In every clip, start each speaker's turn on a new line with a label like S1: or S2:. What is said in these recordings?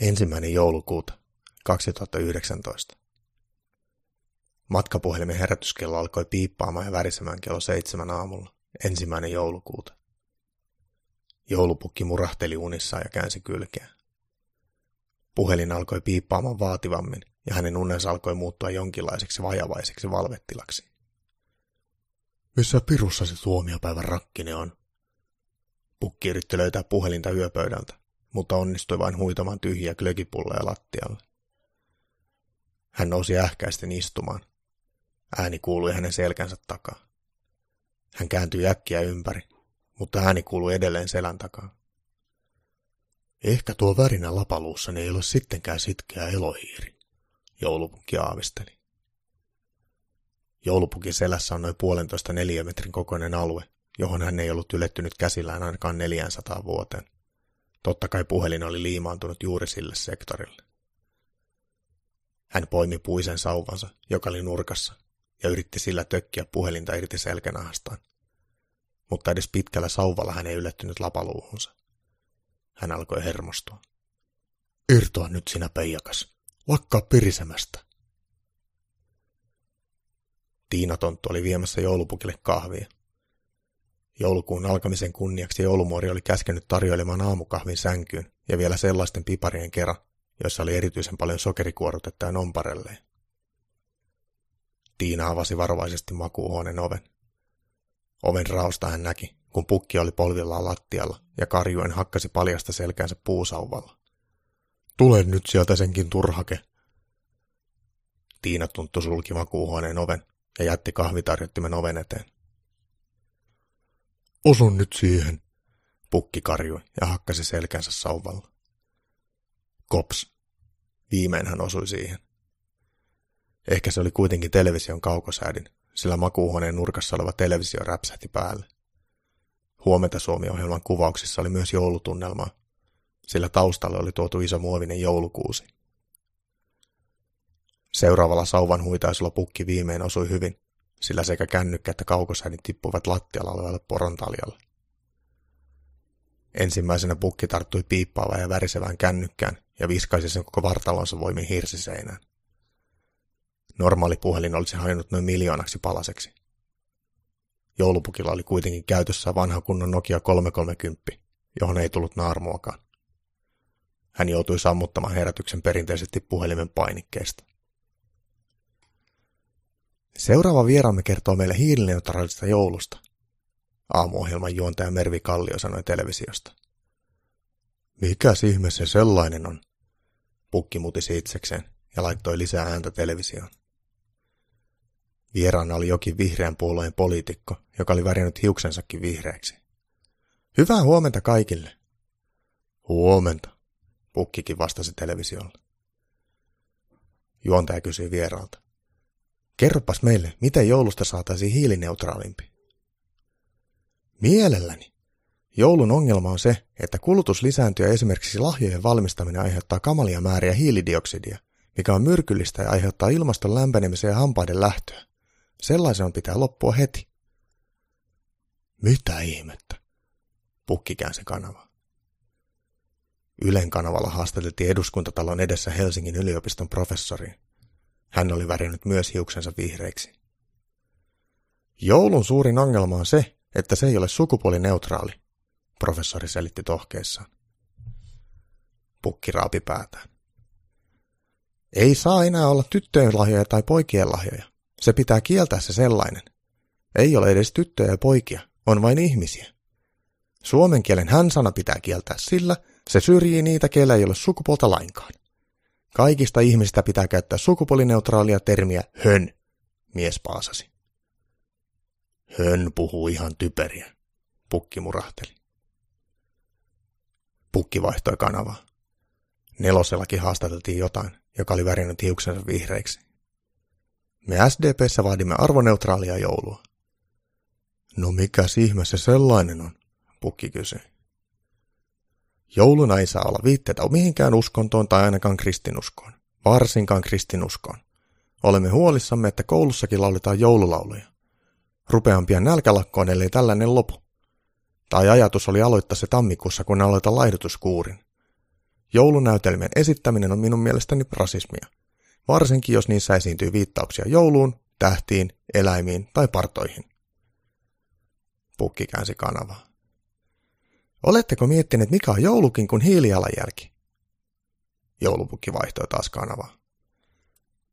S1: Ensimmäinen joulukuuta 2019. Matkapuhelimen herätyskello alkoi piippaamaan ja värisemään kello seitsemän aamulla, ensimmäinen joulukuuta. Joulupukki murahteli unissaan ja käänsi kylkeä. Puhelin alkoi piippaamaan vaativammin ja hänen unensa alkoi muuttua jonkinlaiseksi vajavaiseksi valvettilaksi. Missä pirussa se tuomiopäivän rakkine on? Pukki yritti löytää puhelinta yöpöydältä, mutta onnistui vain huitamaan tyhjiä glögipulleja lattialle. Hän nousi ähkäisten istumaan. Ääni kuului hänen selkänsä takaa. Hän kääntyi äkkiä ympäri, mutta ääni kuului edelleen selän takaa. Ehkä tuo värinä lapaluussa ei ole sittenkään sitkeä elohiiri, joulupukki aavisteli. Joulupukin selässä on noin puolentoista neliömetrin kokoinen alue, johon hän ei ollut ylettynyt käsillään ainakaan 400 vuoteen. Totta kai puhelin oli liimaantunut juuri sille sektorille. Hän poimi puisen sauvansa, joka oli nurkassa, ja yritti sillä tökkiä puhelinta irti selkänahastaan. Mutta edes pitkällä sauvalla hän ei yllättynyt lapaluuhunsa. Hän alkoi hermostua. Irtoa nyt sinä peijakas. Lakkaa pirisemästä. Tiina Tonttu oli viemässä joulupukille kahvia. Joulukuun alkamisen kunniaksi joulumuori oli käskenyt tarjoilemaan aamukahvin sänkyyn ja vielä sellaisten piparien kerran, joissa oli erityisen paljon sokerikuorutetta ja nomparelleen. Tiina avasi varovaisesti makuuhuoneen oven. Oven raosta hän näki, kun pukki oli polvillaan lattialla ja karjuen hakkasi paljasta selkäänsä puusauvalla. Tule nyt sieltä senkin turhake. Tiina tuntui sulki makuuhuoneen oven ja jätti kahvitarjottimen oven eteen. Osun nyt siihen, pukki karjui ja hakkasi selkänsä sauvalla. Kops. Viimein hän osui siihen. Ehkä se oli kuitenkin television kaukosäädin, sillä makuuhuoneen nurkassa oleva televisio räpsähti päälle. Huomenta Suomi-ohjelman kuvauksissa oli myös joulutunnelmaa, sillä taustalle oli tuotu iso muovinen joulukuusi. Seuraavalla sauvan huitaisulla pukki viimein osui hyvin, sillä sekä kännykkä että kaukosäädin tippuvat lattialla olevalle porontaljalle. Ensimmäisenä pukki tarttui piippaavaan ja värisevään kännykkään ja viskaisi sen koko vartalonsa voimin hirsiseinään. Normaali puhelin olisi hajonnut noin miljoonaksi palaseksi. Joulupukilla oli kuitenkin käytössä vanha kunnon Nokia 330, johon ei tullut naarmuakaan. Hän joutui sammuttamaan herätyksen perinteisesti puhelimen painikkeesta. Seuraava vieraamme kertoo meille hiilineutraalista joulusta. Aamuohjelman juontaja Mervi Kallio sanoi televisiosta. Mikä ihme se sellainen on? Pukki mutisi itsekseen ja laittoi lisää ääntä televisioon. Vieraana oli jokin vihreän puolueen poliitikko, joka oli värinyt hiuksensakin vihreäksi. Hyvää huomenta kaikille. Huomenta, pukkikin vastasi televisiolle. Juontaja kysyi vieraalta. Kerropas meille, miten joulusta saataisiin hiilineutraalimpi. Mielelläni. Joulun ongelma on se, että kulutus lisääntyy ja esimerkiksi lahjojen valmistaminen aiheuttaa kamalia määriä hiilidioksidia, mikä on myrkyllistä ja aiheuttaa ilmaston lämpenemisen ja hampaiden lähtöä. Sellaisen pitää loppua heti. Mitä ihmettä? Pukki käänsi kanava. Ylen kanavalla haastateltiin eduskuntatalon edessä Helsingin yliopiston professori. Hän oli värinyt myös hiuksensa vihreiksi. Joulun suurin ongelma on se, että se ei ole sukupuolineutraali, professori selitti tohkeessaan. Pukki raapi päätään. Ei saa enää olla tyttöjen lahjoja tai poikien lahjoja. Se pitää kieltää se sellainen. Ei ole edes tyttöjä ja poikia, on vain ihmisiä. Suomen kielen hän-sana pitää kieltää sillä, se syrjii niitä, keillä ei ole sukupuolta lainkaan. Kaikista ihmisistä pitää käyttää sukupuolineutraalia termiä hön, mies paasasi. Hön puhuu ihan typeriä, pukki murahteli. Pukki vaihtoi kanavaa. Nelosellakin haastateltiin jotain, joka oli värinyt hiuksensa vihreiksi. Me SDPssä vaadimme arvoneutraalia joulua. No mikä ihme se sellainen on, pukki kysyi. Jouluna ei saa olla viitteitä mihinkään uskontoon tai ainakaan kristinuskoon, varsinkaan kristinuskoon. Olemme huolissamme, että koulussakin lauletaan joululauluja. Rupean pian nälkälakkoon, ellei tällainen lopu. Tai ajatus oli aloittaa se tammikuussa, kun aloitan laihdutuskuurin. Joulunäytelmien esittäminen on minun mielestäni rasismia, varsinkin jos niissä esiintyy viittauksia jouluun, tähtiin, eläimiin tai partoihin. Pukki käänsi kanavaa. Oletteko miettineet, mikä on joulukin kuin hiilijalanjälki? Joulupukki vaihtoi taas kanavaa.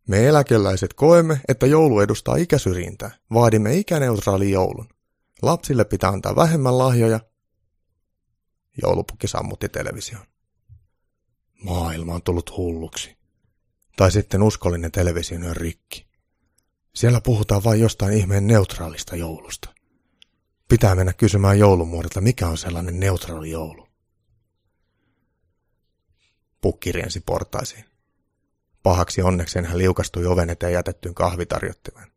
S1: Me eläkeläiset koemme, että joulu edustaa ikäsyrjintää. Vaadimme ikäneutraali joulun. Lapsille pitää antaa vähemmän lahjoja. Joulupukki sammutti television. Maailma on tullut hulluksi. Tai sitten uskollinen televisio on rikki. Siellä puhutaan vain jostain ihmeen neutraalista joulusta. Pitää mennä kysymään joulumuodilta, mikä on sellainen neutraali joulu. Pukki riensi portaisiin. Pahaksi onnekseen hän liukastui oven eteen jätettyyn kahvitarjottimen.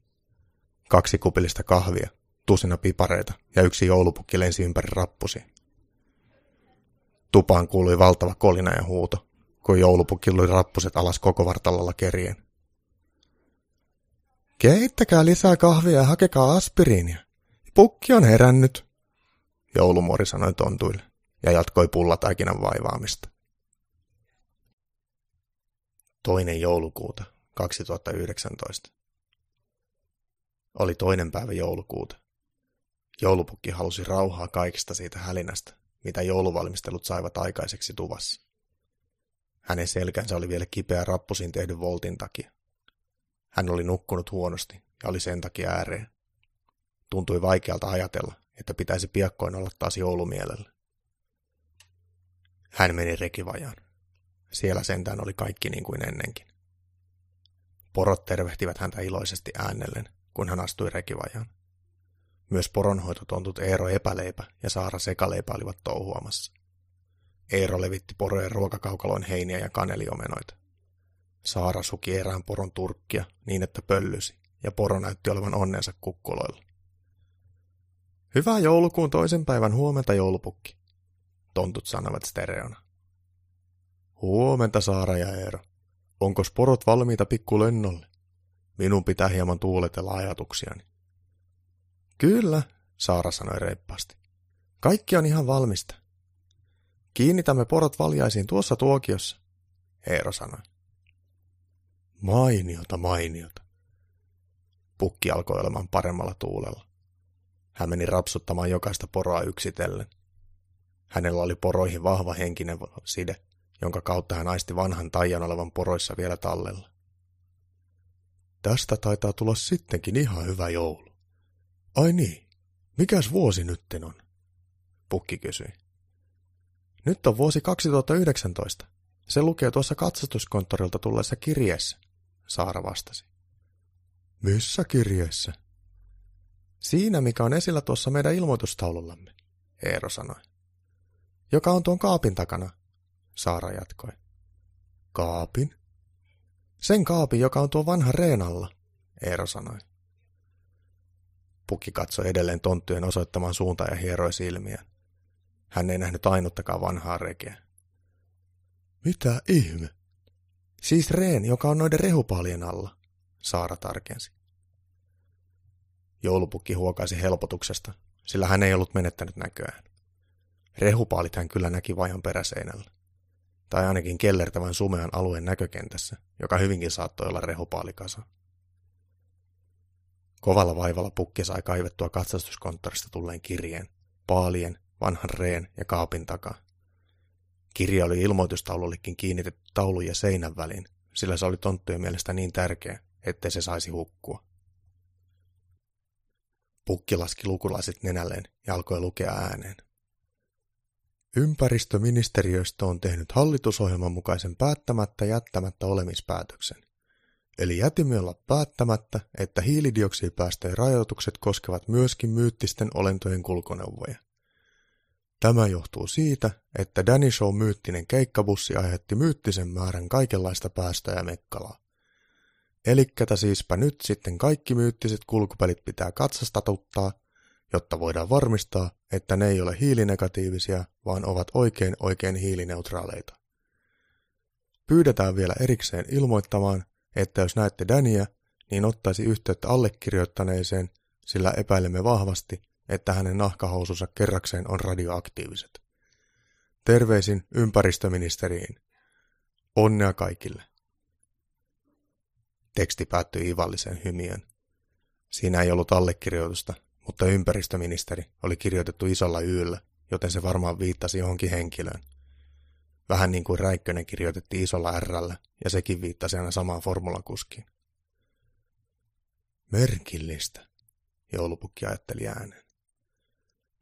S1: Kaksi kupillista kahvia, tusina pipareita ja yksi joulupukki lensi ympäri rappusi. Tupaan kuului valtava kolina ja huuto, kun joulupukki lui rappuset alas koko vartalolla kerien. Keittäkää lisää kahvia ja hakekaa aspiriinia. Pukki on herännyt, joulumuori sanoi tontuille ja jatkoi pullataikinan vaivaamista. Toinen joulukuuta 2019. Oli toinen päivä joulukuuta. Joulupukki halusi rauhaa kaikista siitä hälinästä, mitä jouluvalmistelut saivat aikaiseksi tuvassa. Hänen selkänsä oli vielä kipeä rappusin tehdyn voltin takia. Hän oli nukkunut huonosti ja oli sen takia ääreen. Tuntui vaikealta ajatella, että pitäisi piakkoin olla taas joulumielellä. Hän meni rekivajaan. Siellä sentään oli kaikki niin kuin ennenkin. Porot tervehtivät häntä iloisesti äänellen, kun hän astui rekivajaan. Myös poronhoitotontut Eero Epäleipä ja Saara Sekaleipä olivat touhuamassa. Eero levitti porojen ruokakaukaloin heiniä ja kaneliomenoita. Saara suki erään poron turkkia niin, että pöllysi, ja poro näytti olevan onnensa kukkuloilla. Hyvää joulukuun toisen päivän huomenta, joulupukki, tontut sanovat stereona. Huomenta, Saara ja Eero. Onko porot valmiita pikkulennolle? Minun pitää hieman tuuletella ajatuksiani. Kyllä, Saara sanoi reippaasti. Kaikki on ihan valmista. Kiinnitämme porot valjaisiin tuossa tuokiossa, Eero sanoi. Mainiota, mainiota. Pukki alkoi olemaan paremmalla tuulella. Hän meni rapsuttamaan jokaista poroa yksitellen. Hänellä oli poroihin vahva henkinen side, jonka kautta hän aisti vanhan taian olevan poroissa vielä tallella. Tästä taitaa tulla sittenkin ihan hyvä joulu. Ai niin, mikäs vuosi nytten on? Pukki kysyi. Nyt on vuosi 2019. Se lukee tuossa katsastuskonttorilta tulleessa kirjeessä, Saara vastasi. Missä kirjeessä? Siinä, mikä on esillä tuossa meidän ilmoitustaulullamme, Eero sanoi. Joka on tuon kaapin takana, Saara jatkoi. Kaapin? Sen kaapin, joka on tuo vanha reenalla, Eero sanoi. Pukki katsoi edelleen tonttujen osoittamaan suuntaan ja hieroi silmiä. Hän ei nähnyt ainuttakaan vanhaa rekeä. Mitä ihme? Siis reen, joka on noiden rehupaalien alla, Saara tarkensi. Joulupukki huokaisi helpotuksesta, sillä hän ei ollut menettänyt näköään. Rehupaalit hän kyllä näki vajan peräseinällä. Tai ainakin kellertävän sumean alueen näkökentässä, joka hyvinkin saattoi olla rehupaalikasa. Kovalla vaivalla pukki sai kaivettua katsastuskonttorista tulleen kirjeen, paalien, vanhan reen ja kaapin takaa. Kirja oli ilmoitustaulullekin kiinnitetty taulun ja seinän väliin, sillä se oli tonttujen mielestä niin tärkeä, ettei se saisi hukkua. Pukki laski lukulaiset nenälleen ja alkoi lukea ääneen. Ympäristöministeriöstä on tehnyt hallitusohjelman mukaisen päättämättä jättämättä olemispäätöksen. Eli jätimme olla päättämättä, että hiilidioksidipäästöjen rajoitukset koskevat myöskin myyttisten olentojen kulkuneuvoja. Tämä johtuu siitä, että Danny Show myyttinen keikkabussi aiheutti myyttisen määrän kaikenlaista päästöä ja mekkalaa. Elikkätä siispä nyt sitten kaikki myyttiset kulkupelit pitää katsastatuttaa, jotta voidaan varmistaa, että ne ei ole hiilinegatiivisia, vaan ovat oikein oikein hiilineutraaleita. Pyydetään vielä erikseen ilmoittamaan, että jos näette Dania, niin ottaisi yhteyttä allekirjoittaneeseen, sillä epäilemme vahvasti, että hänen nahkahousunsa kerrakseen on radioaktiiviset. Terveisin ympäristöministeriin Onnea kaikille. Teksti päättyi ivalliseen hymiön. Siinä ei ollut allekirjoitusta, mutta ympäristöministeri oli kirjoitettu isolla yllä, joten se varmaan viittasi johonkin henkilöön. Vähän niin kuin Räikkönen kirjoitettiin isolla Rllä, ja sekin viittasi aina samaan formulakuskiin. Merkillistä, joulupukki ajatteli ääneen.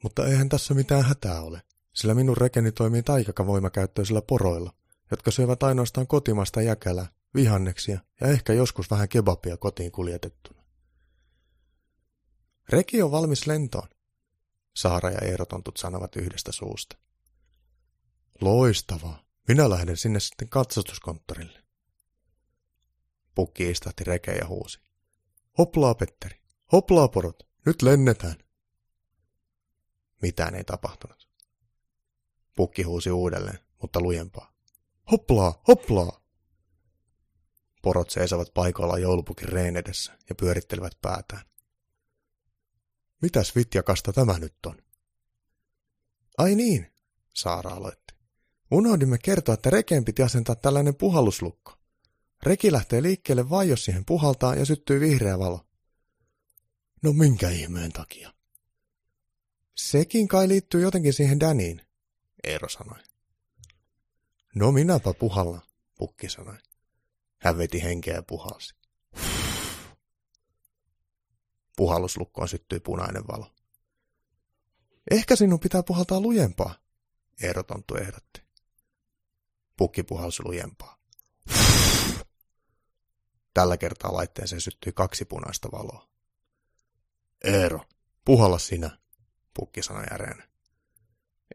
S1: Mutta eihän tässä mitään hätää ole, sillä minun rekeni toimii taikakavoimakäyttöisillä poroilla, jotka syövät ainoastaan kotimasta jäkälää, vihanneksia ja ehkä joskus vähän kebabia kotiin kuljetettuna. Reki on valmis lentoon, Saara ja Eerotontut sanovat yhdestä suusta. Loistavaa. Minä lähden sinne sitten katsastuskonttorille. Pukki istahti rekeä ja huusi. Hoplaa, Petteri. Hoplaa, porot. Nyt lennetään. Mitään ei tapahtunut. Pukki huusi uudelleen, mutta lujempaa. Hoplaa, hoplaa! Porot seisovat paikoilla joulupukin reen edessä ja pyörittelevät päätään. Mitäs vitjakasta tämä nyt on? Ai niin, Saara aloitti. Unohdimme kertoa, että rekeen piti asentaa tällainen puhalluslukko. Reki lähtee liikkeelle vain, jos siihen puhaltaa ja syttyy vihreä valo. No minkä ihmeen takia? Sekin kai liittyy jotenkin siihen Daniin, Eero sanoi. No minäpä puhalla, Pukki sanoi. Hän veti henkeä ja puhalsi. Puhalluslukkoon syttyi punainen valo. Ehkä sinun pitää puhaltaa lujempaa, Eero Tonttu ehdotti. Pukki puhalsi lujempaa. Tällä kertaa laitteeseen syttyi kaksi punaista valoa. Eero, puhalla sinä, Pukki sanoi järeenä.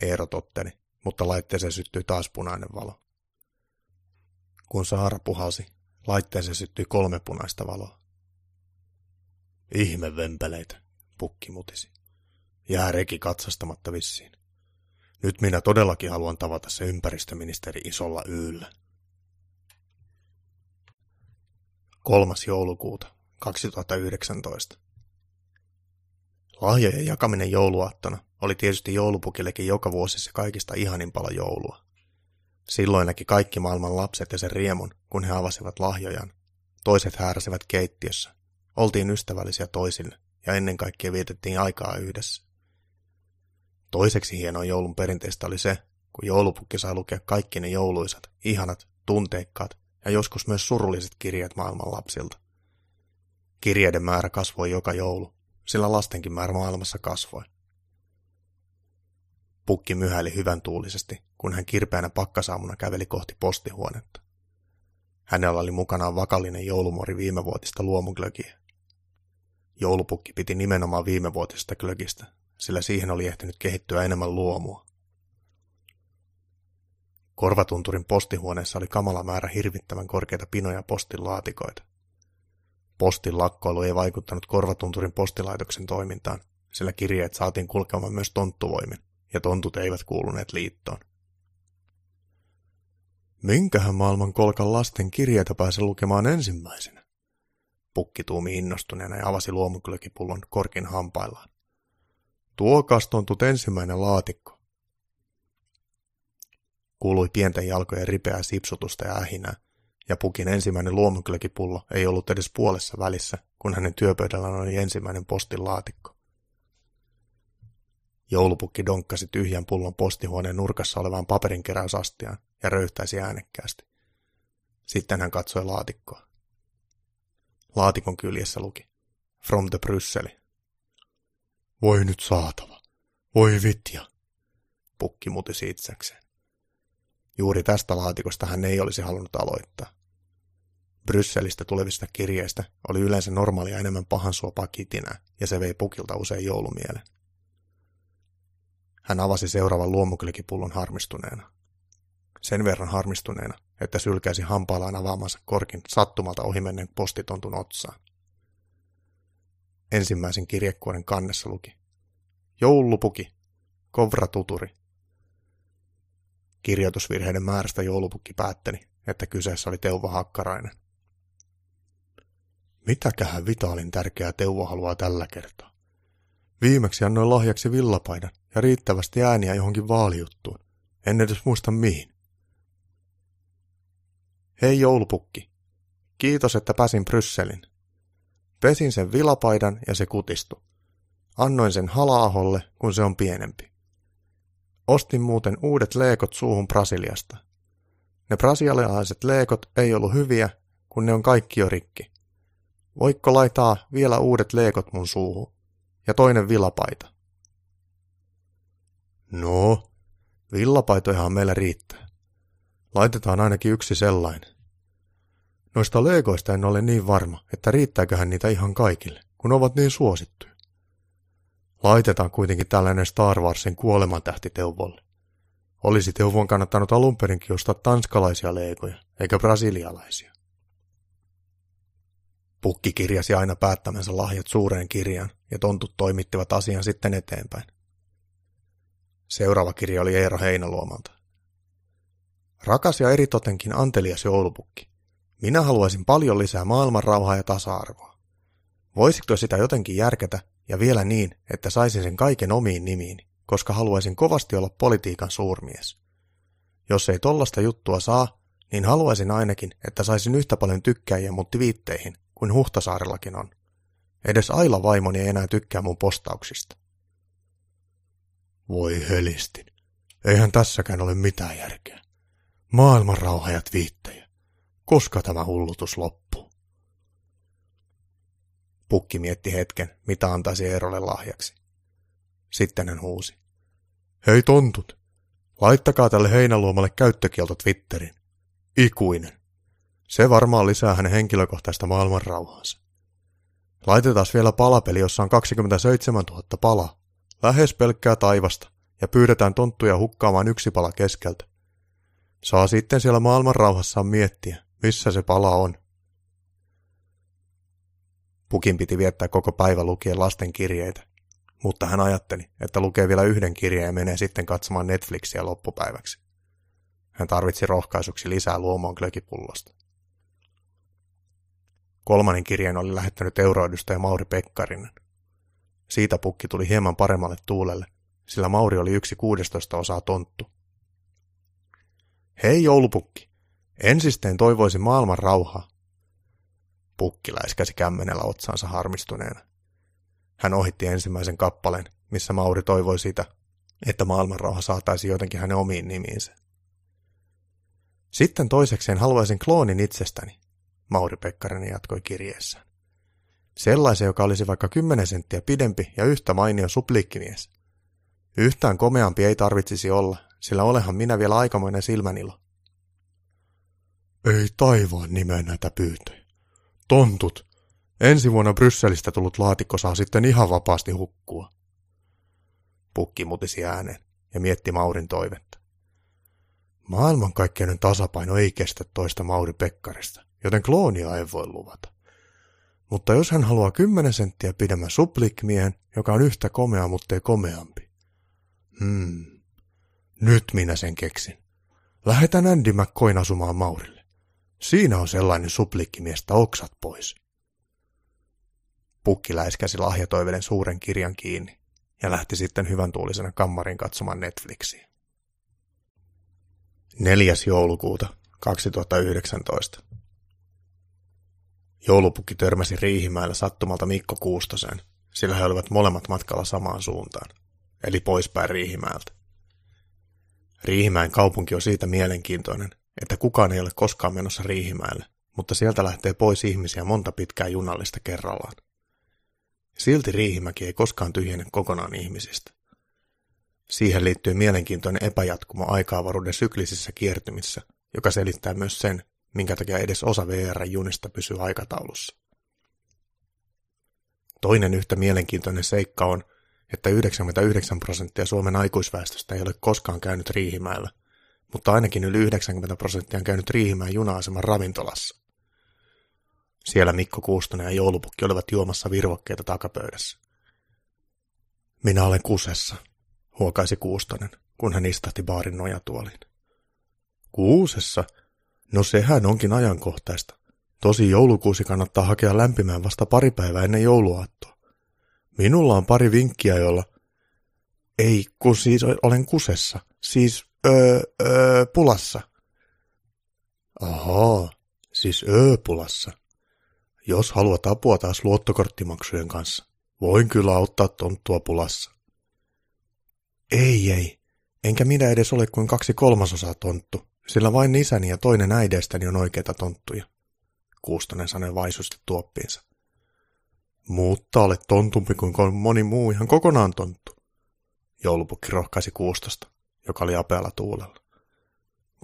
S1: Eero totteni, mutta laitteeseen syttyi taas punainen valo. Kun Saara puhalsi, laitteeseen syttyi kolme punaista valoa. Ihme vempeleitä, pukki mutisi. Jää reki katsastamatta vissiin. Nyt minä todellakin haluan tavata se ympäristöministeri isolla yllä. Kolmas joulukuuta 2019. Lahjojen jakaminen jouluaattona oli tietysti joulupukillekin joka vuosi se kaikista ihanin pala joulua. Silloin näki kaikki maailman lapset ja sen riemun, kun he avasivat lahjojaan. Toiset hääräsivät keittiössä. Oltiin ystävällisiä toisille ja ennen kaikkea vietettiin aikaa yhdessä. Toiseksi hienoa joulun perinteistä oli se, kun joulupukki sai lukea kaikki ne jouluisat, ihanat, tunteikkaat ja joskus myös surulliset kirjat maailman lapsilta. Kirjeiden määrä kasvoi joka joulu, sillä lastenkin määrä maailmassa kasvoi. Pukki myhäili hyvän tuulisesti, kun hän kirpeänä pakkasaamuna käveli kohti postihuonetta. Hänellä oli mukanaan vakallinen joulumori viimevuotista luomuglögiä. Joulupukki piti nimenomaan viimevuotisesta glögistä, sillä siihen oli ehtinyt kehittyä enemmän luomua. Korvatunturin postihuoneessa oli kamala määrä hirvittävän korkeita pinoja postin laatikoita. Postin lakkoilu ei vaikuttanut Korvatunturin postilaitoksen toimintaan, sillä kirjeet saatiin kulkemaan myös tonttuvoimin, ja tontut eivät kuuluneet liittoon. Minkähän maailman kolkan lasten kirjeitä pääse lukemaan ensimmäisenä? Pukki tuumi innostuneena ja avasi luomukylkipullon korkin hampaillaan. Tuo kastontut ensimmäinen laatikko. Kuului pienten jalkojen ripeää sipsutusta ja ähinää, ja pukin ensimmäinen luomukylkipullo ei ollut edes puolessa välissä, kun hänen työpöydällään oli ensimmäinen postin laatikko. Joulupukki donkkasi tyhjän pullon postihuoneen nurkassa olevaan paperinkeräysastiaan ja röyhtäisi äänekkäästi. Sitten hän katsoi laatikkoa. Laatikon kyljessä luki. From the Brysseli. Voi nyt saatava. Voi vitja. Pukki mutisi itsekseen. Juuri tästä laatikosta hän ei olisi halunnut aloittaa. Brysselistä tulevista kirjeistä oli yleensä normaalia enemmän pahansuopaa kitinää, ja se vei pukilta usein joulumielen. Hän avasi seuraavan luomuklikipullon harmistuneena. Sen verran harmistuneena, että sylkäisi hampaallaan avaamansa korkin sattumalta ohimennen postitontun otsaan. Ensimmäisen kirjekuoren kannessa luki. Joulupuki, kovra tuturi. Kirjoitusvirheiden määrästä joulupukki päätteli, että kyseessä oli Teuvo Hakkarainen. Mitäköhän Vitaalin tärkeää Teuvo haluaa tällä kertaa? Viimeksi annoin lahjaksi villapaidan ja riittävästi ääniä johonkin vaalijuttuun. En edes muista mihin. Hei joulupukki. Kiitos, että pääsin Brysselin. Pesin sen vilapaidan ja se kutistui. Annoin sen halaaholle, kun se on pienempi. Ostin muuten uudet leekot suuhun Brasiliasta. Ne brasilialaiset leekot ei ollut hyviä, kun ne on kaikki jo rikki. Voikko laittaa vielä uudet leekot mun suuhun? Ja toinen villapaita. No, villapaitojahan meillä riittää. Laitetaan ainakin yksi sellainen. Noista leegoista en ole niin varma, että riittääköhän niitä ihan kaikille, kun ovat niin suosittuja. Laitetaan kuitenkin tällainen Star Warsin kuolemantähti Teuvolle. Olisi Teuvon kannattanut alun perinkin ostaa tanskalaisia leegoja, eikä brasilialaisia. Pukki kirjasi aina päättämänsä lahjat suureen kirjaan, ja tontut toimittivat asian sitten eteenpäin. Seuraava kirja oli Eero Heinaluomalta. Rakas ja eritotenkin antelias joulupukki, minä haluaisin paljon lisää maailmanrauhaa ja tasa-arvoa. Voisitko sitä jotenkin järkätä ja vielä niin, että saisin sen kaiken omiin nimiin, koska haluaisin kovasti olla politiikan suurmies. Jos ei tollasta juttua saa, niin haluaisin ainakin, että saisin yhtä paljon tykkäjiä mun viitteihin kuin Huhtasaarellakin on. Edes Aila vaimoni ei enää tykkää mun postauksista. Voi helistin. Eihän tässäkään ole mitään järkeä. Maailman rauhajat viittejä. Koska tämä hullutus loppuu? Pukki mietti hetken, mitä antaisi Eerolle lahjaksi. Sitten hän huusi. Hei tontut, laittakaa tälle heinäluomalle käyttökielto Twitterin. Ikuinen. Se varmaan lisää hänen henkilökohtaista maailmanrauhaansa. Laitetaan vielä palapeli, jossa on 27 000 palaa. Lähes pelkkää taivasta, ja pyydetään tonttuja hukkaamaan yksi pala keskeltä. Saa sitten siellä maailmanrauhassaan miettiä, missä se pala on. Pukin piti viettää koko päivä lukien lasten kirjeitä, mutta hän ajatteli, että lukee vielä yhden kirjeen ja menee sitten katsomaan Netflixiä loppupäiväksi. Hän tarvitsi rohkaisuksi lisää luomoon glökipullosta. Kolmannen kirjeen oli lähettänyt euroedustaja Mauri Pekkarinen. Siitä pukki tuli hieman paremmalle tuulelle, sillä Mauri oli yksi kuudestoista osaa tonttu. Hei joulupukki, ensisteen toivoisin maailman rauhaa. Pukki läiskäsi kämmenellä otsaansa harmistuneena. Hän ohitti ensimmäisen kappaleen, missä Mauri toivoi sitä, että maailmanrauha saataisiin jotenkin hänen omiin nimiinsä. Sitten toisekseen haluaisin kloonin itsestäni, Mauri Pekkarinen jatkoi kirjeessään. Sellaisen, joka olisi vaikka kymmenen senttiä pidempi ja yhtä mainio supliikkimies. Yhtään komeampi ei tarvitsisi olla, sillä olehan minä vielä aikamoinen silmänilo. Ei taivaan nimeä näitä pyyntöjä. Tontut, ensi vuonna Brysselistä tullut laatikko saa sitten ihan vapaasti hukkua. Pukki mutisi ääneen ja mietti Maurin toivetta. Maailmankaikkeuden tasapaino ei kestä toista Mauri Pekkarista, joten kloonia ei voi luvata. Mutta jos hän haluaa kymmenen senttiä pidemmän suplikmiehen, joka on yhtä komea, mutta ei komeampi. Hmm. Nyt minä sen keksin. Lähetän Andy McCoyn asumaan Maurille. Siinä on sellainen suplikkimiestä oksat pois. Pukki läiskäsi lahjatoiveden suuren kirjan kiinni ja lähti sitten hyvän tuulisena kammarin katsomaan Netflixiä. 4. joulukuuta 2019. Joulupukki törmäsi Riihimäellä sattumalta Mikko Kuustoseen, sillä he olivat molemmat matkalla samaan suuntaan, eli poispäin Riihimäeltä. Riihimäen kaupunki on siitä mielenkiintoinen, että kukaan ei ole koskaan menossa Riihimäelle, mutta sieltä lähtee pois ihmisiä monta pitkää junallista kerrallaan. Silti Riihimäki ei koskaan tyhjene kokonaan ihmisistä. Siihen liittyy mielenkiintoinen epäjatkumo aikaavaruuden syklisissä kiertymissä, joka selittää myös sen, minkä takia edes osa VR-junista pysyy aikataulussa. Toinen yhtä mielenkiintoinen seikka on, että 99 prosenttia Suomen aikuisväestöstä ei ole koskaan käynyt Riihimäellä, mutta ainakin yli 90 prosenttia on käynyt Riihimäen juna-aseman ravintolassa. Siellä Mikko Kuustonen ja joulupukki olivat juomassa virvokkeita takapöydässä. Minä olen kusessa, huokaisi Kuustonen, kun hän istahti baarin nojatuoliin. Kuusessa? No sehän onkin ajankohtaista. Tosi joulukuusi kannattaa hakea lämpimään vasta pari päivää ennen jouluaattoa. Minulla on pari vinkkiä, jolla... Ei, kun siis olen kusessa. Siis, öö, öö, pulassa. Ahaa, Siis Ööpulassa. Jos haluat apua taas luottokorttimaksujen kanssa, voin kyllä auttaa tonttua pulassa. Ei, ei. Enkä minä edes ole kuin kaksi kolmasosaa tonttu, sillä vain isäni ja toinen äideistäni on oikeita tonttuja. Kuustonen sanoi vaisusti tuoppiinsa. Mutta olet tontumpi kuin moni muu ihan kokonaan tonttu. Joulupukki rohkaisi Kuustosta, joka oli apealla tuulella.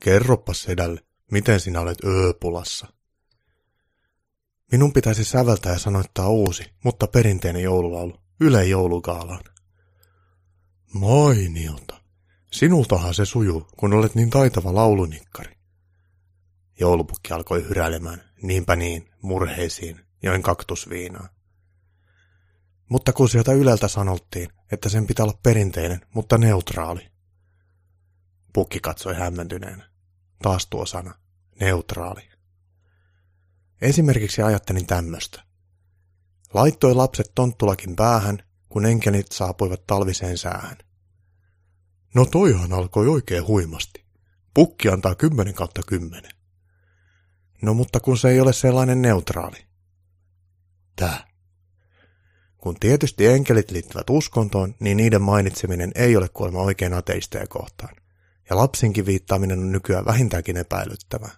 S1: Kerropas sedälle, miten sinä olet ööpulassa. Minun pitäisi säveltää ja sanoittaa uusi, mutta perinteinen joululaulu, Yle joulugaalaan. Mainiota. Sinultahan se sujuu, kun olet niin taitava laulunikkari. Joulupukki alkoi hyräilemään, niinpä niin, murheisiin, join kaktusviinaa. Mutta kun sieltä Yleltä sanottiin, että sen pitää olla perinteinen, mutta neutraali. Pukki katsoi hämmentyneenä. Taas tuo sana, neutraali. Esimerkiksi ajattelin tämmöstä. Laittoi lapset tonttulakin päähän, kun enkelit saapuivat talviseen säähän. No toihan alkoi oikein huimasti. Pukki antaa kymmenen kautta kymmenen. No mutta kun se ei ole sellainen neutraali. Tää. Kun tietysti enkelit liittyvät uskontoon, niin niiden mainitseminen ei ole kuolema oikein ateisteja kohtaan. Ja lapsinkin viittaaminen on nykyään vähintäänkin epäilyttävää.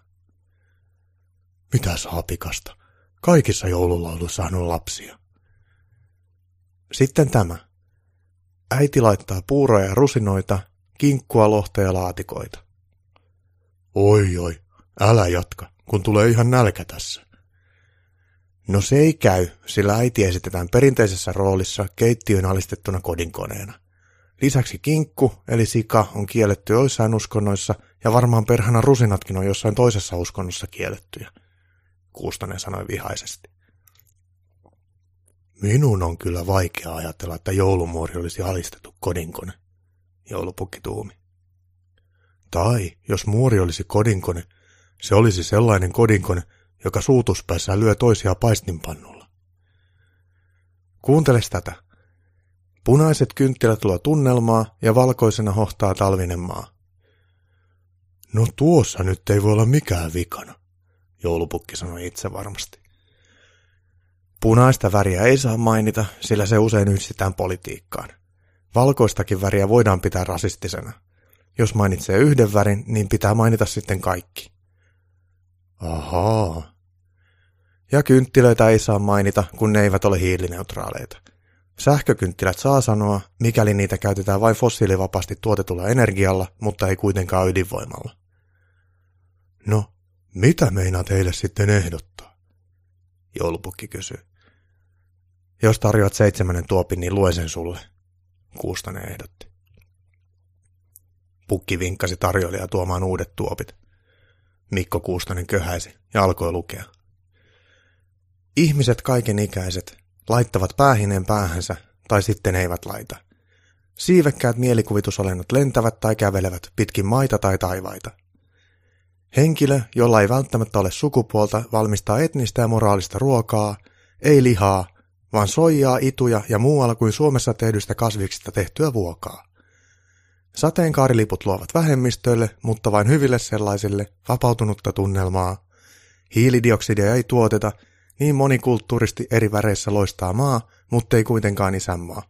S1: Mitä saapikasta? Kaikissa joululauluissa on lapsia. Sitten tämä. Äiti laittaa puuroja ja rusinoita, kinkkua, lohta ja laatikoita. Oi oi, älä jatka, kun tulee ihan nälkä tässä. No se ei käy, sillä äiti esitetään perinteisessä roolissa keittiön alistettuna kodinkoneena. Lisäksi kinkku, eli sika, on kielletty joissain uskonnoissa, ja varmaan perhana rusinatkin on jossain toisessa uskonnossa kiellettyjä. Kuustonen sanoi vihaisesti. Minun on kyllä vaikea ajatella, että joulumuori olisi alistettu kodinkone, joulupukki tuumi. Tai jos muori olisi kodinkone, se olisi sellainen kodinkone, joka suutuspäissään lyö toisia paistinpannulla. Kuunteles tätä. Punaiset kynttilät luo tunnelmaa ja valkoisena hohtaa talvinen maa. No tuossa nyt ei voi olla mikään vikana, joulupukki sanoi itse varmasti. Punaista väriä ei saa mainita, sillä se usein yhdistetään politiikkaan. Valkoistakin väriä voidaan pitää rasistisena. Jos mainitsee yhden värin, niin pitää mainita sitten kaikki. Ahaa. Ja kynttilöitä ei saa mainita, kun ne eivät ole hiilineutraaleita. Sähkökynttilät saa sanoa, mikäli niitä käytetään vain fossiilivapaasti tuotetulla energialla, mutta ei kuitenkaan ydinvoimalla. No, mitä meinaat heille sitten ehdottaa? Joulupukki kysyi. Jos tarjoat seitsemännen tuopin, niin lue sen sulle, Kuustanen ehdotti. Pukki vinkkasi tarjoilijaa tuomaan uudet tuopit. Mikko Kuustanen köhäisi ja alkoi lukea. Ihmiset kaikenikäiset laittavat päähineen päähänsä tai sitten eivät laita. Siivekkäät mielikuvitusolennot lentävät tai kävelevät pitkin maita tai taivaita. Henkilö, jolla ei välttämättä ole sukupuolta, valmistaa etnistä ja moraalista ruokaa, ei lihaa, vaan soijaa, ituja ja muualla kuin Suomessa tehdystä kasviksista tehtyä vuokaa. Sateenkaariliput luovat vähemmistöille, mutta vain hyville sellaisille, vapautunutta tunnelmaa. Hiilidioksidia ei tuoteta, niin monikulttuuristi eri väreissä loistaa maa, mutta ei kuitenkaan isänmaa.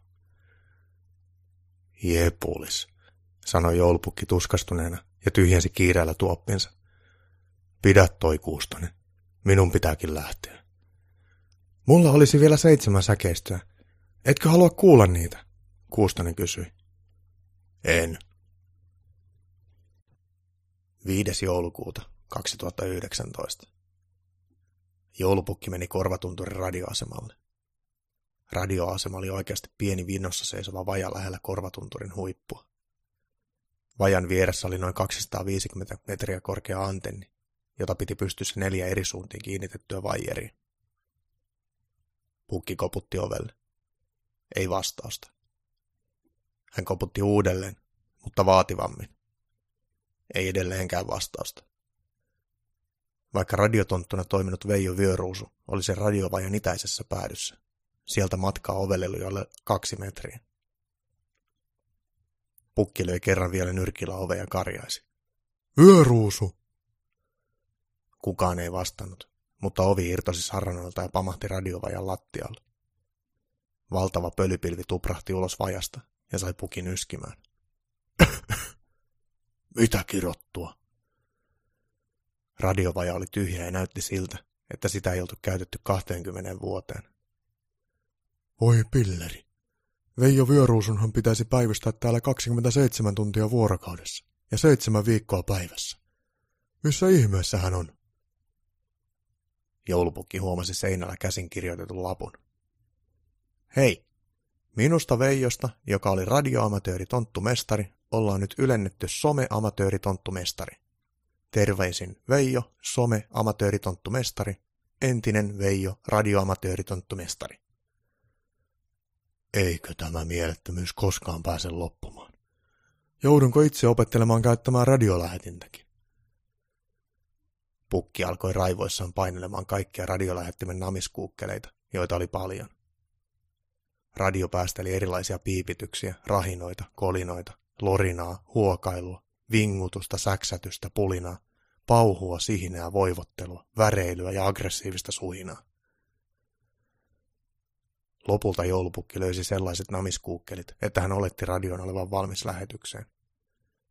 S1: Jepulis, sanoi joulupukki tuskastuneena ja tyhjensi kiireellä tuoppinsa. Pidä toi kuustonen. Minun pitääkin lähteä. Mulla olisi vielä seitsemän säkeistöä. Etkö halua kuulla niitä? Kuustonen kysyi. En. 5. joulukuuta 2019. Joulupukki meni korvatunturin radioasemalle. Radioasema oli oikeasti pieni vinnossa seisova vaja lähellä korvatunturin huippua. Vajan vieressä oli noin 250 metriä korkea antenni, jota piti pystyssä neljä eri suuntiin kiinnitettyä vaijeria. Pukki koputti ovelle. Ei vastausta. Hän koputti uudelleen, mutta vaativammin. Ei edelleenkään vastausta. Vaikka radiotonttuna toiminut Veijo Vyöruusu oli se radiovajan itäisessä päädyssä. Sieltä matkaa ovelle oli kaksi metriä. Pukki löi kerran vielä nyrkillä ove ja karjaisi. Vyöruusu! Kukaan ei vastannut, mutta ovi irtosi saranoilta ja pamahti radiovajan lattialle. Valtava pölypilvi tuprahti ulos vajasta ja sai pukin yskimään. Mitä kirottua? Radiovaja oli tyhjä ja näytti siltä, että sitä ei oltu käytetty 20 vuoteen. Voi pilleri. Veijo Vyöruusunhan pitäisi päivystää täällä 27 tuntia vuorokaudessa ja seitsemän viikkoa päivässä. Missä ihmeessä hän on? Joulupukki huomasi seinällä käsin kirjoitetun lapun. Hei, minusta Veijosta, joka oli radioamatööri tonttumestari, ollaan nyt ylennetty some-amatööri tonttumestari. Terveisin Veijo, some-amatööri tonttumestari, entinen Veijo, radioamatööri tonttumestari. Eikö tämä mielettömyys koskaan pääse loppumaan? Joudunko itse opettelemaan käyttämään radiolähetintäkin? Pukki alkoi raivoissaan painelemaan kaikkia radiolähettimen namiskuukkeleita, joita oli paljon. Radio päästeli erilaisia piipityksiä, rahinoita, kolinoita, lorinaa, huokailua, vingutusta, säksätystä, pulinaa, pauhua, sihinää, voivottelua, väreilyä ja aggressiivista suhinaa. Lopulta joulupukki löysi sellaiset namiskuukkelit, että hän oletti radion olevan valmis lähetykseen.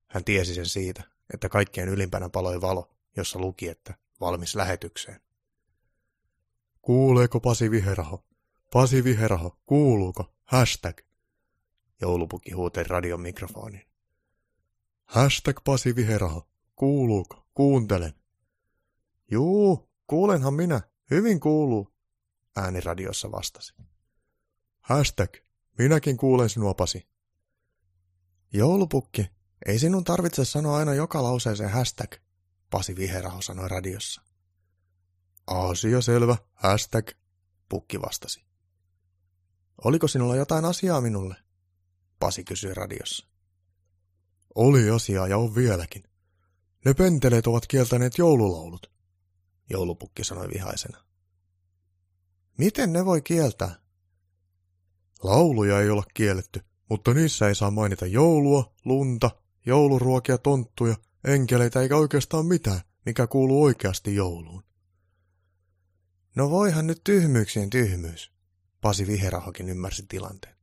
S1: Hän tiesi sen siitä, että kaikkien ylimpänä paloi valo, jossa luki, että valmis lähetykseen. Kuuleeko Pasi Viheraho? Pasi Viheraho, kuuluuko? Hashtag. Joulupukki huuteli radion mikrofoniin. Hashtag Pasi Viheraho, kuuluuko? Kuuntelen. Juu, kuulenhan minä. Hyvin kuuluu, ääni radiossa vastasi. Hashtag, minäkin kuulen sinua, Pasi. Joulupukki, ei sinun tarvitse sanoa aina joka lauseeseen hashtag, Pasi Viheraho sanoi radiossa. Asia selvä, hashtag, pukki vastasi. Oliko sinulla jotain asiaa minulle? Pasi kysyi radiossa. Oli asiaa ja on vieläkin. Ne penteleet ovat kieltäneet joululaulut, joulupukki sanoi vihaisena. Miten ne voi kieltää? Lauluja ei olla kielletty, mutta niissä ei saa mainita joulua, lunta, jouluruokia, tonttuja, enkeleitä eikä oikeastaan mitään, mikä kuuluu oikeasti jouluun. No voihan nyt tyhmyyksien tyhmyys, Pasi Viherahokin ymmärsi tilanteen.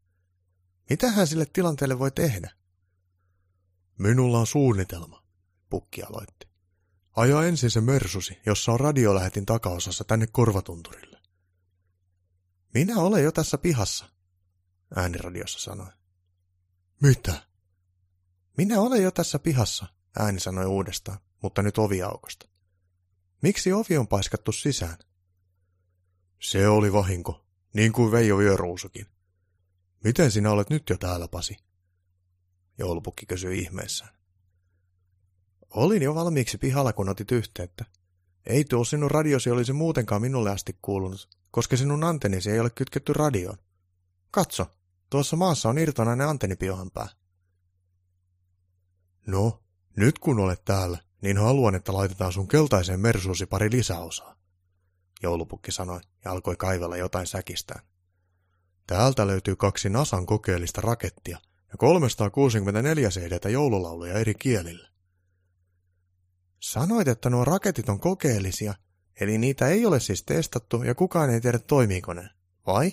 S1: Mitähän sille tilanteelle voi tehdä? Minulla on suunnitelma, pukki aloitti. Aja ensin se mersusi, jossa on radiolähetin takaosassa tänne korvatunturille. Minä olen jo tässä pihassa, ääniradiossa sanoi. Mitä? Minä olen jo tässä pihassa, ääni sanoi uudestaan, mutta nyt oviaukosta. Miksi ovi on paiskattu sisään? Se oli vahinko, niin kuin Veijo Vyöruusukin. Miten sinä olet nyt jo täällä, Pasi? Joulupukki kysyi ihmeessään. Olin jo valmiiksi pihalla, kun otit yhteyttä. Ei tuo sinun radiosi olisi muutenkaan minulle asti kuulunut, koska sinun antennisi ei ole kytketty radioon. Katso, tuossa maassa on irtonainen antennipiohanpää. No, nyt kun olet täällä, niin haluan, että laitetaan sun keltaiseen mersuusi pari lisäosaa. Joulupukki sanoi ja alkoi kaivella jotain säkistään. Täältä löytyy kaksi Nasan kokeellista rakettia ja 364 cd joululauluja eri kielillä. Sanoit, että nuo raketit on kokeellisia, eli niitä ei ole siis testattu ja kukaan ei tiedä toimiiko ne, vai?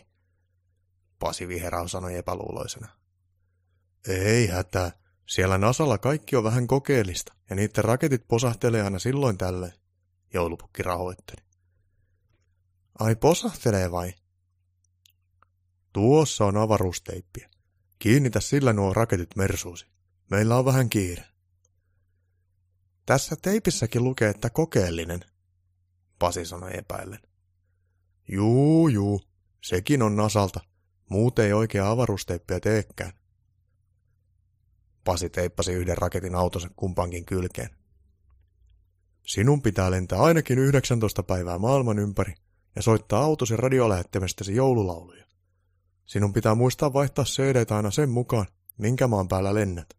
S1: Pasi Viherau sanoi epäluuloisena. Ei hätää, siellä Nasalla kaikki on vähän kokeellista, ja niiden raketit posahtelee aina silloin tällöin, joulupukki rahoitteli. Ai posahtelee vai? Tuossa on avaruusteippiä. Kiinnitä sillä nuo raketit mersuusi. Meillä on vähän kiire. Tässä teipissäkin lukee, että kokeellinen, Pasi sanoi epäillen. Juu, juu, sekin on Nasalta. Muut ei oikea avaruusteippiä teekään. Pasi teippasi yhden raketin autonsa kumpaankin kylkeen. Sinun pitää lentää ainakin 19 päivää maailman ympäri ja soittaa autosi radiolähettämästäsi joululauluja. Sinun pitää muistaa vaihtaa cd aina sen mukaan, minkä maan päällä lennät.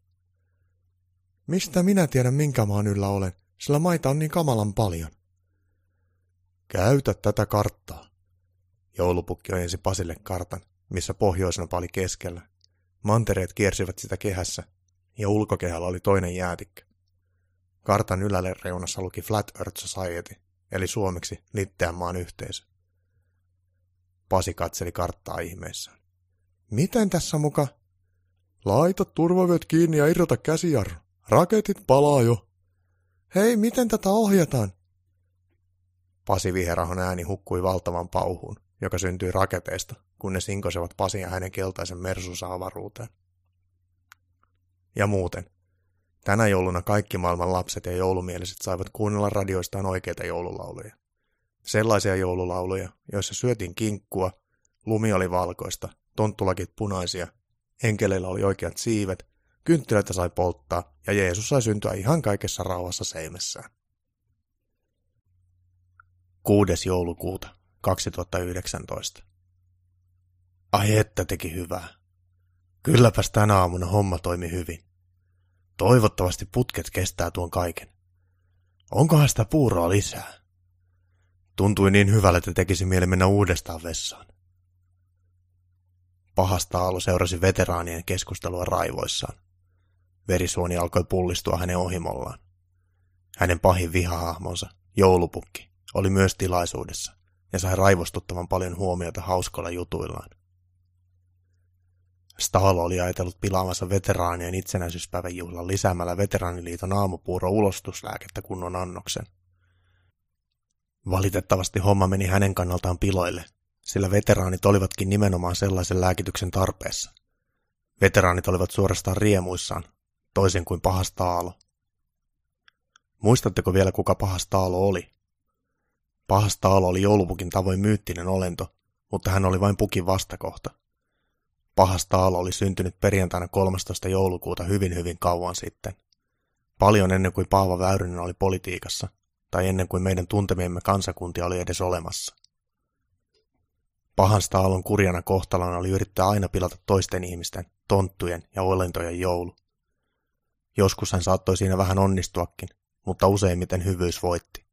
S1: Mistä minä tiedän, minkä maan yllä olen, sillä maita on niin kamalan paljon. Käytä tätä karttaa. Joulupukki ojensi Pasille kartan, missä pohjoisena pali keskellä. Mantereet kiersivät sitä kehässä, ja ulkokehällä oli toinen jäätikkö. Kartan ylälle reunassa luki Flat Earth Society, eli suomeksi Litteän maan yhteisö. Pasi katseli karttaa ihmeissään. Miten tässä muka? Laita turvavyöt kiinni ja irrota käsijarru. Raketit palaa jo. Hei, miten tätä ohjataan? Pasi Viherahon ääni hukkui valtavan pauhuun, joka syntyi raketeista, kun ne sinkosevat Pasin ja hänen keltaisen mersunsa avaruuteen. Ja muuten, tänä jouluna kaikki maailman lapset ja joulumieliset saivat kuunnella radioistaan oikeita joululauluja. Sellaisia joululauluja, joissa syötiin kinkkua, lumi oli valkoista, tonttulakit punaisia, enkeleillä oli oikeat siivet, kynttilöitä sai polttaa ja Jeesus sai syntyä ihan kaikessa rauhassa seimessään. 6. joulukuuta 2019. Ai että teki hyvää. Kylläpäs tänä aamuna homma toimi hyvin. Toivottavasti putket kestää tuon kaiken. Onkohan sitä puuroa lisää? Tuntui niin hyvälle, että tekisi mieli mennä uudestaan vessaan. Pahasta aalu seurasi veteraanien keskustelua raivoissaan. Verisuoni alkoi pullistua hänen ohimollaan. Hänen pahin vihahahmonsa, joulupukki, oli myös tilaisuudessa ja sai raivostuttavan paljon huomiota hauskoilla jutuillaan. Stalo oli ajatellut pilaavansa veteraanien itsenäisyyspäivän juhlan lisäämällä Veteraaniliiton aamupuuro ulostuslääkettä kunnon annoksen. Valitettavasti homma meni hänen kannaltaan piloille, sillä veteraanit olivatkin nimenomaan sellaisen lääkityksen tarpeessa. Veteraanit olivat suorastaan riemuissaan, toisin kuin pahas Taalo. Muistatteko vielä, kuka pahas Taalo oli? Pahas Taalo oli joulupukin tavoin myyttinen olento, mutta hän oli vain pukin vastakohta. Pahas Taalo oli syntynyt perjantaina 13. joulukuuta hyvin hyvin kauan sitten. Paljon ennen kuin Paava Väyrynen oli politiikassa, tai ennen kuin meidän tuntemiemme kansakuntia oli edes olemassa. Pahan Staalon kurjana kohtalona oli yrittää aina pilata toisten ihmisten, tonttujen ja olentojen joulu. Joskus hän saattoi siinä vähän onnistuakin, mutta useimmiten hyvyys voitti.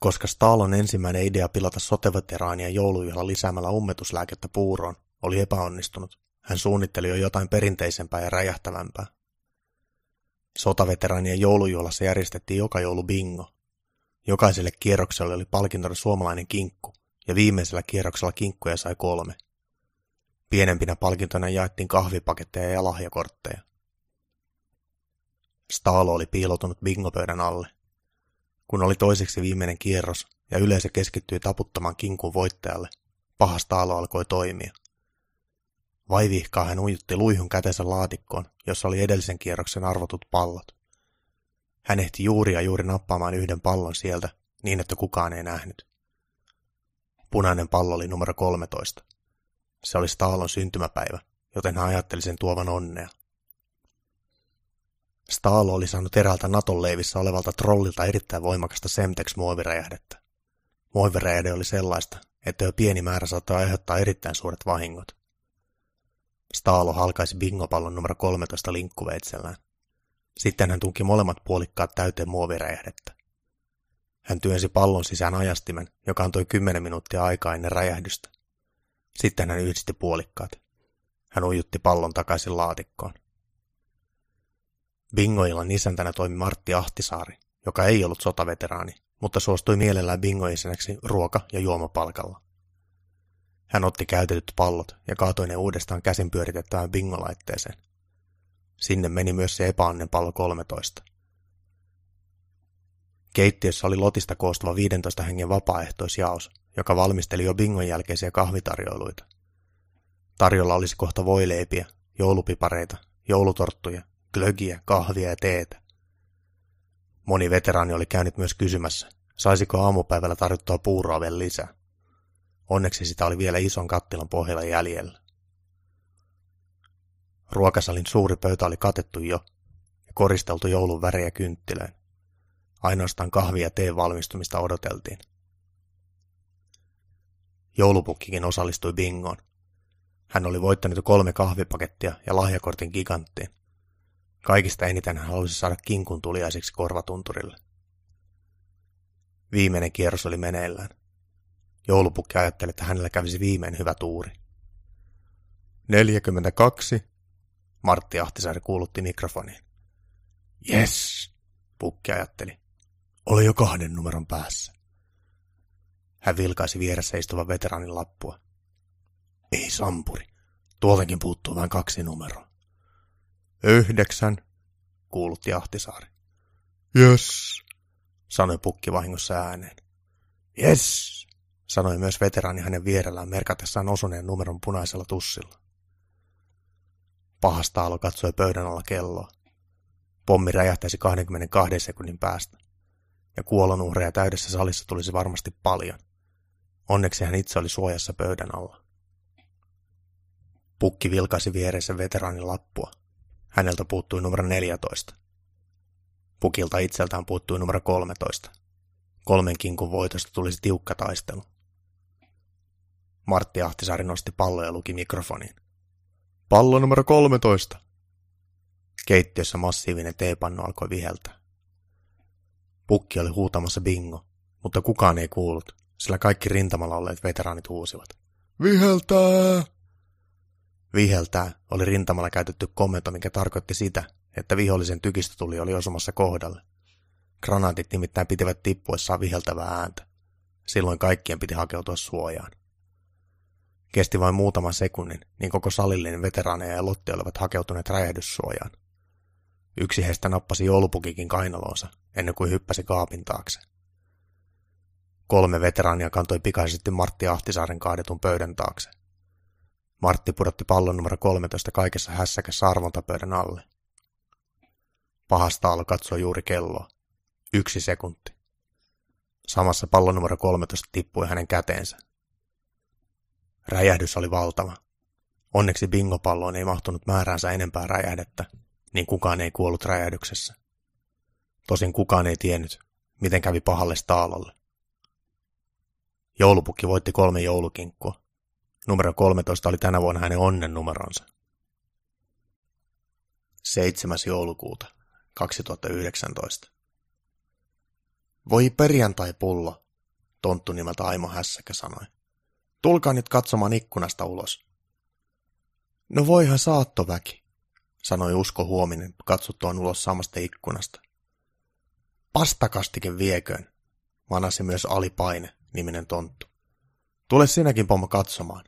S1: Koska Stalon ensimmäinen idea pilata soteveteraania joulujuhla lisäämällä ummetuslääkettä puuroon oli epäonnistunut, hän suunnitteli jo jotain perinteisempää ja räjähtävämpää. Sotaveteraanien joulujuhlassa järjestettiin joka joulu bingo. Jokaiselle kierrokselle oli palkintona suomalainen kinkku, ja viimeisellä kierroksella kinkkuja sai kolme. Pienempinä palkintona jaettiin kahvipaketteja ja lahjakortteja. Staalo oli piilotunut bingopöydän alle. Kun oli toiseksi viimeinen kierros ja yleisö keskittyi taputtamaan kinkun voittajalle, paha Staalo alkoi toimia. Vaivihkaa hän ujutti luihun kätensä laatikkoon, jossa oli edellisen kierroksen arvotut pallot. Hän ehti juuri ja juuri nappaamaan yhden pallon sieltä, niin että kukaan ei nähnyt. Punainen pallo oli numero 13. Se oli Staalon syntymäpäivä, joten hän ajatteli sen tuovan onnea. Staalo oli saanut eräältä Naton leivissä olevalta trollilta erittäin voimakasta Semtex-muoviräjähdettä. Muoviräjähde oli sellaista, että jo pieni määrä saattoi aiheuttaa erittäin suuret vahingot. Staalo halkaisi bingopallon numero 13 linkkuveitsellään. Sitten hän tunki molemmat puolikkaat täyteen muoviräjähdettä. Hän työnsi pallon sisään ajastimen, joka antoi kymmenen minuuttia aikaa ennen räjähdystä. Sitten hän yhdisti puolikkaat. Hän ujutti pallon takaisin laatikkoon. Bingoillan isäntänä toimi Martti Ahtisaari, joka ei ollut sotaveteraani, mutta suostui mielellään bingoisenäksi ruoka- ja juomapalkalla. Hän otti käytetyt pallot ja kaatoi ne uudestaan käsin pyöritettävään bingolaitteeseen. Sinne meni myös se epäonnen pallo 13. Keittiössä oli lotista koostuva 15 hengen vapaaehtoisjaos, joka valmisteli jo bingon jälkeisiä kahvitarjoiluita. Tarjolla olisi kohta voileipiä, joulupipareita, joulutorttuja, glögiä, kahvia ja teetä. Moni veteraani oli käynyt myös kysymässä, saisiko aamupäivällä tarjottua puuroa vielä lisää. Onneksi sitä oli vielä ison kattilan pohjalla jäljellä. Ruokasalin suuri pöytä oli katettu jo ja koristeltu joulun värejä kynttilöin. Ainoastaan kahvia ja teen valmistumista odoteltiin. Joulupukkikin osallistui bingoon. Hän oli voittanut kolme kahvipakettia ja lahjakortin giganttiin. Kaikista eniten hän halusi saada kinkun tuliaiseksi korvatunturille. Viimeinen kierros oli meneillään. Joulupukki ajatteli, että hänellä kävisi viimein hyvä tuuri. 42. Martti Ahtisaari kuulutti mikrofoniin. Yes, pukki ajatteli. Ole jo kahden numeron päässä. Hän vilkaisi vieressä istuvan veteraanin lappua. Ei sampuri. Tuoltakin puuttuu vain kaksi numeroa. Yhdeksän, kuulutti Ahtisaari. Yes, sanoi pukki vahingossa ääneen. Yes, sanoi myös veteraani hänen vierellään merkatessaan osuneen numeron punaisella tussilla. Pahasta alo katsoi pöydän alla kelloa. Pommi räjähtäisi 22 sekunnin päästä, ja kuolonuhreja täydessä salissa tulisi varmasti paljon. Onneksi hän itse oli suojassa pöydän alla. Pukki vilkaisi viereisen veteraanin lappua. Häneltä puuttui numero 14. Pukilta itseltään puuttui numero 13. Kolmen kinkun voitosta tulisi tiukka taistelu. Martti Ahtisaari nosti pallo ja luki mikrofoniin. Pallo numero 13. Keittiössä massiivinen teepannu alkoi viheltää. Pukki oli huutamassa bingo, mutta kukaan ei kuullut, sillä kaikki rintamalla olleet veteraanit huusivat. Viheltää! Viheltää oli rintamalla käytetty komento, mikä tarkoitti sitä, että vihollisen tykistötuli oli osumassa kohdalle. Granaatit nimittäin pitivät tippuessaan viheltävää ääntä. Silloin kaikkien piti hakeutua suojaan. Kesti vain muutaman sekunnin, niin koko salillinen veteraaneja ja Lotti olivat hakeutuneet räjähdyssuojaan. Yksi heistä nappasi joulupukikin kainalonsa, ennen kuin hyppäsi kaapin taakse. Kolme veteraania kantoi pikaisesti Martti Ahtisaaren kaadetun pöydän taakse. Martti pudotti pallon numero 13 kaikessa hässäkässä arvontapöydän alle. Pahasta alo katsoi juuri kelloa. Yksi sekunti. Samassa pallon numero 13 tippui hänen käteensä. Räjähdys oli valtava. Onneksi bingopalloon ei mahtunut määräänsä enempää räjähdettä, niin kukaan ei kuollut räjähdyksessä. Tosin kukaan ei tiennyt, miten kävi pahalle staalolle. Joulupukki voitti kolme joulukinkkua. Numero 13 oli tänä vuonna hänen onnen numeronsa. 7. joulukuuta 2019. Voi perjantai-pullo, tonttu nimeltä Aimo Hässäkä sanoi. Tulkaa nyt katsomaan ikkunasta ulos. No voihan saattoväki, sanoi Usko Huominen katsottuaan ulos samasta ikkunasta. Pastakastike vieköön, vanasi myös Alipaine, niminen tonttu. Tule sinäkin pommo katsomaan.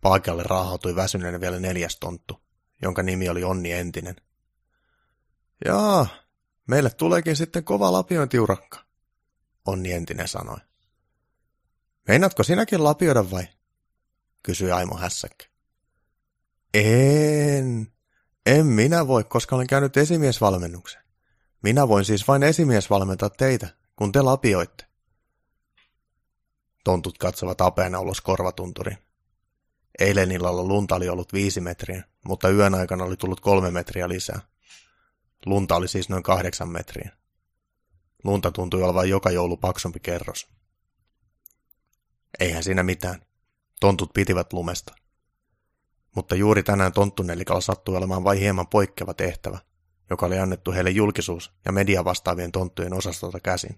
S1: Paikalle raahautui väsyneenä vielä neljäs tonttu, jonka nimi oli Onni Entinen. Jaa, meille tuleekin sitten kova lapiointiurakka, Onni Entinen sanoi. Meinaatko sinäkin lapioida vai? kysyi Aimo hässäkkä. En, en minä voi, koska olen käynyt esimiesvalmennuksen. Minä voin siis vain esimiesvalmentaa teitä, kun te lapioitte. Tontut katsovat apeena ulos korvatunturiin. Eilen illalla lunta oli ollut viisi metriä, mutta yön aikana oli tullut kolme metriä lisää. Lunta oli siis noin kahdeksan metriä. Lunta tuntui olevan joka joulu paksumpi kerros. Eihän siinä mitään. Tontut pitivät lumesta. Mutta juuri tänään tonttunelikalla sattui olemaan vain hieman poikkeava tehtävä, joka oli annettu heille julkisuus- ja media vastaavien tonttujen osastolta käsin.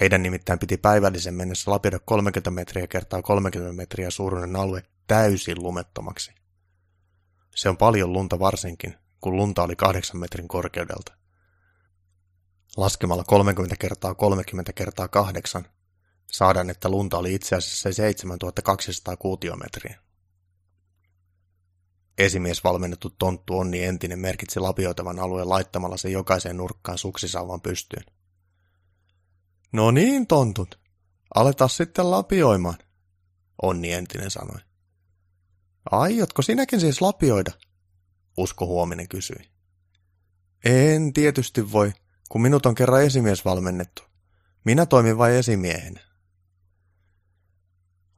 S1: Heidän nimittäin piti päivällisen mennessä lapioida 30 metriä kertaa 30 metriä suuruinen alue täysin lumettomaksi. Se on paljon lunta varsinkin, kun lunta oli 8 metrin korkeudelta. Laskemalla 30 kertaa 30 kertaa 8 saadaan, että lunta oli itse asiassa 7200 kuutiometriä. Esimies valmennettu tonttu Onni Entinen merkitsi lapioitavan alueen laittamalla sen jokaiseen nurkkaan suksisalvan pystyyn. No niin, tontut. Aletaan sitten lapioimaan, Onni Entinen sanoi. Aiotko sinäkin siis lapioida? Usko Huominen kysyi. En tietysti voi, kun minut on kerran esimies valmennettu. Minä toimin vain esimiehenä.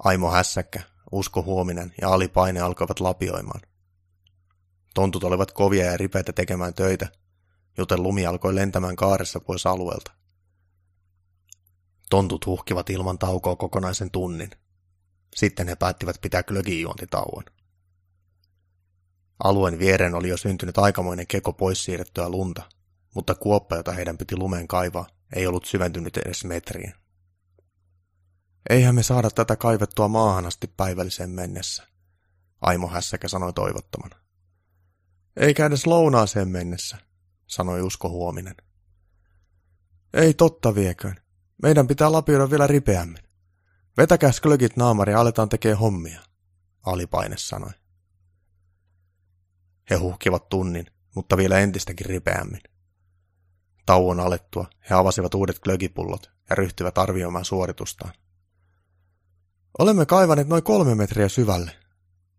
S1: Aimo Hässäkkä, Usko Huominen ja Ali Paine alkoivat lapioimaan. Tontut olivat kovia ja ripeitä tekemään töitä, joten lumi alkoi lentämään kaaressa pois alueelta. Tontut huhkivat ilman taukoa kokonaisen tunnin. Sitten he päättivät pitää glögijuontitauon. Alueen viereen oli jo syntynyt aikamoinen keko pois siirrettyä lunta, mutta kuoppa, jota heidän piti lumeen kaivaa, ei ollut syventynyt edes metriin. Eihän me saada tätä kaivettua maahan asti päivälliseen mennessä, Aimo Hässäkä sanoi toivottomana. Eikä edes lounaaseen mennessä, sanoi Usko Huominen. Ei totta vieköön. Meidän pitää lapioida vielä ripeämmin. Vetäkää sklögit naamari ja aletaan tekee hommia, alipaine sanoi. He huhkivat tunnin, mutta vielä entistäkin ripeämmin. Tauon alettua he avasivat uudet glögipullot ja ryhtyivät arvioimaan suoritustaan. Olemme kaivaneet noin kolme metriä syvälle,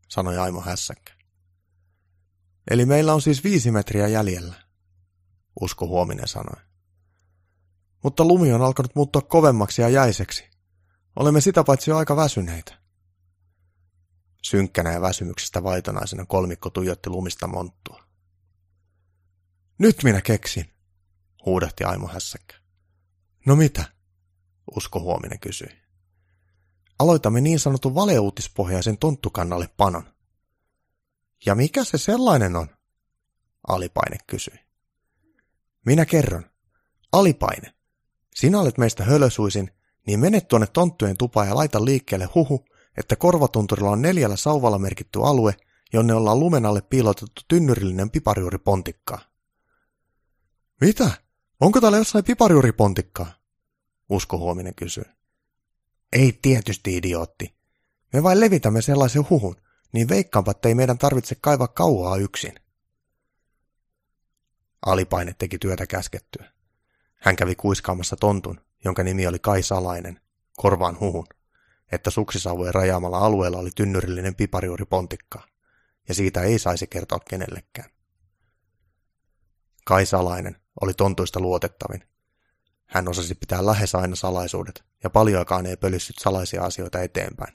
S1: sanoi Aimo hässäkkä. Eli meillä on siis viisi metriä jäljellä, Usko Huominen sanoi. Mutta lumi on alkanut muuttua kovemmaksi ja jäiseksi. Olemme sitä paitsi jo aika väsyneitä. Synkkänä ja väsymyksestä vaitonaisena kolmikko tuijotti lumista monttua. Nyt minä keksin, huudahti Aimo hässäkkä. No mitä? Usko Huominen kysyi. Aloitamme niin sanotun valeuutispohjaisen tonttukannalle panon. Ja mikä se sellainen on? Alipaine kysyi. Minä kerron. Alipaine. Sinä olet meistä hölösuisin, niin mene tuonne tonttujen tupaan ja laita liikkeelle huhu, että korvatunturilla on neljällä sauvalla merkitty alue, jonne ollaan lumen alle piilotettu tynnyrillinen pipariuripontikkaa. Mitä? Onko täällä jossain pipariuripontikkaa? Usko Huominen kysyi. Ei tietysti, idiootti. Me vain levitämme sellaisen huhun, niin veikkaanpa, että ei meidän tarvitse kaivaa kauaa yksin. Alipaine teki työtä käskettyä. Hän kävi kuiskaamassa tontun, jonka nimi oli Kai Salainen, korvaan huhun, että suksisauvojen rajaamalla alueella oli tynnyrillinen pipariuripontikka, ja siitä ei saisi kertoa kenellekään. Kai Salainen oli tontuista luotettavin. Hän osasi pitää lähes aina salaisuudet, ja paljoakaan ei pölyssyt salaisia asioita eteenpäin.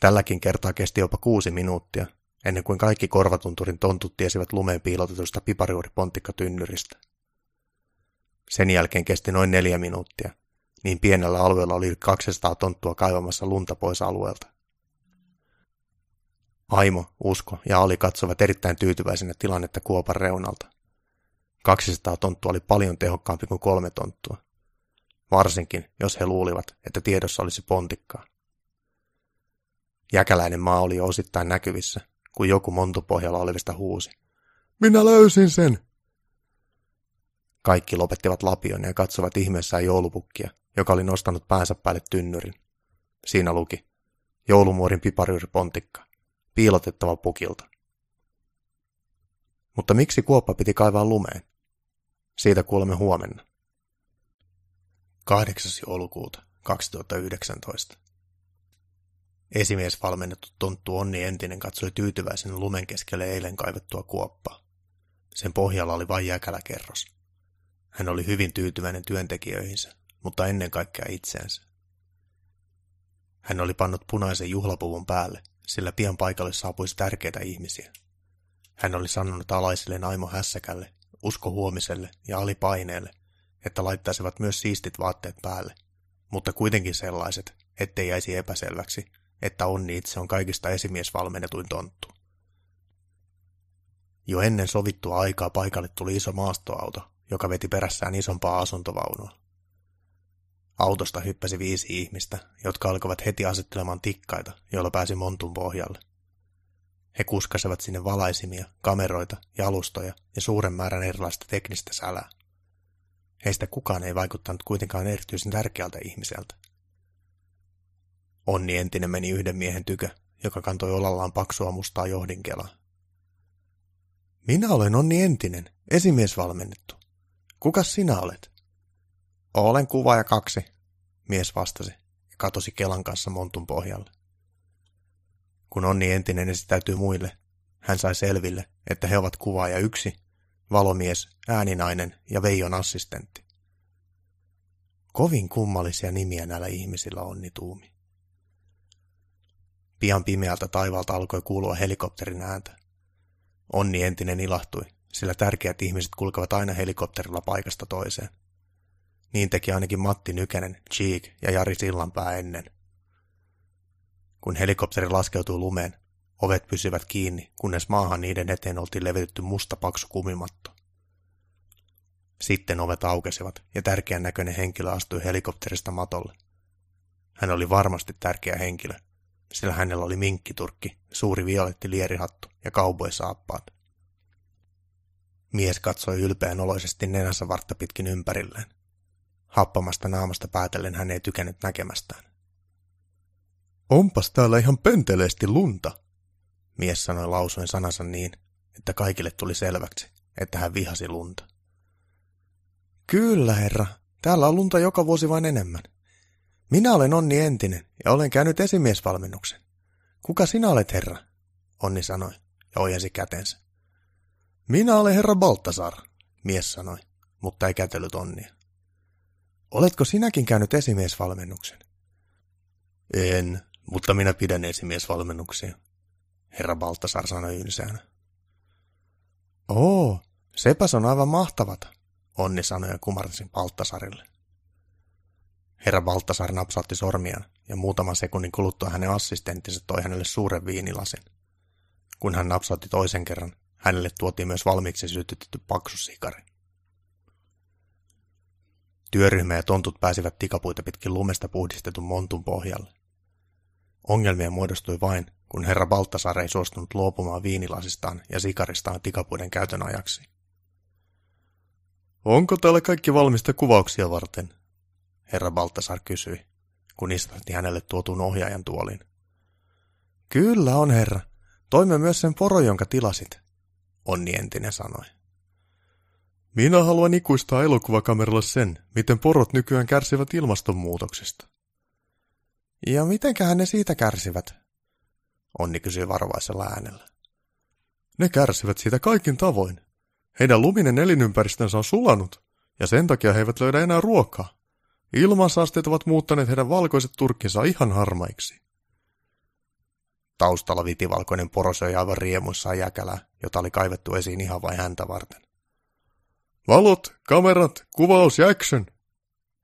S1: Tälläkin kertaa kesti jopa kuusi minuuttia, ennen kuin kaikki korvatunturin tontut tiesivät lumeen piilotetusta pipariuripontikkatynnyristä. Sen jälkeen kesti noin neljä minuuttia. Niin pienellä alueella oli yli 200 tonttua kaivamassa lunta pois alueelta. Aimo, Usko ja Ali katsovat erittäin tyytyväisenä tilannetta kuopan reunalta. 200 tonttua oli paljon tehokkaampi kuin kolme tonttua. Varsinkin, jos he luulivat, että tiedossa olisi pontikkaa. Jäkäläinen maa oli osittain näkyvissä, kun joku montupohjalla olevista huusi. Minä löysin sen! Kaikki lopettivat lapion ja katsovat ihmeessään joulupukkia, joka oli nostanut päänsä päälle tynnyrin. Siinä luki, joulumuorin piparyyripontikka, piilotettava pukilta. Mutta miksi kuoppa piti kaivaa lumeen? Siitä kuulemme huomenna. 8. joulukuuta 2019. Esimies valmennettu tonttu Onni Entinen katsoi tyytyväisen lumen keskelle eilen kaivettua kuoppaa. Sen pohjalla oli vain jäkäläkerros. Hän oli hyvin tyytyväinen työntekijöihinsä, mutta ennen kaikkea itseensä. Hän oli pannut punaisen juhlapuvun päälle, sillä pian paikalle saapuisi tärkeitä ihmisiä. Hän oli sanonut alaisille Naimo Hässäkälle, Usko Huomiselle ja Alipaineelle, että laittaisivat myös siistit vaatteet päälle, mutta kuitenkin sellaiset, ettei jäisi epäselväksi, että Onni itse on kaikista esimiesvalmennetuin tonttu. Jo ennen sovittua aikaa paikalle tuli iso maastoauto, joka veti perässään isompaa asuntovaunua. Autosta hyppäsi viisi ihmistä, jotka alkoivat heti asettelemaan tikkaita, joilla pääsi montun pohjalle. He kuskasivat sinne valaisimia, kameroita, jalustoja ja suuren määrän erilaista teknistä sälää. Heistä kukaan ei vaikuttanut kuitenkaan erityisen tärkeältä ihmiseltä. Onni entinen meni yhden miehen tykö, joka kantoi olallaan paksua mustaa johdinkelaa. Minä olen Onni Entinen, esimiesvalmennettu. Kukas sinä olet? Olen kuva ja kaksi, mies vastasi ja katosi Kelan kanssa montun pohjalle. Kun Onni entinen esittäytyy muille, hän sai selville, että he ovat kuvaaja yksi, valomies, ääninainen ja Veijon assistentti. Kovin kummallisia nimiä näillä ihmisillä onni tuumi. Pian pimeältä taivaalta alkoi kuulua helikopterin ääntä. Onni entinen ilahtui, sillä tärkeät ihmiset kulkevat aina helikopterilla paikasta toiseen. Niin teki ainakin Matti Nykänen, Cheek ja Jari Sillanpää ennen. Kun helikopteri laskeutui lumeen, ovet pysyvät kiinni, kunnes maahan niiden eteen oltiin levitetty musta paksu kumimatto. Sitten ovet aukesivat ja tärkeän näköinen henkilö astui helikopterista matolle. Hän oli varmasti tärkeä henkilö, sillä hänellä oli minkkiturkki, suuri violetti lierihattu ja kauboisaappaat. Mies katsoi ylpeän oloisesti nenänsä vartta pitkin ympärilleen, Happamasta naamasta päätellen hän ei tykännyt näkemästään. Onpas täällä ihan penteleesti lunta, mies sanoi lausuen sanansa niin, että kaikille tuli selväksi, että hän vihasi lunta. Kyllä, herra. Täällä on lunta joka vuosi vain enemmän. Minä olen Onni Entinen ja olen käynyt esimiesvalmennuksen. Kuka sinä olet, herra? Onni sanoi ja ojensi kätensä. Minä olen herra Baltasar, mies sanoi, mutta ei kätellyt Onnia. Oletko sinäkin käynyt esimiesvalmennuksen? En, mutta minä pidän esimiesvalmennuksia, herra Baltasar sanoi ylseänä. Oo, sepäs on aivan mahtavat, Onni sanoi ja kumarsi Baltasarille. Herra Baltasar napsautti sormiaan ja muutaman sekunnin kuluttua hänen assistenttinsa toi hänelle suuren viinilasin. Kun hän napsautti toisen kerran, hänelle tuotiin myös valmiiksi sytytetty paksu sikari. Työryhmä ja tontut pääsivät tikapuita pitkin lumesta puhdistetun montun pohjalle. Ongelmia muodostui vain, kun herra Baltasar ei suostunut luopumaan viinilasistaan ja sikaristaan tikapuiden käytön ajaksi. Onko täällä kaikki valmista kuvauksia varten? Herra Baltasar kysyi, kun istahti hänelle tuotuun ohjaajan tuoliin. Kyllä on, herra. Toimme myös sen poro, jonka tilasit, Onni entinen sanoi. Minä haluan ikuistaa elokuvakameralla sen, miten porot nykyään kärsivät ilmastonmuutoksesta. Ja mitenköhän ne siitä kärsivät? Onni kysyi varovaisella äänellä. Ne kärsivät siitä kaikin tavoin. Heidän luminen elinympäristönsä on sulanut, ja sen takia he eivät löydä enää ruokaa. Ilmansaasteet ovat muuttaneet heidän valkoiset turkkinsa ihan harmaiksi. Taustalla vitivalkoinen poro söi aivan riemuissaan jäkälää, jota oli kaivettu esiin ihan vain häntä varten. Valot, kamerat, kuvaus ja action,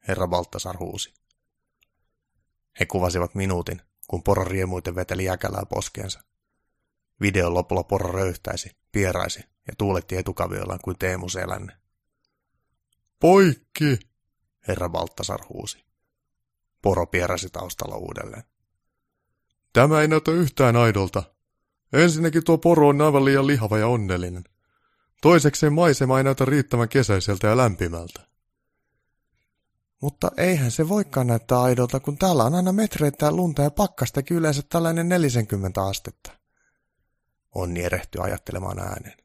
S1: herra Baltasar huusi. He kuvasivat minuutin, kun poro riemuiten veteli jäkälää poskeensa. Videon lopulla poro röyhtäisi, pieraisi ja tuuletti etukavioillaan kuin Teemu Selänne. Poikki, herra Baltasar huusi. Poro pieräsi taustalla uudelleen. Tämä ei näytä yhtään aidolta. Ensinnäkin tuo poro on aivan liian lihava ja onnellinen. Toisekseen maisema ei näytä riittävän kesäiseltä ja lämpimältä. Mutta eihän se voikaan näyttää aidolta, kun täällä on aina metreittäin lunta ja pakkastakin yleensä tällainen 40 astetta. Onni erehtyi ajattelemaan ääneen.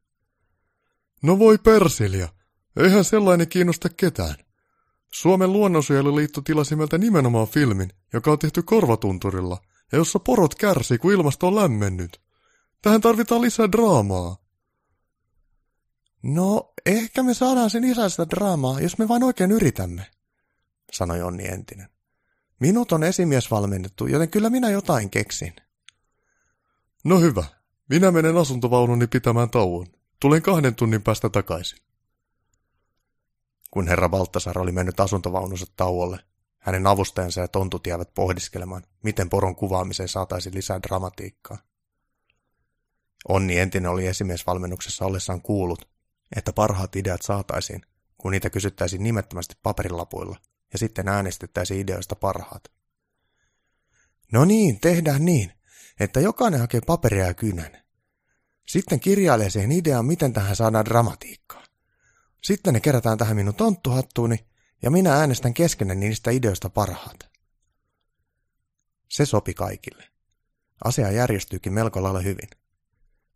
S1: No voi persilia, eihän sellainen kiinnosta ketään. Suomen luonnonsuojeluliitto tilasi meiltä nimenomaan filmin, joka on tehty korvatunturilla, ja jossa porot kärsii, kun ilmasto on lämmennyt. Tähän tarvitaan lisää draamaa. No, ehkä me saadaan sen isästä draamaa, jos me vain oikein yritämme, sanoi Onni Entinen. Minut on esimies valmennettu, joten kyllä minä jotain keksin. No hyvä, minä menen asuntovaununi pitämään tauon. Tulen kahden tunnin päästä takaisin. Kun herra Baltasar oli mennyt asuntovaununsa tauolle, hänen avustajansa ja tontut jäävät pohdiskelemaan, miten poron kuvaamiseen saataisiin lisää dramatiikkaa. Onni entinen oli esimiesvalmennuksessa ollessaan kuullut, että parhaat ideat saataisiin, kun niitä kysyttäisiin nimettömästi paperilapuilla ja sitten äänestettäisiin ideoista parhaat. No niin, tehdään niin, että jokainen hakee paperia ja kynän. Sitten kirjailee siihen ideaan, miten tähän saadaan dramatiikkaa. Sitten ne kerätään tähän minun tonttuhattuuni ja minä äänestän kesken niistä ideoista parhaat. Se sopi kaikille. Asia järjestyykin melko lailla hyvin.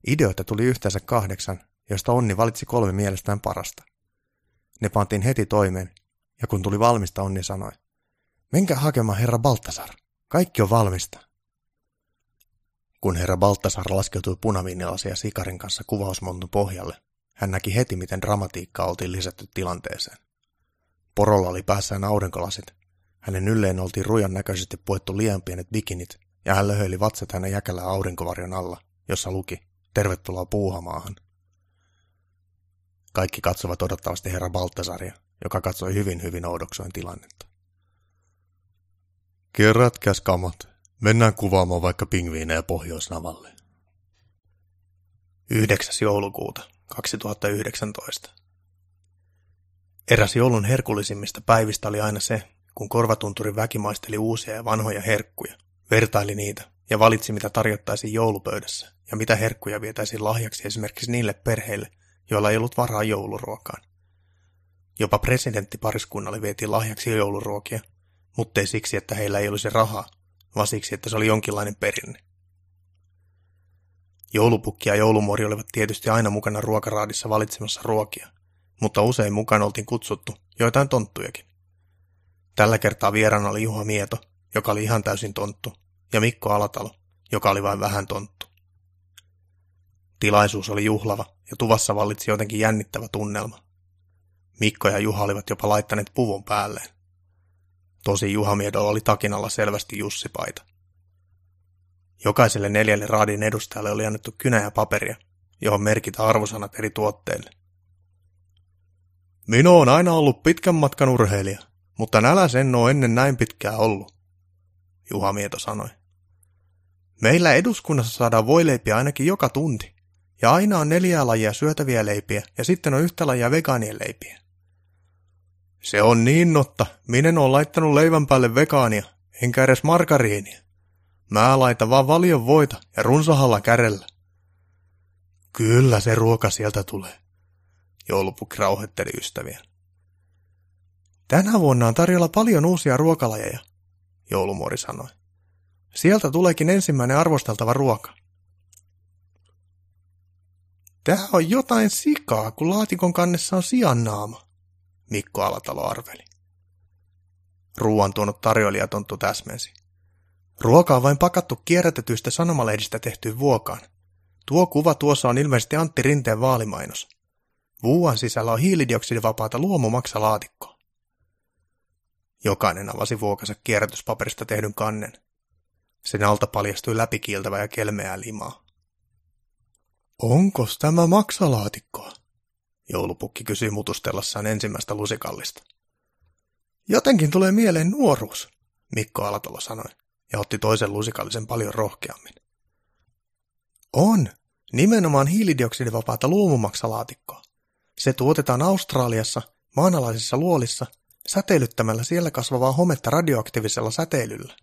S1: Ideoita tuli yhteensä kahdeksan, josta Onni valitsi kolme mielestään parasta. Ne pantiin heti toimeen, ja kun tuli valmista, Onni sanoi, menkää hakemaan herra Baltasar, kaikki on valmista. Kun herra Baltasar laskeutui punaviinilasia sikarin kanssa kuvausmontun pohjalle, hän näki heti, miten dramatiikkaa oltiin lisätty tilanteeseen. Porolla oli päässään aurinkolasit. Hänen ylleen oltiin rujan näköisesti puettu liian pienet bikinit, ja hän löhöili vatsat hänen jäkälää aurinkovarjon alla, jossa luki, tervetuloa puuhamaahan. Kaikki katsovat odottavasti herra Baltasaria, joka katsoi hyvin hyvin oudoksoin tilannetta. Kerätkäs kamat. Mennään kuvaamaan vaikka pingviinejä Pohjoisnavalle. 9. joulukuuta 2019. Eräs joulun herkullisimmista päivistä oli aina se, kun korvatunturin väki maisteli uusia ja vanhoja herkkuja, vertaili niitä ja valitsi mitä tarjottaisiin joulupöydässä ja mitä herkkuja vietäisiin lahjaksi esimerkiksi niille perheille, joilla ei ollut varaa jouluruokaan. Jopa presidenttipariskunnalle vietiin lahjaksi jouluruokia, mutta ei siksi, että heillä ei olisi rahaa, vaan siksi, että se oli jonkinlainen perinne. Joulupukki ja joulumori olivat tietysti aina mukana ruokaraadissa valitsemassa ruokia, mutta usein mukaan oltiin kutsuttu joitain tonttujakin. Tällä kertaa vieraana oli Juha Mieto, joka oli ihan täysin tonttu, ja Mikko Alatalo, joka oli vain vähän tonttu. Tilaisuus oli juhlava ja tuvassa vallitsi jotenkin jännittävä tunnelma. Mikko ja Juha olivat jopa laittaneet puvun päälleen. Tosi Juha Miedolla oli takinalla selvästi Jussipaita. Jokaiselle neljälle raadin edustajalle oli annettu kynä ja paperia, johon merkitä arvosanat eri tuotteille. Minä on aina ollut pitkän matkan urheilija, mutta nälä sen ole ennen näin pitkää ollut, Juha Mieto sanoi. Meillä eduskunnassa saadaan voileipiä ainakin joka tunti, ja aina on neljää lajia syötäviä leipiä, ja sitten on yhtä lajia vegaanien leipiä. Se on niin notta, minä on laittanut leivän päälle vegaania, enkä edes margariinia. Mä laitan vaan valion voita ja runsahalla kärellä. Kyllä se ruoka sieltä tulee. Joulupukki rauhoitteli ystäviä. Tänä vuonna on tarjolla paljon uusia ruokalajeja, joulumuori sanoi. Sieltä tuleekin ensimmäinen arvosteltava ruoka. Tää on jotain sikaa, kun laatikon kannessa on siannaama, Mikko Alatalo arveli. Ruoan tuonut tarjoilijatonttu täsmensi. Ruoka on vain pakattu kierrätetyistä sanomalehdistä tehtyyn vuokaan. Tuo kuva tuossa on ilmeisesti Antti Rinteen vaalimainos. Vuuan sisällä on hiilidioksidivapaata luomumaksalaatikkoa. Jokainen avasi vuokansa kierrätyspaperista tehdyn kannen. Sen alta paljastui läpikiiltävä ja kelmeää limaa. Onkos tämä maksalaatikkoa? Joulupukki kysyi mutustellassaan ensimmäistä lusikallista. Jotenkin tulee mieleen nuoruus, Mikko Alatalo sanoi ja otti toisen lusikallisen paljon rohkeammin. On, nimenomaan hiilidioksidivapaata luomumaksalaatikkoa. Se tuotetaan Australiassa maanalaisissa luolissa säteilyttämällä siellä kasvavaa hometta radioaktiivisella säteilyllä.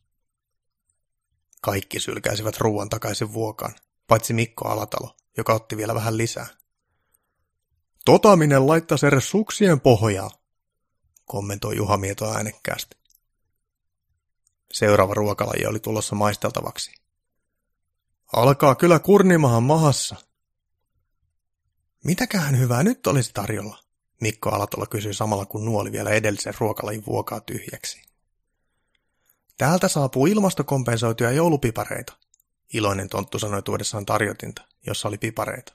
S1: Kaikki sylkäisivät ruoan takaisin vuokaan, paitsi Mikko Alatalo, joka otti vielä vähän lisää. Totaminen laittaisi edes suksien pohjaa, kommentoi Juha Mieto äänekkäästi. Seuraava ruokalaji oli tulossa maisteltavaksi. Alkaa kyllä kurnimahan mahassa. Mitäköhän hyvää nyt olisi tarjolla? Mikko Alatola kysyi samalla kun nuoli vielä edellisen ruokalajin vuokaa tyhjäksi. Täältä saapuu ilmastokompensoituja joulupipareita, iloinen tonttu sanoi tuodessaan tarjotinta, jossa oli pipareita.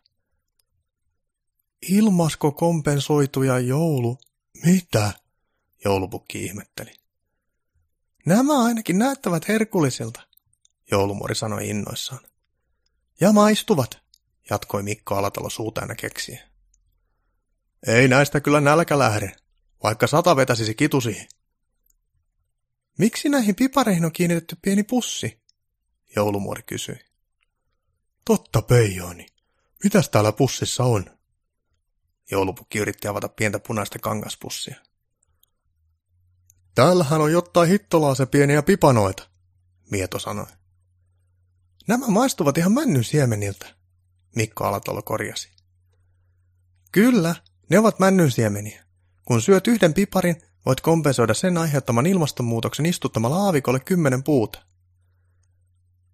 S1: Ilmastokompensoituja joulu? Mitä? Joulupukki ihmetteli. Nämä ainakin näyttävät herkullisilta, joulumuori sanoi innoissaan. Ja maistuvat, jatkoi Mikko Alatalo suutäänä keksiä. Ei näistä kyllä nälkä lähde, vaikka sata vetäsisi kitusi. Miksi näihin pipareihin on kiinnitetty pieni pussi? Joulumuori kysyi. Totta, Peijoni. Mitäs täällä pussissa on? Joulupukki yritti avata pientä punaista kangaspussia. Täällähän on jotain hittolaa se pieniä pipanoita, Mieto sanoi. Nämä maistuvat ihan männyn siemeniltä, Mikko Alatalo korjasi. Kyllä, ne ovat männyn siemeniä. Kun syöt yhden piparin, voit kompensoida sen aiheuttaman ilmastonmuutoksen istuttamalla aavikolle kymmenen puuta.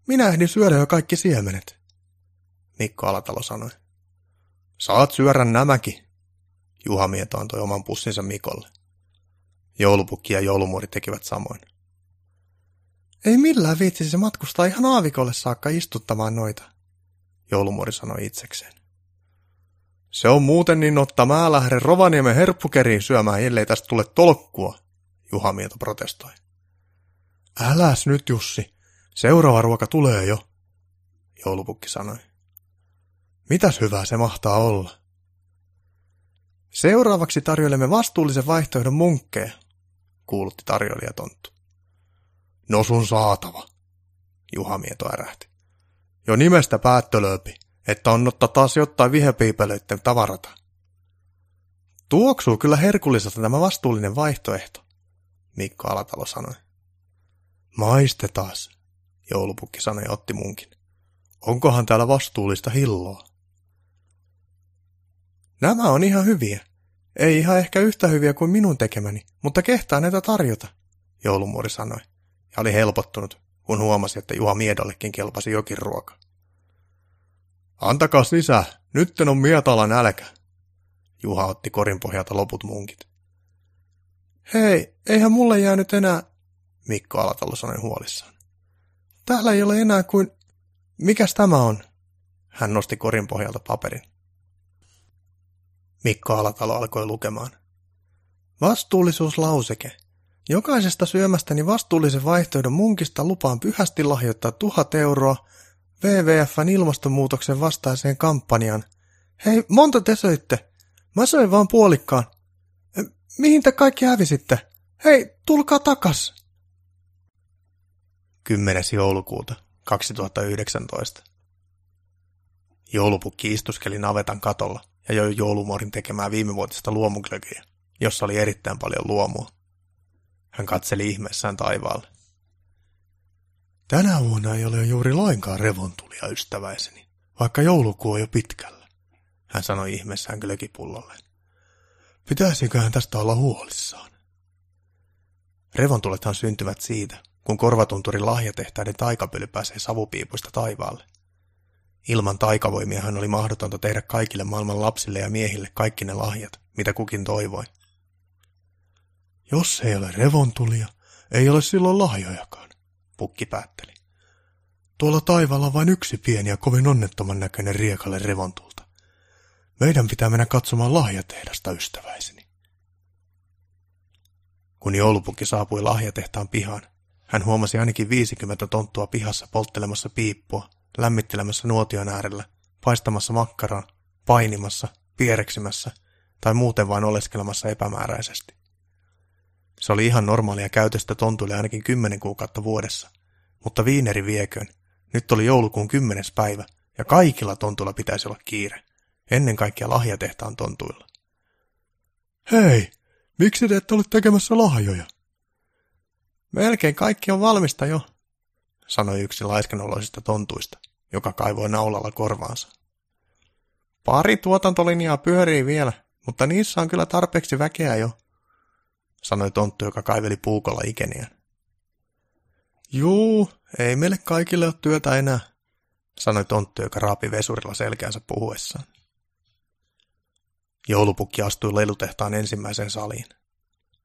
S1: Minä ehdin syödä jo kaikki siemenet, Mikko Alatalo sanoi. Saat syödä nämäkin, Juha Mieto antoi oman pussinsa Mikolle. Joulupukki ja joulumuori tekivät samoin. Ei millään viitsisi matkustaa ihan aavikolle saakka istuttamaan noita, joulumuori sanoi itsekseen. Se on muuten niin otta mä lähden Rovaniemen herppukeriin syömään, ellei tästä tule tolkkua, Juha Mieto protestoi. Äläs nyt, Jussi. Seuraava ruoka tulee jo, joulupukki sanoi. Mitäs hyvää se mahtaa olla? Seuraavaksi tarjoilemme vastuullisen vaihtoehdon munkkeja, kuulutti tarjoilijatonttu. No sun saatava, Juha Mieto ärähti. Jo nimestä päättölööpi, että on ottaa taas jotain vihepiipelöiden tavarata. Tuoksuu kyllä herkulliselta tämä vastuullinen vaihtoehto, Mikko Alatalo sanoi. Maistetaas, joulupukki sanoi ja otti munkin. Onkohan täällä vastuullista hilloa? Nämä on ihan hyviä. Ei ihan ehkä yhtä hyviä kuin minun tekemäni, mutta kehtaa näitä tarjota, joulumuori sanoi, ja oli helpottunut, kun huomasi, että Juha Miedollekin kelpasi jokin ruoka. Antakas lisää, nytten on mietala nälkä. Juha otti korin pohjalta loput munkit. Hei, eihän mulle jäänyt enää, Mikko Alatalo sanoi huolissaan. Täällä ei ole enää kuin... Mikäs tämä on? Hän nosti korin pohjalta paperin. Mikko Alatalo alkoi lukemaan. Vastuullisuuslauseke. Jokaisesta syömästäni vastuullisen vaihtoehdon munkista lupaan pyhästi lahjoittaa tuhat euroa WWFn ilmastonmuutoksen vastaiseen kampanjaan. Hei, monta te söitte? Mä söin vaan puolikkaan. Mihin te kaikki hävisitte? Hei, tulkaa takas! 10. joulukuuta 2019. Joulupukki istuskeli navetan katolla ja joi joulumuorin tekemää viimevuotista luomuklökiä, jossa oli erittäin paljon luomua. Hän katseli ihmeessään taivaalle. Tänä vuonna ei ole juuri lainkaan revontulia, ystäväiseni, vaikka joulukuu on jo pitkällä, hän sanoi ihmeessään glögipullolle. Pitäisiköhän tästä olla huolissaan? Revontulethan syntyvät siitä, kun korvatunturin lahjatehtaiden taikapöly pääsee savupiipuista taivaalle. Ilman taikavoimia hän oli mahdotonta tehdä kaikille maailman lapsille ja miehille kaikki ne lahjat, mitä kukin toivoi. Jos ei ole revontulia, ei ole silloin lahjojakaan, pukki päätteli. Tuolla taivaalla on vain yksi pieni ja kovin onnettoman näköinen riekalle revontulta. Meidän pitää mennä katsomaan lahjatehdasta, ystäväiseni. Kun joulupukki saapui lahjatehtaan pihaan, hän huomasi ainakin 50 tonttua pihassa polttelemassa piippua, lämmittelemässä nuotion äärellä, paistamassa makkaraa, painimassa, piereksimässä tai muuten vain oleskelemassa epämääräisesti. Se oli ihan normaalia käytöstä tontuille ainakin kymmenen kuukautta vuodessa, mutta viineri vieköön. Nyt oli joulukuun kymmenes päivä, ja kaikilla tontuilla pitäisi olla kiire. Ennen kaikkea lahjatehtaan tontuilla. Hei, miksi te ette ole tekemässä lahjoja? Melkein kaikki on valmista jo, sanoi yksi laiskenoloisista tontuista, joka kaivoi naulalla korvaansa. Pari tuotantolinjaa pyörii vielä, mutta niissä on kyllä tarpeeksi väkeä jo, sanoi tonttu, joka kaiveli puukolla ikeniä. Juu, ei meille kaikille ole työtä enää, sanoi tonttu, joka raapi vesurilla selkäänsä puhuessaan. Joulupukki astui lelutehtaan ensimmäiseen saliin.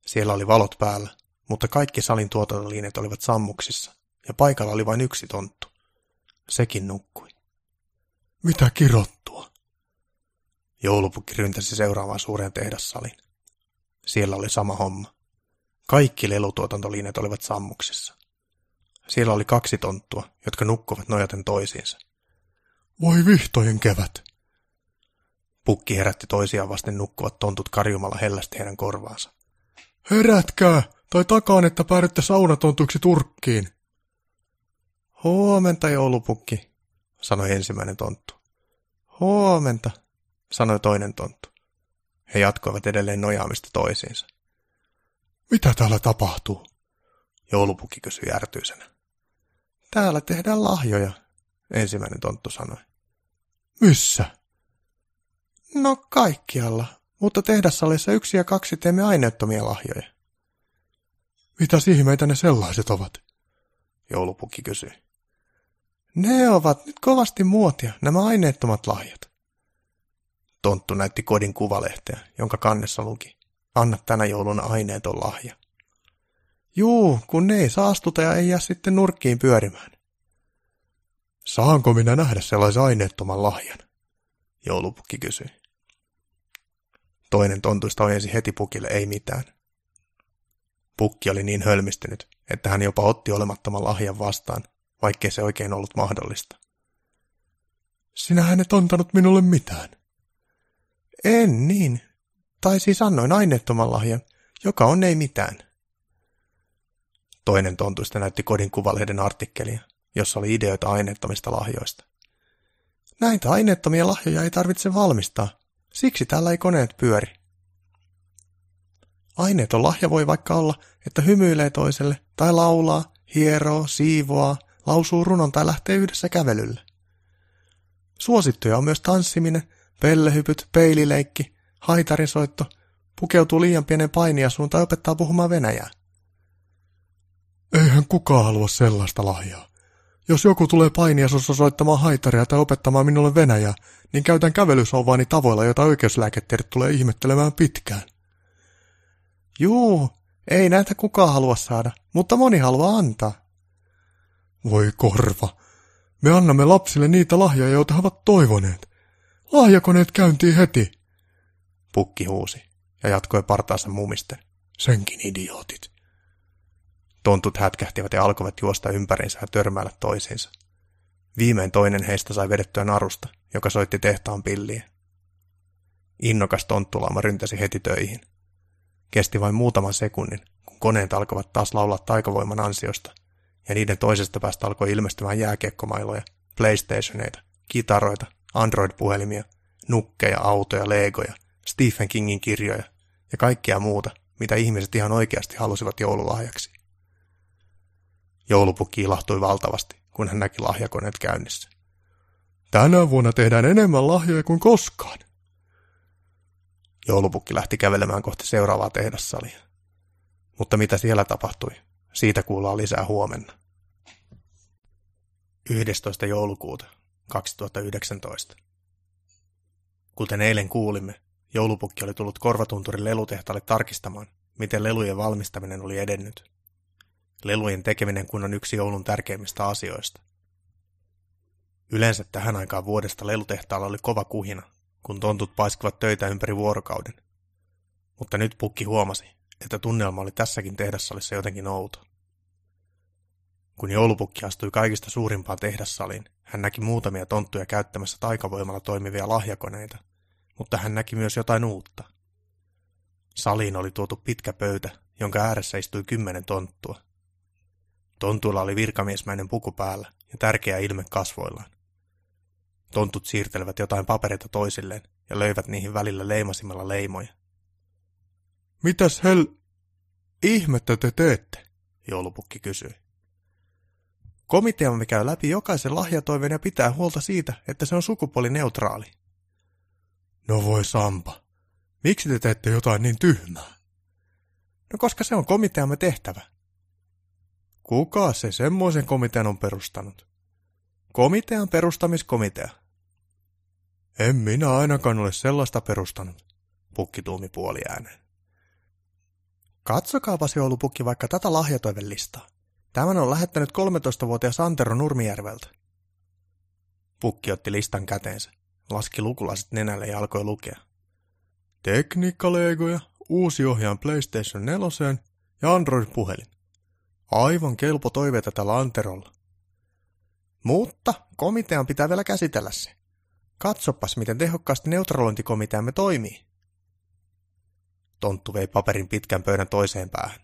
S1: Siellä oli valot päällä, mutta kaikki salin tuotantoliinet olivat sammuksissa, ja paikalla oli vain yksi tonttu. Sekin nukkui. Mitä kirottua? Joulupukki ryntäsi seuraavaan suureen tehdassalin. Siellä oli sama homma. Kaikki lelutuotantoliinet olivat sammuksissa. Siellä oli kaksi tonttua, jotka nukkuvat nojaten toisiinsa. Voi vihtojen kevät! Pukki herätti toisiaan vasten nukkuvat tontut karjumalla hellästi heidän korvaansa. Herätkää, tai takaan, että päädytte saunatontuiksi Turkkiin. Huomenta, joulupukki, sanoi ensimmäinen tonttu. Huomenta, sanoi toinen tonttu. He jatkoivat edelleen nojaamista toisiinsa. Mitä täällä tapahtuu? Joulupukki kysyi järtyisenä. Täällä tehdään lahjoja, ensimmäinen tonttu sanoi. Missä? No kaikkialla, mutta tehdassalissa yksi ja kaksi teemme aineettomia lahjoja. Mitä ihmeitä ne sellaiset ovat? Joulupukki kysyi. Ne ovat nyt kovasti muotia, nämä aineettomat lahjat. Tonttu näytti kodin kuvalehteä, jonka kannessa luki. Anna tänä jouluna aineeton lahja. Juu, kun ne ei saastuta ja ei jää sitten nurkkiin pyörimään. Saanko minä nähdä sellaisen aineettoman lahjan? Joulupukki kysyi. Toinen tontuista ojensi heti pukille ei mitään. Pukki oli niin hölmistynyt, että hän jopa otti olemattoman lahjan vastaan, vaikkei se oikein ollut mahdollista. Sinä et antanut minulle mitään. En niin. Tai siis annoin aineettoman lahjan, joka on ei mitään. Toinen tontuista näytti kodin kuvalehden artikkelia, jossa oli ideoita aineettomista lahjoista. Näitä aineettomia lahjoja ei tarvitse valmistaa, siksi täällä ei koneet pyöri. Aineeton lahja voi vaikka olla, että hymyilee toiselle, tai laulaa, hieroo, siivoaa, lausuu runon tai lähtee yhdessä kävelylle. Suosittuja on myös tanssiminen, pellehypyt, peilileikki, haitarisoitto, pukeutuu liian pienen painiasuun tai opettaa puhumaan venäjää.
S2: Eihän kukaan halua sellaista lahjaa. Jos joku tulee painiasussa soittamaan haitaria tai opettamaan minulle venäjää, niin käytän kävelysauvaani tavoilla, joita oikeuslääketiede tulee ihmettelemään pitkään.
S1: Juu, ei näitä kukaan halua saada, mutta moni haluaa antaa.
S2: Voi korva, me annamme lapsille niitä lahjoja, joita he ovat toivoneet. Lahjakoneet käyntiin heti.
S1: Pukki huusi ja jatkoi partaansa mumisten.
S2: Senkin idiootit.
S1: Tontut hätkähtivät ja alkoivat juosta ympärinsä ja törmäillä toisiinsa. Viimein toinen heistä sai vedettyä narusta, joka soitti tehtaan pilliä. Innokas tonttulaama ryntäsi heti töihin. Kesti vain muutaman sekunnin, kun koneet alkoivat taas laulaa taikavoiman ansiosta, ja niiden toisesta päästä alkoi ilmestymään jääkiekkomailoja, playstationeita, kitaroita, Android-puhelimia, nukkeja, autoja, legoja, Stephen Kingin kirjoja ja kaikkea muuta, mitä ihmiset ihan oikeasti halusivat joululahjaksi. Joulupukki ilahtui valtavasti, kun hän näki lahjakoneet käynnissä.
S2: Tänä vuonna tehdään enemmän lahjoja kuin koskaan.
S1: Joulupukki lähti kävelemään kohti seuraavaa tehdassalia. Mutta mitä siellä tapahtui, siitä kuullaan lisää huomenna. 11. joulukuuta 2019. Kuten eilen kuulimme, joulupukki oli tullut Korvatunturin lelutehtaalle tarkistamaan, miten lelujen valmistaminen oli edennyt. Lelujen tekeminen kun on yksi joulun tärkeimmistä asioista. Yleensä tähän aikaan vuodesta lelutehtaalla oli kova kuhina, kun tontut paiskivat töitä ympäri vuorokauden. Mutta nyt pukki huomasi, että tunnelma oli tässäkin tehdassalissa jotenkin outo. Kun joulupukki astui kaikista suurimpaan tehdassaliin, hän näki muutamia tonttuja käyttämässä taikavoimalla toimivia lahjakoneita, mutta hän näki myös jotain uutta. Saliin oli tuotu pitkä pöytä, jonka ääressä istui kymmenen tonttua. Tontuilla oli virkamiesmäinen puku päällä ja tärkeä ilme kasvoillaan. Tontut siirtelevät jotain papereita toisilleen ja löivät niihin välillä leimasimella leimoja.
S2: Mitäs hel... ihmettä te teette?
S1: Joulupukki kysyi. Komiteamme käy läpi jokaisen lahjatoiveen ja pitää huolta siitä, että se on sukupuolineutraali.
S2: No voi Sampa. Miksi te teette jotain niin tyhmää?
S1: No koska se on komiteamme tehtävä.
S2: Kuka se semmoisen komitean on perustanut?
S1: Komitean perustamiskomitea.
S2: En minä ainakaan ole sellaista perustanut,
S1: pukki tuumi puoli ääneen. Katsokaapas joulupukki vaikka tätä lahjatoivelistaa. Tämän on lähettänyt 13-vuotias Antero Nurmijärveltä. Pukki otti listan käteensä, laski lukulasit nenälle ja alkoi lukea.
S2: Tekniikkalegoja, uusi ohjaan PlayStation 4 ja Android-puhelin. Aivan kelpo toiveita tällä Anterolla.
S1: Mutta komitean pitää vielä käsitellä se. Katsopas, miten tehokkaasti neutralointikomiteamme toimii. Tonttu vei paperin pitkän pöydän toiseen päähän.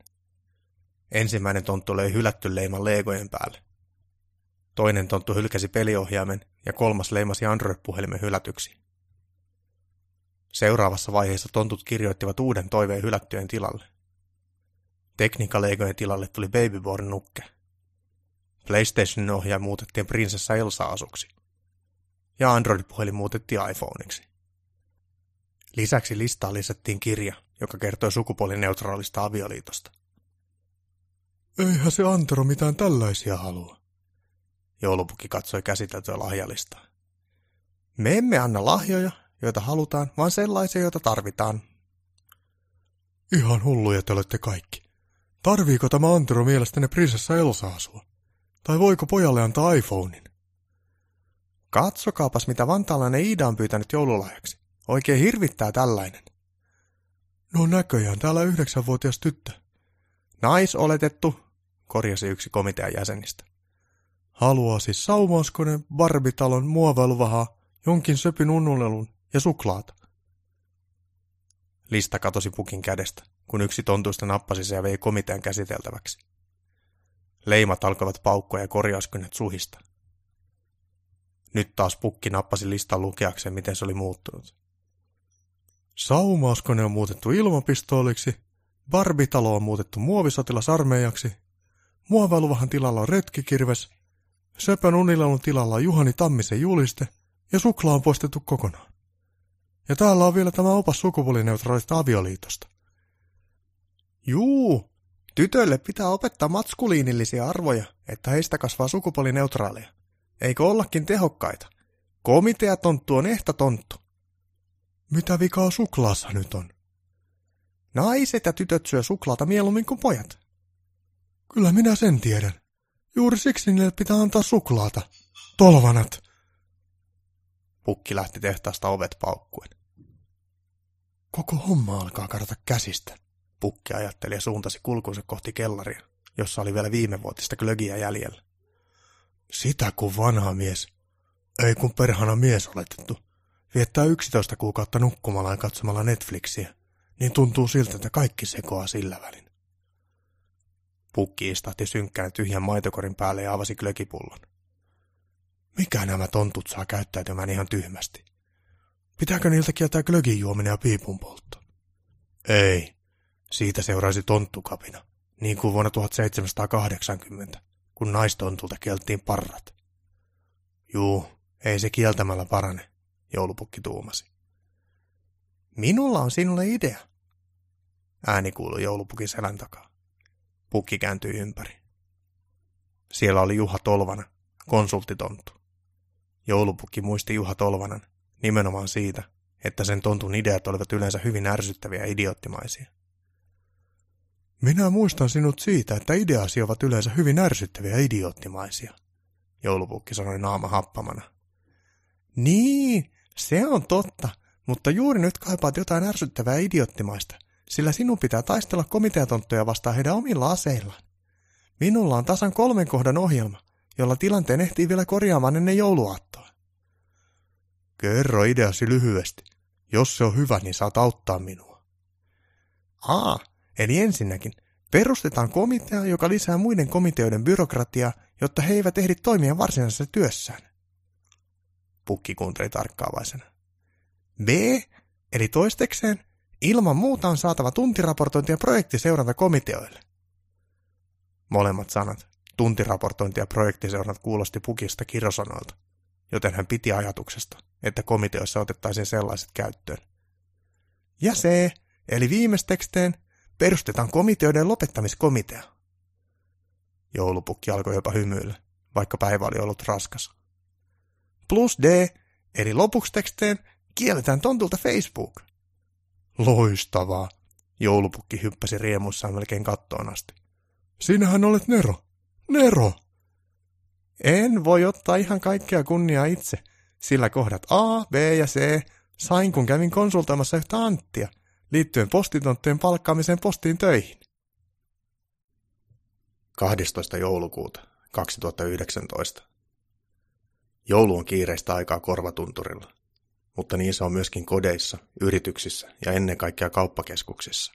S1: Ensimmäinen tonttu löi hylätty leiman leegojen päälle. Toinen tonttu hylkäsi peliohjaimen ja kolmas leimasi Android-puhelimen hylätyksi. Seuraavassa vaiheessa tontut kirjoittivat uuden toiveen hylättyjen tilalle. Tekniikalegojen tilalle tuli Babyborn nukke. PlayStationin ohjaaja muutettiin prinsessa Elsa-asuksi. Ja Android-puhelin muutettiin iPhoneiksi. Lisäksi listaan lisättiin kirja, joka kertoi sukupuolineutraalista avioliitosta.
S2: Eihän se Antero mitään tällaisia halua.
S1: Joulupukki katsoi käsiteltyä lahjalistaa. Me emme anna lahjoja, joita halutaan, vaan sellaisia, joita tarvitaan.
S2: Ihan hulluja te olette kaikki. Tarviiko tämä Antero mielestäni prinsessa Elsa-asua? Tai voiko pojalle antaa iPhonein?
S1: Katsokaapas, mitä vantaalainen Iida on pyytänyt joululahjaksi. Oikein hirvittää tällainen.
S2: No näköjään täällä yhdeksänvuotias tyttö.
S1: Naisoletettu, korjasi yksi komitean jäsenistä.
S2: Haluaa siis saumauskone, barbitalon, muovailuvahaa, jonkin söpin unnulelun ja suklaata.
S1: Lista katosi pukin kädestä, kun yksi tontuista nappasi se ja vei komitean käsiteltäväksi. Leimat alkoivat paukkoa ja korjauskynnet suhista. Nyt taas pukki nappasi listan lukeakseen, miten se oli muuttunut.
S2: Saumauskone on muutettu ilmapistooliksi, barbitalo on muutettu muovisotilasarmeijaksi, muovailuvahan tilalla on retkikirves, söpön unilelun tilalla on Juhani Tammisen juliste ja suklaa on poistettu kokonaan. Ja täällä on vielä tämä opas sukupuolineutraalista avioliitosta.
S1: Juu, tytöille pitää opettaa matskuliinillisia arvoja, että heistä kasvaa sukupuolineutraaleja. Eikö ollakin tehokkaita? Komiteatonttu on ehta tonttu.
S2: Mitä vikaa suklaassa nyt on?
S1: Naiset ja tytöt syö suklaata mieluummin kuin pojat.
S2: Kyllä minä sen tiedän. Juuri siksi niille pitää antaa suklaata. Tolvanat!
S1: Pukki lähti tehtaasta ovet paukkuen.
S2: Koko homma alkaa karata käsistä.
S1: Pukki ajatteli ja suuntasi kulkunsa kohti kellaria, jossa oli vielä viimevuotista glögiä jäljellä.
S2: Sitä kun vanha mies. Ei kun perhana mies oletettu. Viettää 11 kuukautta nukkumalla ja katsomalla Netflixiä. Niin tuntuu siltä, että kaikki sekoaa sillä välin.
S1: Pukki istahti synkkään tyhjän maitokorin päälle ja avasi glögipullon.
S2: Mikä nämä tontut saa käyttäytymään ihan tyhmästi? Pitääkö niiltä kieltää glögin juominen ja piipun poltto?
S1: Ei. Siitä seuraisi tonttukapina, niin kuin vuonna 1780, kun naistontulta kieltiin parrat. Juu, ei se kieltämällä parane, joulupukki tuumasi. Minulla on sinulle idea. Ääni kuului joulupukin selän takaa. Pukki kääntyi ympäri. Siellä oli Juha Tolvana, konsulttitonttu. Joulupukki muisti Juha Tolvanan nimenomaan siitä, että sen tontun ideat olivat yleensä hyvin ärsyttäviä ja idioottimaisia.
S2: Minä muistan sinut siitä, että ideasi ovat yleensä hyvin ärsyttäviä ja idioottimaisia,
S1: joulupukki sanoi naama happamana. Niin, se on totta, mutta juuri nyt kaipaat jotain ärsyttävää ja idioottimaista, sillä sinun pitää taistella komiteatonttuja vastaan heidän omilla aseillaan. Minulla on tasan kolmen kohdan ohjelma, jolla tilanteen ehtii vielä korjaamaan ennen jouluaattoa.
S2: Kerro ideasi lyhyesti. Jos se on hyvä, niin saat auttaa minua.
S1: Aa, eli ensinnäkin perustetaan komitea, joka lisää muiden komiteoiden byrokratiaa, jotta he eivät ehdi toimia varsinaisessa työssään. Pukki kuunteli tarkkaavaisena. B, eli toistekseen, ilman muuta on saatava tuntiraportointi ja projektiseuranta komiteoille. Molemmat sanat, tuntiraportointi ja projektiseurannat kuulosti Pukista kirosanoilta, joten hän piti ajatuksesta, että komiteoissa otettaisiin sellaiset käyttöön. Ja se, eli viimeisteksteen, perustetaan komiteoiden lopettamiskomitea. Joulupukki alkoi jopa hymyillä, vaikka päivä oli ollut raskas. Plus D, eli lopuksi teksteen, kielletään tontulta Facebook.
S2: Loistavaa.
S1: Joulupukki hyppäsi riemuissaan melkein kattoon asti.
S2: Sinähän olet Nero. Nero!
S1: En voi ottaa ihan kaikkea kunniaa itse, sillä kohdat A, B ja C sain kun kävin konsultoimassa yhtä Anttia liittyen postitonttujen palkkaamiseen postiin töihin. 12. joulukuuta 2019. Joulu on kiireistä aikaa korvatunturilla, mutta niin se on myöskin kodeissa, yrityksissä ja ennen kaikkea kauppakeskuksissa.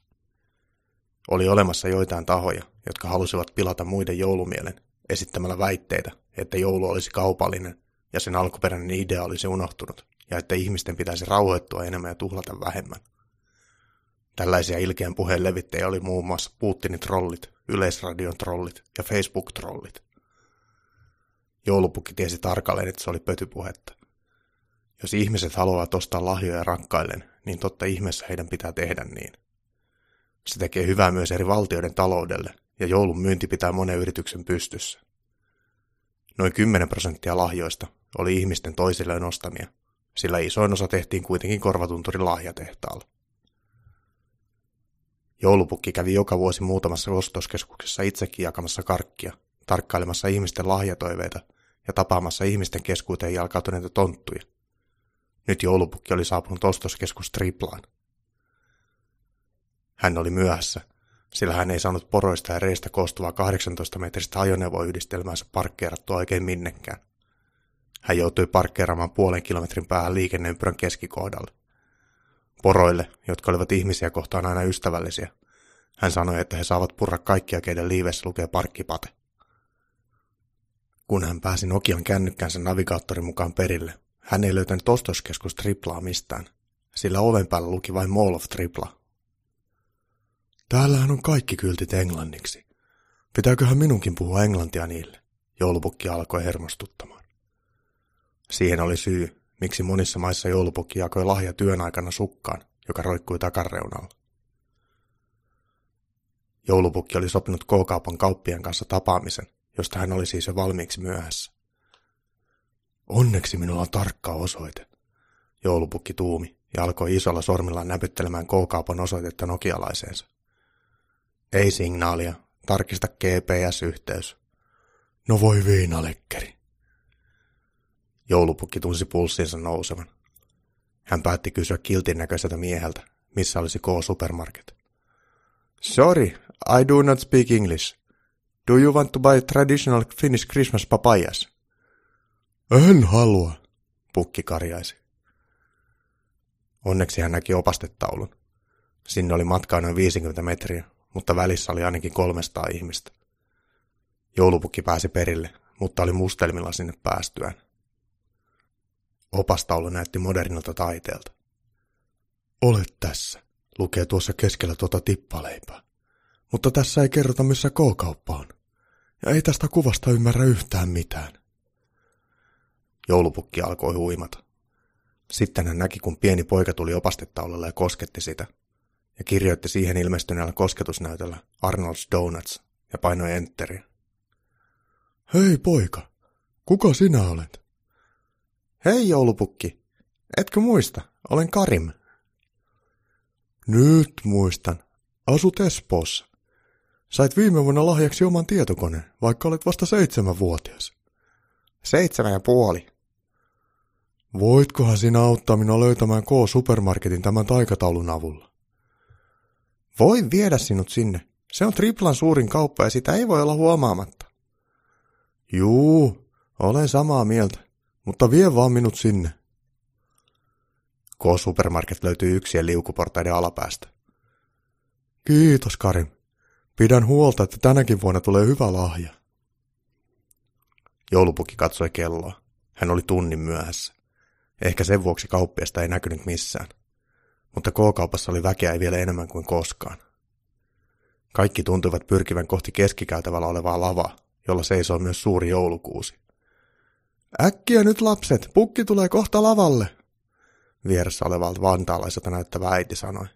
S1: Oli olemassa joitain tahoja, jotka halusivat pilata muiden joulumielen esittämällä väitteitä, että joulu olisi kaupallinen ja sen alkuperäinen idea olisi unohtunut, ja että ihmisten pitäisi rauhoittua enemmän ja tuhlata vähemmän. Tällaisia ilkeän puheen levittäjiä oli muun muassa Putinin trollit, Yleisradion trollit ja Facebook-trollit. Joulupukki tiesi tarkalleen, että se oli pötypuhetta. Jos ihmiset haluavat ostaa lahjoja rakkailleen, niin totta ihmeessä heidän pitää tehdä niin. Se tekee hyvää myös eri valtioiden taloudelle, ja joulun myynti pitää monen yrityksen pystyssä. Noin 10 prosenttia lahjoista oli ihmisten toisilleen ostamia, sillä isoin osa tehtiin kuitenkin korvatunturin lahjatehtaalla. Joulupukki kävi joka vuosi muutamassa ostoskeskuksessa itsekin jakamassa karkkia, tarkkailemassa ihmisten lahjatoiveita ja tapaamassa ihmisten keskuuteen jalkautuneita tonttuja. Nyt joulupukki oli saapunut ostoskeskus Triplaan. Hän oli myöhässä, sillä hän ei saanut poroista ja reistä koostuvaa 18-metristä ajoneuvoyhdistelmäänsä parkkeerattua oikein minnekään. Hän joutui parkkeeraamaan puolen kilometrin päähän liikenneympyrän keskikohdalle. Poroille, jotka olivat ihmisiä kohtaan aina ystävällisiä, hän sanoi, että he saavat purra kaikkia, keiden liivessä lukee parkkipate. Kun hän pääsi Nokian kännykkänsä navigaattorin mukaan perille, hän ei löytänyt ostoskeskus triplaa mistään, sillä oven päällä luki vain Mall of Tripla.
S2: Täällähän on kaikki kyltit englanniksi. Pitääköhän minunkin puhua englantia niille? Joulupukki alkoi hermostuttamaan.
S1: Siihen oli syy, miksi monissa maissa joulupukki jakoi lahja työn aikana sukkaan, joka roikkui takareunalla. Joulupukki oli sopinut K-kaupan kauppien kanssa tapaamisen, josta hän oli siis jo valmiiksi myöhässä. Onneksi minulla on tarkka osoite, joulupukki tuumi ja alkoi isolla sormillaan näpyttelemään K-kaupan osoitetta nokialaiseensa. Ei signaalia, tarkista GPS-yhteys.
S2: No voi viinalekkeri.
S1: Joulupukki tunsi pulssinsa nousevan. Hän päätti kysyä kiltin näköiseltä mieheltä, missä olisi K-supermarket. Sorry, I do not speak English. Do you want to buy traditional Finnish Christmas papayas?
S2: En halua,
S1: pukki karjaisi. Onneksi hän näki opastetaulun. Sinne oli matkaa noin 50 metriä, mutta välissä oli ainakin 300 ihmistä. Joulupukki pääsi perille, mutta oli mustelmilla sinne päästyään. Opastaulu näytti modernilta taiteelta.
S2: Olet tässä, lukee tuossa keskellä tuota tippaleipää. Mutta tässä ei kerrota, missä K-kauppa on. Ja ei tästä kuvasta ymmärrä yhtään mitään.
S1: Joulupukki alkoi huimata. Sitten hän näki, kun pieni poika tuli opastetaululle ja kosketti sitä, ja kirjoitti siihen ilmestyneellä kosketusnäytöllä Arnold's Donuts ja painoi enteriä.
S2: Hei poika, kuka sinä olet?
S1: Hei joulupukki, etkö muista? Olen Karim.
S2: Nyt muistan. Asut Espoossa. Sait viime vuonna lahjaksi oman tietokoneen, vaikka olet vasta seitsemänvuotias.
S1: Seitsemän ja puoli.
S2: Voitkohan sinä auttaa minua löytämään K-supermarketin tämän taikataulun avulla?
S1: Voin viedä sinut sinne. Se on triplan suurin kauppa ja sitä ei voi olla huomaamatta.
S2: Juu, olen samaa mieltä, mutta vie vaan minut sinne.
S1: K-supermarket löytyy yksien liukuportaiden alapäästä.
S2: Kiitos, Karim. Pidän huolta, että tänäkin vuonna tulee hyvä lahja.
S1: Joulupukki katsoi kelloa. Hän oli tunnin myöhässä. Ehkä sen vuoksi kauppiasta ei näkynyt missään. Mutta K-kaupassa oli väkeä ei vielä enemmän kuin koskaan. Kaikki tuntuivat pyrkivän kohti keskikäytävällä olevaa lavaa, jolla seisoo myös suuri joulukuusi.
S2: Äkkiä nyt lapset, pukki tulee kohta lavalle,
S1: vieressä olevalta vantaalaiselta näyttävä äiti sanoi.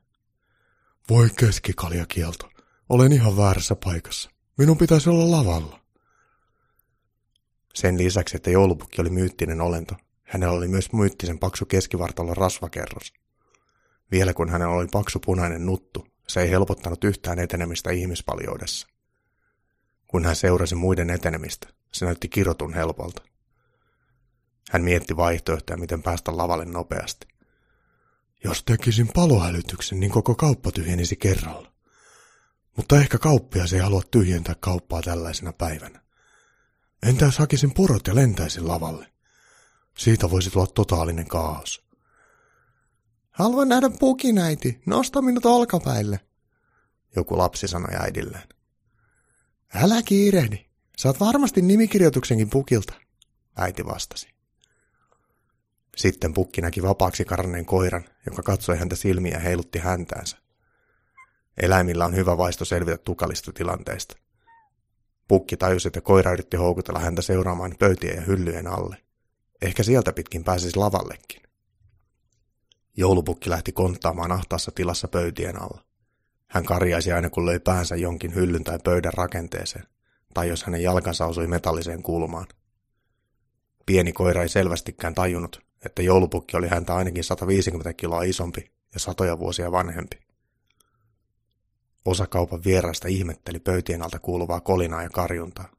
S2: Voi keskikaljakielto, olen ihan väärässä paikassa. Minun pitäisi olla lavalla.
S1: Sen lisäksi, että joulupukki oli myyttinen olento, hänellä oli myös myyttisen paksu keskivartalon rasvakerros. Vielä kun hänellä oli paksu punainen nuttu, se ei helpottanut yhtään etenemistä ihmispaljoudessa. Kun hän seurasi muiden etenemistä, se näytti kirotun helpolta. Hän mietti vaihtoehtoja, miten päästä lavalle nopeasti.
S2: Jos tekisin palohälytyksen, niin koko kauppa tyhjenisi kerralla. Mutta ehkä kauppias ei halua tyhjentää kauppaa tällaisena päivänä. Entä jos hakisin porot ja lentäisin lavalle? Siitä voisi tulla totaalinen kaos.
S1: Haluan nähdä pukin, äiti. Nosta minut olkapäille. Joku lapsi sanoi äidilleen.
S2: Älä kiirehdi. Saat varmasti nimikirjoituksenkin pukilta, äiti vastasi.
S1: Sitten pukki näki vapaaksi karanneen koiran, joka katsoi häntä silmiä ja heilutti häntäänsä. Eläimillä on hyvä vaisto selvitä tukalista tilanteista. Pukki tajusi, että koira yritti houkutella häntä seuraamaan pöytien ja hyllyjen alle. Ehkä sieltä pitkin pääsisi lavallekin. Joulupukki lähti konttaamaan ahtaassa tilassa pöytien alla. Hän karjaisi aina kun löi päänsä jonkin hyllyn tai pöydän rakenteeseen, tai jos hänen jalkansa osui metalliseen kulmaan. Pieni koira ei selvästikään tajunnut, että joulupukki oli häntä ainakin 150 kiloa isompi ja satoja vuosia vanhempi. Osa kaupan vieraista ihmetteli pöytien alta kuuluvaa kolinaa ja karjuntaa.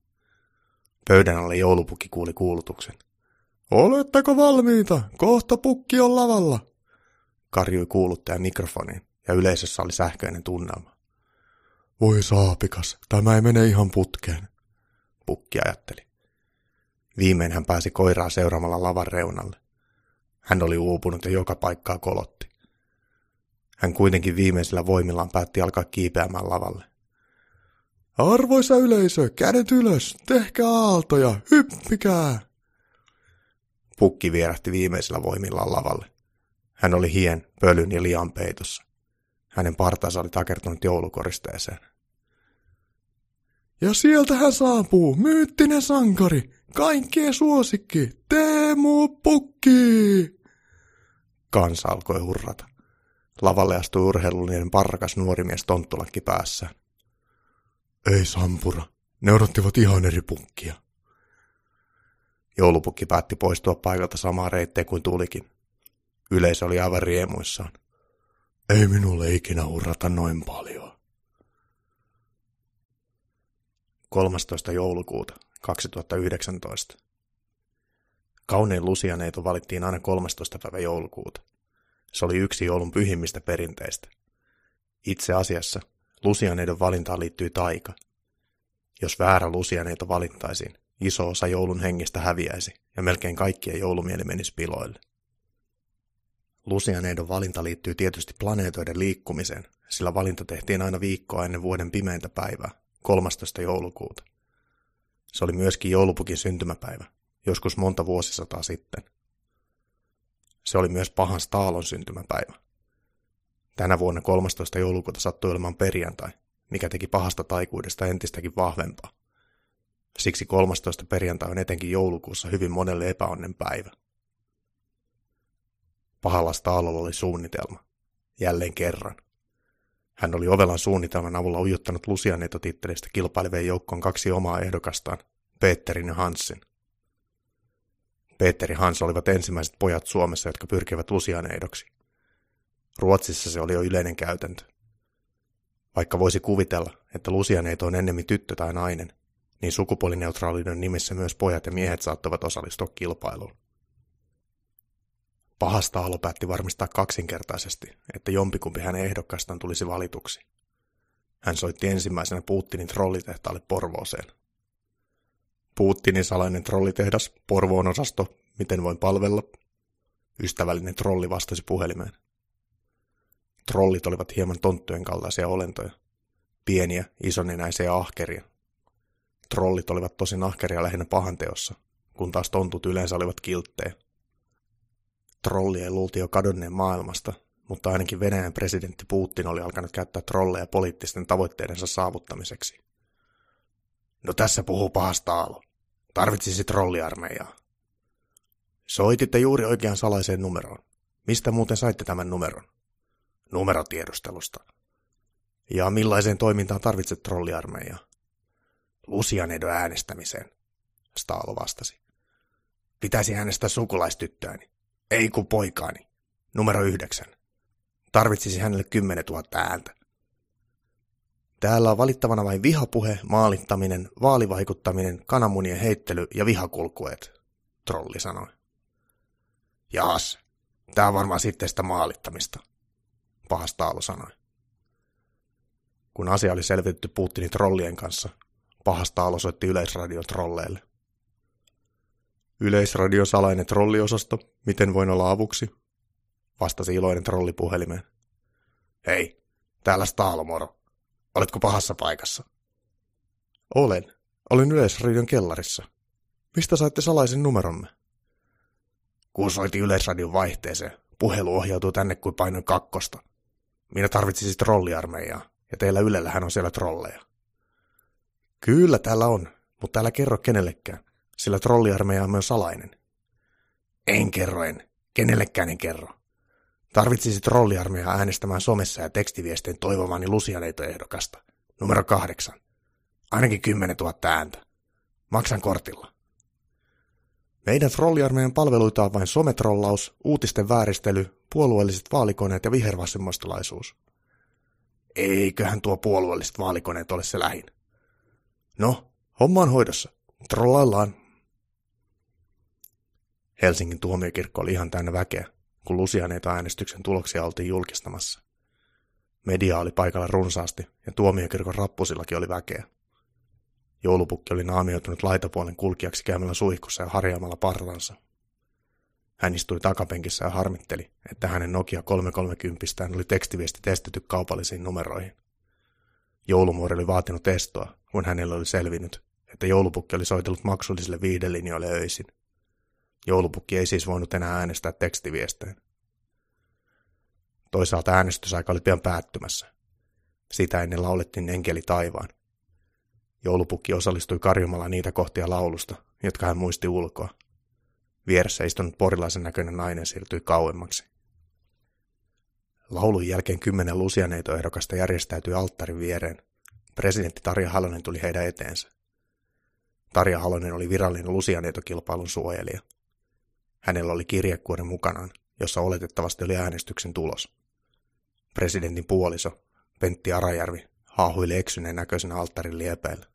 S1: Pöydän alle joulupukki kuuli kuulutuksen.
S2: Oletteko valmiita? Kohta pukki on lavalla.
S1: Karjui kuuluttaja mikrofoniin ja yleisössä oli sähköinen tunnelma.
S2: Voi saapikas, tämä ei mene ihan putkeen,
S1: pukki ajatteli. Viimein hän pääsi koiraa seuraamalla lavan reunalle. Hän oli uupunut ja joka paikkaa kolotti. Hän kuitenkin viimeisillä voimillaan päätti alkaa kiipeämään lavalle.
S2: Arvoisa yleisö, kädet ylös, tehkää aaltoja, hyppikää!
S1: Pukki vierähti viimeisillä voimillaan lavalle. Hän oli hien, pölyn ja lian peitossa. Hänen partansa oli takertunut joulukoristeeseen.
S2: Ja sieltä hän saapuu, myyttinen sankari, Kaikkien suosikki, Teemu Pukki!
S1: Kansa alkoi hurrata. Lavalle astui urheilullinen parrakas nuori mies tonttulakki päässään.
S2: Ei Sampura, ne odottivat ihan eri pukkia.
S1: Joulupukki päätti poistua paikalta samaa reitteä kuin tulikin. Yleisö oli aivan riemuissaan.
S2: Ei minulle ikinä hurrata noin paljon.
S1: 13. joulukuuta 2019. Kaunein lusianeito valittiin aina 13. päivä joulukuuta. Se oli yksi joulun pyhimmistä perinteistä. Itse asiassa lusianeidon valintaan liittyy taika. Jos väärä lusianeito valittaisiin, iso osa joulun hengestä häviäisi ja melkein kaikkien joulumieli menisi piloille. Lusianeidon valinta liittyy tietysti planeetoiden liikkumiseen, sillä valinta tehtiin aina viikkoa ennen vuoden pimeintä päivää, 13. joulukuuta. Se oli myöskin joulupukin syntymäpäivä, joskus monta vuosisataa sitten. Se oli myös pahan Staalon syntymäpäivä. Tänä vuonna 13. joulukuuta sattui olemaan perjantai, mikä teki pahasta taikuudesta entistäkin vahvempaa. Siksi 13. perjantai on etenkin joulukuussa hyvin monelle epäonnen päivä. Pahalla Staalolla oli suunnitelma. Jälleen kerran. Hän oli ovelan suunnitelman avulla ujuttanut Lusianeto-tittelistä kilpailevien joukkoon kaksi omaa ehdokastaan, Peterin ja Hansin. Peter Hans olivat ensimmäiset pojat Suomessa, jotka pyrkivät Lusianeidoksi. Ruotsissa se oli jo yleinen käytäntö. Vaikka voisi kuvitella, että Lusianeito on ennemmin tyttö tai nainen, niin sukupuolineutraaliuden nimissä myös pojat ja miehet saattavat osallistua kilpailuun. Pahasta alo päätti varmistaa kaksinkertaisesti, että jompikumpi hänen ehdokkaastaan tulisi valituksi. Hän soitti ensimmäisenä Putinin trollitehtaalle Porvooseen. Putinin salainen trollitehdas, Porvoon osasto, miten voin palvella? Ystävällinen trolli vastasi puhelimeen. Trollit olivat hieman tonttujen kaltaisia olentoja. Pieniä, isonenäisiä ja ahkeria. Trollit olivat tosi ahkeria lähinnä pahanteossa, kun taas tontut yleensä olivat kilttejä. Trollien luultiin jo kadonneen maailmasta, mutta ainakin Venäjän presidentti Putin oli alkanut käyttää trolleja poliittisten tavoitteidensa saavuttamiseksi. No tässä puhuu pahasta Aalo. Tarvitsisi trolliarmeijaa. Soititte juuri oikean salaiseen numeroon. Mistä muuten saitte tämän numeron? Numerotiedustelusta. Ja millaiseen toimintaan tarvitset trolliarmeijaa? Lusianedon äänestämiseen, Staalo vastasi. Pitäisi äänestää sukulaistyttöäni. Ei kun poikaani. Numero yhdeksän. Tarvitsisi hänelle 10 000 ääntä. Täällä on valittavana vain vihapuhe, maalittaminen, vaalivaikuttaminen, kananmunien heittely ja vihakulkueet, trolli sanoi. Jaas, tää on varmaan sitten sitä maalittamista, pahasta Aalo sanoi. Kun asia oli selvitetty Putinin trollien kanssa, pahasta Aalo soitti yleisradion trolleille. Yleisradion salainen trolliosasto, miten voin olla avuksi? Vastasi iloinen trolli puhelimeen. Hei, täällä Staalomoro. Oletko pahassa paikassa? Olen. Olen Yleisradion kellarissa. Mistä saitte salaisen numeromme? Kun soitin Yleisradion vaihteeseen, puhelu ohjautuu tänne kuin painoin kakkosta. Minä tarvitsisin trolliarmeijaa, ja teillä Ylellähän on siellä trolleja. Kyllä täällä on, mutta älä kerro kenellekään, sillä trolliarmeija on myös salainen. En kerro en, kenellekään en kerro. Tarvitsisit trolliarmeijaa äänestämään somessa ja tekstiviesteen toivomani Lusianeito-ehdokasta. Numero kahdeksan. Ainakin 10 000 ääntä. Maksan kortilla. Meidän trolliarmeijan palveluita on vain sometrollaus, uutisten vääristely, puolueelliset vaalikoneet ja vihervasemmostolaisuus. Eiköhän tuo puolueelliset vaalikoneet ole se lähin. No, homma on hoidossa. Trollaillaan. Helsingin tuomiokirkko oli ihan täynnä väkeä, kun Lusianeita äänestyksen tuloksia oltiin julkistamassa. Media oli paikalla runsaasti ja tuomiokirkon rappusillakin oli väkeä. Joulupukki oli naamioitunut laitapuolen kulkijaksi käymällä suihkussa ja harjaamalla parransa. Hän istui takapenkissä ja harmitteli, että hänen Nokia 330 oli tekstiviesti testetty kaupallisiin numeroihin. Joulumuori oli vaatinut estoa, kun hänellä oli selvinnyt, että joulupukki oli soitellut maksullisille viidelinjoille öisin. Joulupukki ei siis voinut enää äänestää tekstiviesteen. Toisaalta äänestysaika oli pian päättymässä. Sitä ennen laulettiin enkeli taivaan. Joulupukki osallistui karjumalla niitä kohtia laulusta, jotka hän muisti ulkoa. Vieressä istunut porilaisen näköinen nainen siirtyi kauemmaksi. Laulun jälkeen kymmenen lusianeitoehdokasta järjestäytyi alttarin viereen. Presidentti Tarja Halonen tuli heidän eteensä. Tarja Halonen oli virallinen lusianeitokilpailun suojelija. Hänellä oli kirjekuori mukanaan, jossa oletettavasti oli äänestyksen tulos. Presidentin puoliso, Pentti Arajärvi, haahuili eksyneen näköisenä alttarin liepeillä.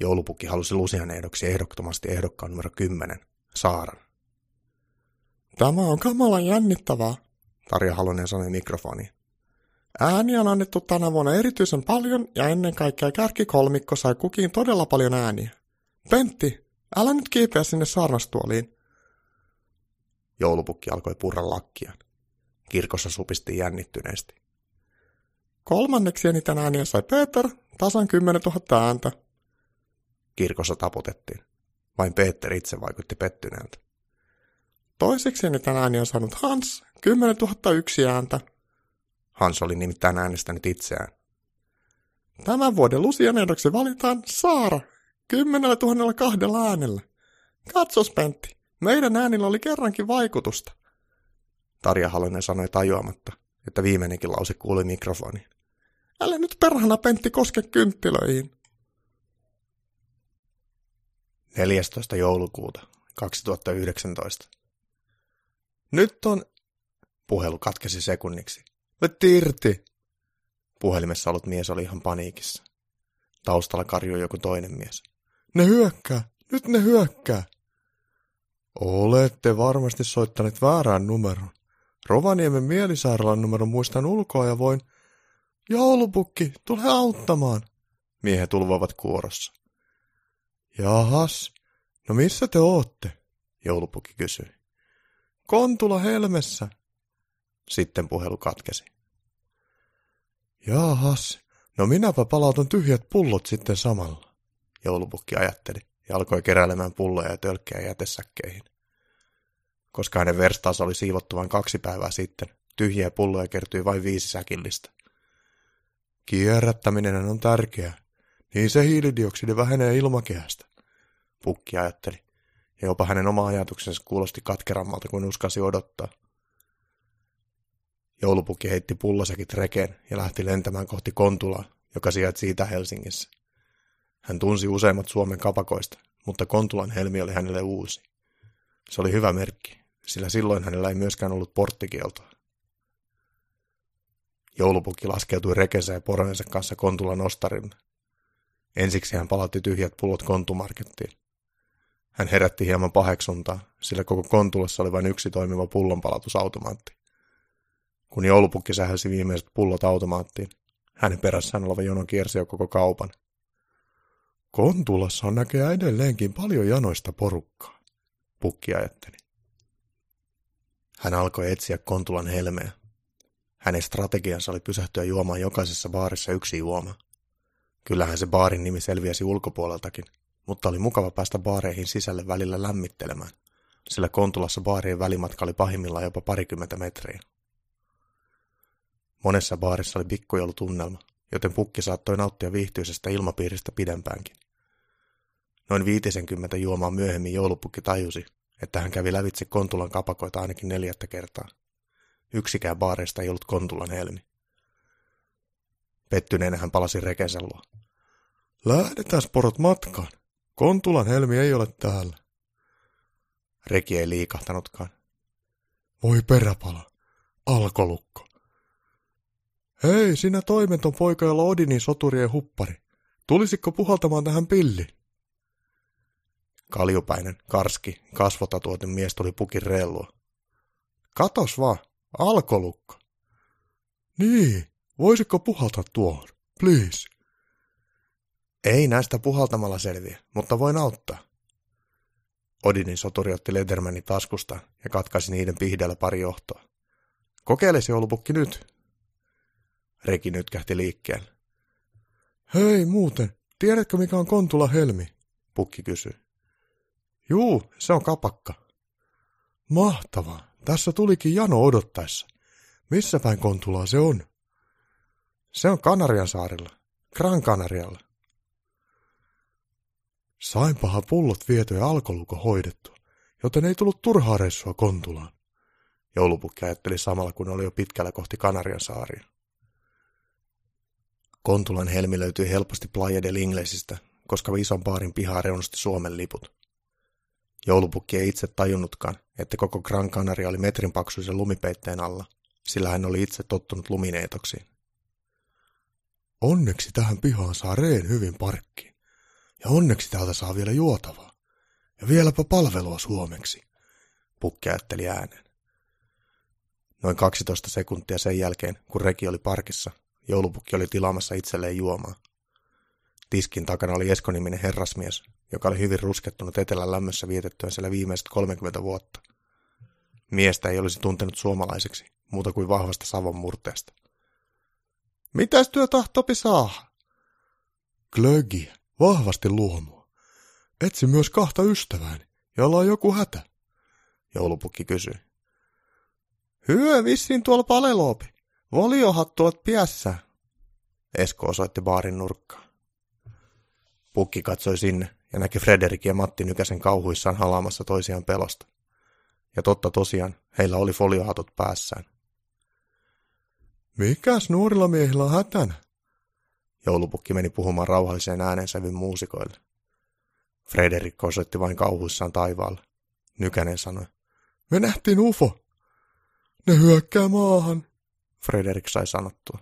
S1: Joulupukki halusi Lusian ehdoksi ehdottomasti ehdokkaan numero 10, Saaran.
S2: Tämä on kamalan jännittävää,
S1: Tarja Halonen sanoi mikrofoniin.
S2: Ääniä on annettu tänä vuonna erityisen paljon ja ennen kaikkea kärkikolmikko sai kukin todella paljon ääniä. Pentti, älä nyt kiipeä sinne saarnastuoliin.
S1: Joulupukki alkoi purra lakkiaan. Kirkossa supisti jännittyneesti.
S2: Kolmanneksi eniten ääniä sai Peter, tasan 10 000 ääntä.
S1: Kirkossa taputettiin. Vain Peter itse vaikutti pettyneeltä.
S2: Toiseksi eniten ääniä on saanut Hans, 10 001 ääntä.
S1: Hans oli nimittäin äänestänyt itseään.
S2: Tämän vuoden Lusian ehdoksi valitaan Saara, 10 002 äänellä. Katsos Pentti, meidän äänillä oli kerrankin vaikutusta.
S1: Tarja Halonen sanoi tajuamatta, että viimeinenkin lause kuului mikrofoniin.
S2: Älä nyt perhana Pentti koske kynttilöihin.
S1: 14. joulukuuta 2019.
S2: Nyt on...
S1: Puhelu katkesi sekunniksi.
S2: Vetti irti.
S1: Puhelimessa ollut mies oli ihan paniikissa. Taustalla karjui joku toinen mies.
S2: Ne hyökkää. Nyt ne hyökkää.
S1: Olette varmasti soittaneet väärään numeron. Rovaniemen mielisairaalan numeron muistan ulkoa ja voin...
S2: Joulupukki, tule auttamaan.
S1: Miehet ulvoivat kuorossa.
S2: Jahas, no missä te ootte?
S1: Joulupukki kysyi.
S2: Kontula helmessä.
S1: Sitten puhelu katkesi.
S2: Jahas, no minäpä palautan tyhjät pullot sitten samalla.
S1: Joulupukki ajatteli ja alkoi keräilemään pulloja ja tölkkejä jätesäkkeihin. Koska hänen verstaansa oli siivottu vain kaksi päivää sitten, tyhjiä pulloja kertyi vain viisi säkillistä.
S2: Kierrättäminen on tärkeää, niin se hiilidioksidi vähenee ilmakehästä,
S1: Pukki ajatteli, ja jopa hänen oma ajatuksensa kuulosti katkerammalta kuin uskasi odottaa. Joulupukki heitti pullosäkit rekeen ja lähti lentämään kohti Kontulaa, joka sijaitsi Itä-Helsingissä. Hän tunsi useimmat Suomen kapakoista, mutta Kontulan helmi oli hänelle uusi. Se oli hyvä merkki, sillä silloin hänellä ei myöskään ollut porttikieltoa. Joulupukki laskeutui rekensä ja poronensa kanssa Kontulan ostarin. Ensiksi hän palautti tyhjät pullot kontumarkettiin. Hän herätti hieman paheksuntaa, sillä koko Kontulassa oli vain yksi toimiva pullonpalautusautomaatti. Kun joulupukki sähäsi viimeiset pullot automaattiin, hänen perässään oleva jono kiersi jo koko kaupan.
S2: Kontulassa on näkeä edelleenkin paljon janoista porukkaa,
S1: pukki ajatteli. Hän alkoi etsiä Kontulan helmeä. Hänen strategiansa oli pysähtyä juomaan jokaisessa baarissa yksi juoma. Kyllähän se baarin nimi selviäsi ulkopuoleltakin, mutta oli mukava päästä baareihin sisälle välillä lämmittelemään, sillä Kontulassa baarien välimatka oli pahimmillaan jopa parikymmentä metriä. Monessa baarissa oli pikkujoulutunnelma, joten pukki saattoi nauttia viihtyisestä ilmapiiristä pidempäänkin. Noin viitisenkymmentä juomaa myöhemmin joulupukki tajusi, että hän kävi lävitse Kontulan kapakoita ainakin neljättä kertaa. Yksikään baareista ei ollut Kontulan helmi. Pettyneenä hän palasi rekensä luo.
S2: Lähdetään porot matkaan. Kontulan helmi ei ole täällä.
S1: Reki ei liikahtanutkaan.
S2: Voi peräpala. Alkolukko. Hei, sinä toimenton poika, jolla Odinin soturien huppari. Tulisitko puhaltamaan tähän pilli?
S1: Kaljupäinen, karski, kasvotatuoten mies tuli pukin reellua.
S2: Katos vaan, alkolukko. Niin, voisitko puhaltaa tuohon, please?
S1: Ei näistä puhaltamalla selviä, mutta voin auttaa. Odinin soturi otti Ledermanin taskusta ja katkaisi niiden pihdeellä pari johtoa. Kokeile se joulupukki nyt. Reki nyt kähti liikkeelle.
S2: Hei muuten, tiedätkö mikä on Kontula Helmi?
S1: Pukki kysyi.
S2: Juu, se on kapakka. Mahtavaa. Tässä tulikin jano odottaessa. Missä päin Kontulaa se on?
S1: Se on Kanarian saarilla, Gran Kanarialla.
S2: Sainpahan pullot viety ja alkoluko hoidettu, joten ei tullut turhaa reissua Kontulaan.
S1: Joulupukki ajatteli samalla, kun oli jo pitkällä kohti Kanarian saaria. Kontulan helmi löytyi helposti Playa del Inglesistä, koska ison baarin pihaa reunosti Suomen liput. Joulupukki ei itse tajunnutkaan, että koko Gran Canaria oli metrin paksuisen lumipeitteen alla, sillä hän oli itse tottunut lumineetoksiin.
S2: Onneksi tähän pihaan saa reen hyvin parkkiin. Ja onneksi täältä saa vielä juotavaa. Ja vieläpä palvelua suomeksi,
S1: pukki ajatteli ääneen. Noin 12 sekuntia sen jälkeen, kun reki oli parkissa, joulupukki oli tilaamassa itselleen juomaa. Tiskin takana oli Esko-niminen herrasmies, joka oli hyvin ruskettunut etelän lämmössä vietettyä siellä viimeiset 30 vuotta. Miestä ei olisi tuntenut suomalaiseksi, muuta kuin vahvasta savon murteesta.
S2: Mitäs työ tahtopi saa? Glögiä, vahvasti luomua. Etsi myös kahta ystävääni, jolla on joku hätä.
S1: Joulupukki kysyi.
S2: Hyö vissiin tuolla paleloopi. Voliohattu olet piässä.
S1: Esko osoitti baarin nurkkaa. Pukki katsoi sinne ja näki Frederik ja Matti Nykäsen kauhuissaan halaamassa toisiaan pelosta. Ja totta tosiaan, heillä oli foliohatut päässään.
S2: Mikäs nuorilla miehillä on hätänä?
S1: Joulupukki meni puhumaan rauhalliseen äänensävyn muusikoille. Frederik osoitti vain kauhuissaan taivaalle. Nykänen sanoi.
S2: Me nähtiin ufo. Ne hyökkää maahan.
S1: Frederik sai sanottua.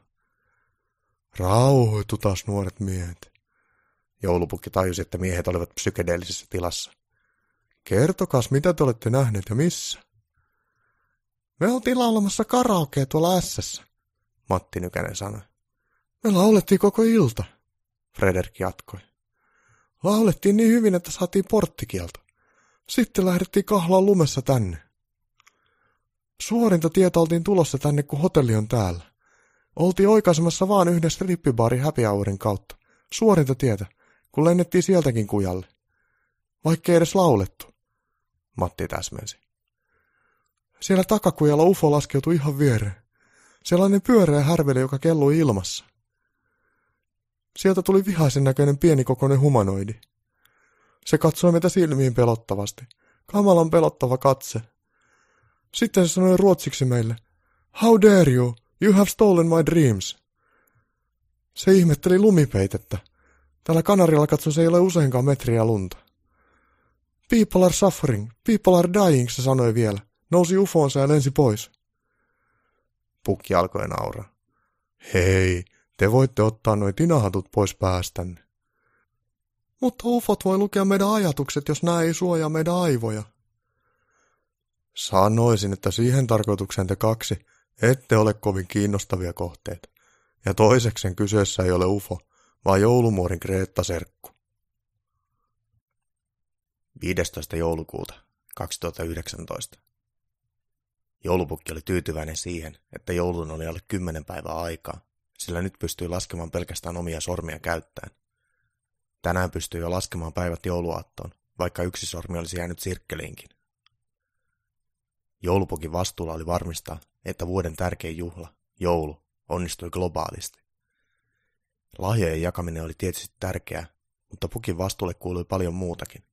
S2: Rauhoitu taas nuoret miehet.
S1: Joulupukki tajusi, että miehet olivat psykedeellisessä tilassa.
S2: Kertokas, mitä te olette nähneet ja missä? Me oltiin laulamassa karaokea tuolla ässässä, Matti Nykänen sanoi. Me laulettiin koko ilta, Frederik jatkoi. Laulettiin niin hyvin, että saatiin porttikielto. Sitten lähdettiin kahlaan lumessa tänne. Suorinta tietä oltiin tulossa tänne, kun hotelli on täällä. Oltiin oikaisemassa vaan yhden strippibaari happy hourin kautta. Suorinta tietä, kun lennettiin sieltäkin kujalle. Vaikkei edes laulettu.
S1: Matti täsmensi.
S2: Siellä takakujalla UFO laskeutui ihan viereen. Sellainen pyöreä härveli, joka kellui ilmassa. Sieltä tuli vihaisen näköinen pienikokoinen humanoidi. Se katsoi meitä silmiin pelottavasti. Kamalan pelottava katse. Sitten se sanoi ruotsiksi meille, How dare you? You have stolen my dreams. Se ihmetteli lumipeitettä. Tällä Kanarialla katso se ei ole useinkaan metriä lunta. People are suffering, people are dying, se sanoi vielä. Nousi ufoonsa ja lensi pois.
S1: Pukki alkoi nauraa.
S2: Hei, te voitte ottaa noin tinahatut pois päästänne. Mutta ufot voi lukea meidän ajatukset, jos nämä ei suojaa meidän aivoja. Sanoisin, että siihen tarkoitukseen te kaksi ette ole kovin kiinnostavia kohteita. Ja toiseksen kyseessä ei ole ufo, vaan joulumuorin Kreetta-serkku.
S1: 15. joulukuuta 2019. Joulupukki oli tyytyväinen siihen, että joulun oli alle kymmenen päivää aikaa, sillä nyt pystyi laskemaan pelkästään omia sormia käyttäen. Tänään pystyi jo laskemaan päivät jouluaattoon, vaikka yksi sormi olisi jäänyt sirkkeliinkin. Joulupukin vastuulla oli varmistaa, että vuoden tärkein juhla, joulu, onnistui globaalisti. Lahjojen jakaminen oli tietysti tärkeää, mutta pukin vastuulle kuului paljon muutakin.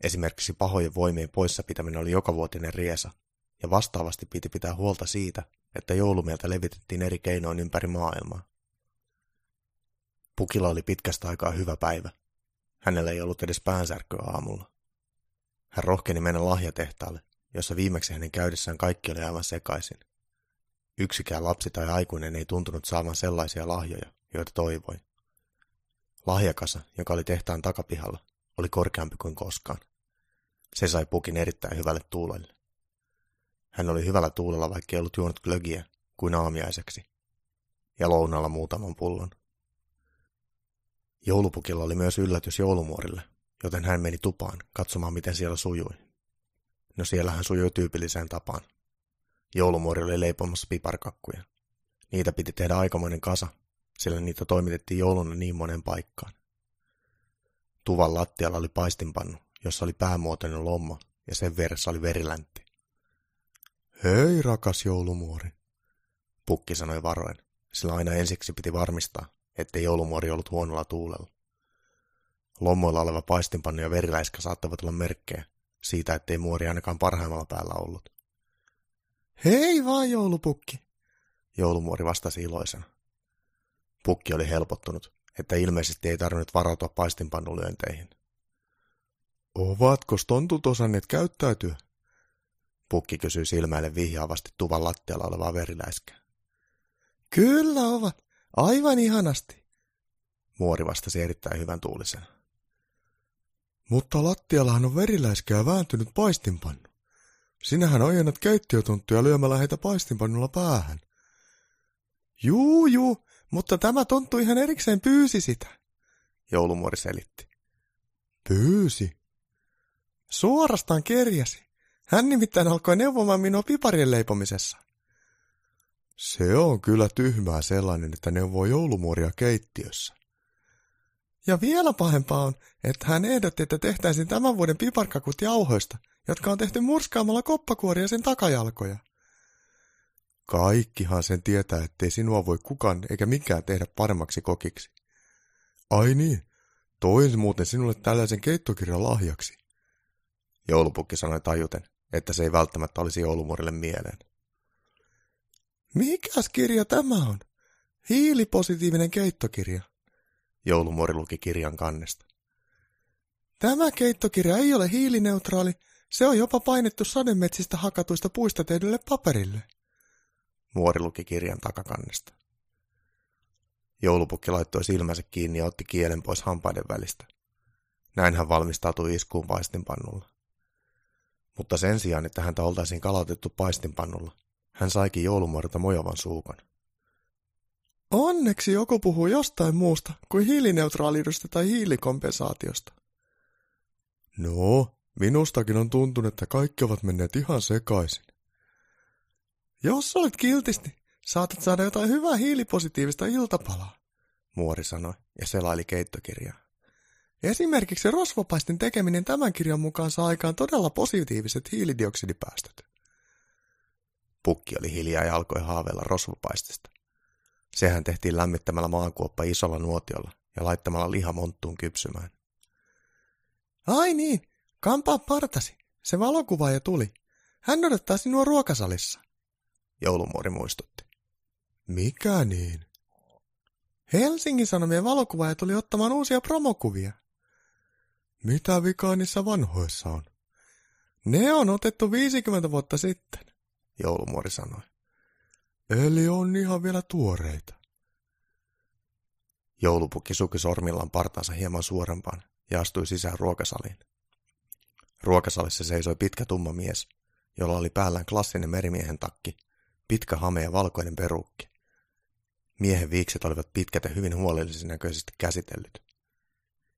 S1: Esimerkiksi pahojen voimien poissa pitäminen oli jokavuotinen riesa, ja vastaavasti piti pitää huolta siitä, että joulumieltä levitettiin eri keinoin ympäri maailmaa. Pukilla oli pitkästä aikaa hyvä päivä. Hänellä ei ollut edes päänsärkyä aamulla. Hän rohkeni mennä lahjatehtaalle, jossa viimeksi hänen käydessään kaikki oli aivan sekaisin. Yksikään lapsi tai aikuinen ei tuntunut saavan sellaisia lahjoja, joita toivoi. Lahjakasa, joka oli tehtaan takapihalla, oli korkeampi kuin koskaan. Se sai pukin erittäin hyvälle tuulelle. Hän oli hyvällä tuulella, vaikka ei ollut juonut glögiä kuin aamiaiseksi. Ja lounalla muutaman pullon. Joulupukilla oli myös yllätys joulumuorille, joten hän meni tupaan katsomaan, miten siellä sujui. No siellä hän sujui tyypilliseen tapaan. Joulumuori oli leipomassa piparkakkuja. Niitä piti tehdä aikamoinen kasa, sillä niitä toimitettiin jouluna niin monen paikkaan. Tuvan lattialla oli paistinpannu, jossa oli päämuotoinen lomma ja sen vieressä oli veriläntti.
S2: Hei, rakas joulumuori,
S1: Pukki sanoi varoen, sillä aina ensiksi piti varmistaa, ettei joulumuori ollut huonolla tuulella. Lommoilla oleva paistinpannu ja veriläiskä saattavat olla merkkejä siitä, ettei muori ainakaan parhaimmalla päällä ollut.
S2: Hei vaan, joulupukki,
S1: joulumuori vastasi iloisena. Pukki oli helpottunut, että ilmeisesti ei tarvinnut varautua paistinpannulyönteihin.
S2: Ovatko tontut osanneet käyttäytyä?
S1: Pukki kysyi silmäille vihjaavasti tuvan lattialla olevaa veriläiskää.
S2: Kyllä ovat, aivan ihanasti.
S1: Muori vastasi erittäin hyvän tuulisena.
S2: Mutta lattiallahan on veriläiskää vääntynyt paistinpannu. Sinähän ojennat keittiötonttuja lyömällä heitä paistinpannulla päähän. Juu, juu, mutta tämä tonttu ihan erikseen pyysi sitä, joulumuori selitti. Pyysi? Suorastaan kerjäsi. Hän nimittäin alkoi neuvomaan minua piparien leipomisessa. Se on kyllä tyhmää sellainen, että neuvoo joulumuoria keittiössä. Ja vielä pahempaa on, että hän ehdotti, että tehtäisiin tämän vuoden piparkakut jauhoista, jotka on tehty murskaamalla koppakuoria sen takajalkoja. Kaikkihan sen tietää, ettei sinua voi kukaan eikä mikään tehdä paremmaksi kokiksi. Ai niin, toin muuten sinulle tällaisen keittokirjan lahjaksi.
S1: Joulupukki sanoi tajuten, että se ei välttämättä olisi joulumuorille mieleen.
S2: Mikäs kirja tämä on? Hiilipositiivinen keittokirja.
S1: Joulumuori luki kirjan kannesta.
S2: Tämä keittokirja ei ole hiilineutraali, se on jopa painettu sademetsistä hakatuista puista tehdylle paperille.
S1: Luki kirjan takakannesta. Joulupukki laittoi silmänsä kiinni ja otti kielen pois hampaiden välistä. Näin hän valmistautui iskuun paistinpannulla. Mutta sen sijaan, että häntä oltaisiin kalautettu paistinpannulla, hän saikin joulumuorilta mojovan suukon.
S2: Onneksi joku puhuu jostain muusta kuin hiilineutraaliudesta tai hiilikompensaatiosta. No, minustakin on tuntunut, että kaikki ovat menneet ihan sekaisin. Jos olet kiltisti, saatat saada jotain hyvää hiilipositiivista iltapalaa, muori sanoi ja selaili keittokirjaa. Esimerkiksi rosvopaistin tekeminen tämän kirjan mukaan saa aikaan todella positiiviset hiilidioksidipäästöt.
S1: Pukki oli hiljaa ja alkoi haaveilla rosvopaistista. Sehän tehtiin lämmittämällä maakuoppa isolla nuotiolla ja laittamalla liha monttuun kypsymään.
S2: Ai niin, kampaa partasi. Se valokuvaaja tuli. Hän odottaa sinua ruokasalissa.
S1: Joulumuori muistutti.
S2: Mikä niin? Helsingin Sanomien valokuvaaja tuli ottamaan uusia promokuvia. Mitä vikaa niissä vanhoissa on? Ne on otettu 50 vuotta sitten, joulumuori sanoi. Eli on ihan vielä tuoreita.
S1: Joulupukki suki sormillaan partaansa hieman suorempaan ja astui sisään ruokasaliin. Ruokasalissa seisoi pitkä tumma mies, jolla oli päällään klassinen merimiehen takki, pitkä hame ja valkoinen perukki. Miehen viikset olivat pitkät ja hyvin huolellisen näköisesti käsitellyt.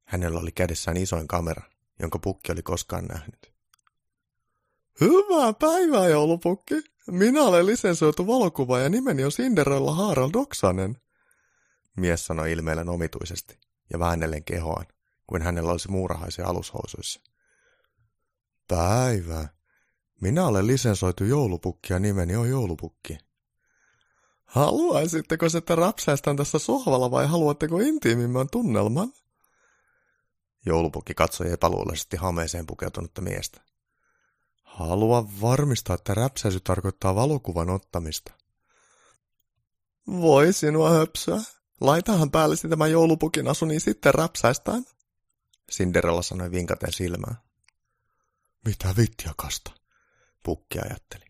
S1: Hänellä oli kädessään isoin kamera, jonka pukki oli koskaan nähnyt.
S2: Hyvää päivää, joulupukki! Minä olen lisensoitu valokuva ja nimeni on Cinderella Harald Oksanen.
S1: Mies sanoi ilmeellen omituisesti ja väännellen kehoaan, kuin hänellä olisi muurahaisia alushousuissa.
S2: Päivää. Minä olen lisensoitu joulupukki ja nimeni on joulupukki. Haluaisitteko, että rapsaistaan tässä sohvalla vai haluatteko intiimimmän tunnelman?
S1: Joulupukki katsoi epäluuloisesti hameeseen pukeutunutta miestä.
S2: Haluan varmistaa, että räpsäisy tarkoittaa valokuvan ottamista. Voi sinua höpsöä. Laitahan päälle tämä joulupukin asu, niin sitten räpsäistään.
S1: Cinderella sanoi vinkaten silmää.
S2: Mitä vittiakasta,
S1: pukki ajatteli.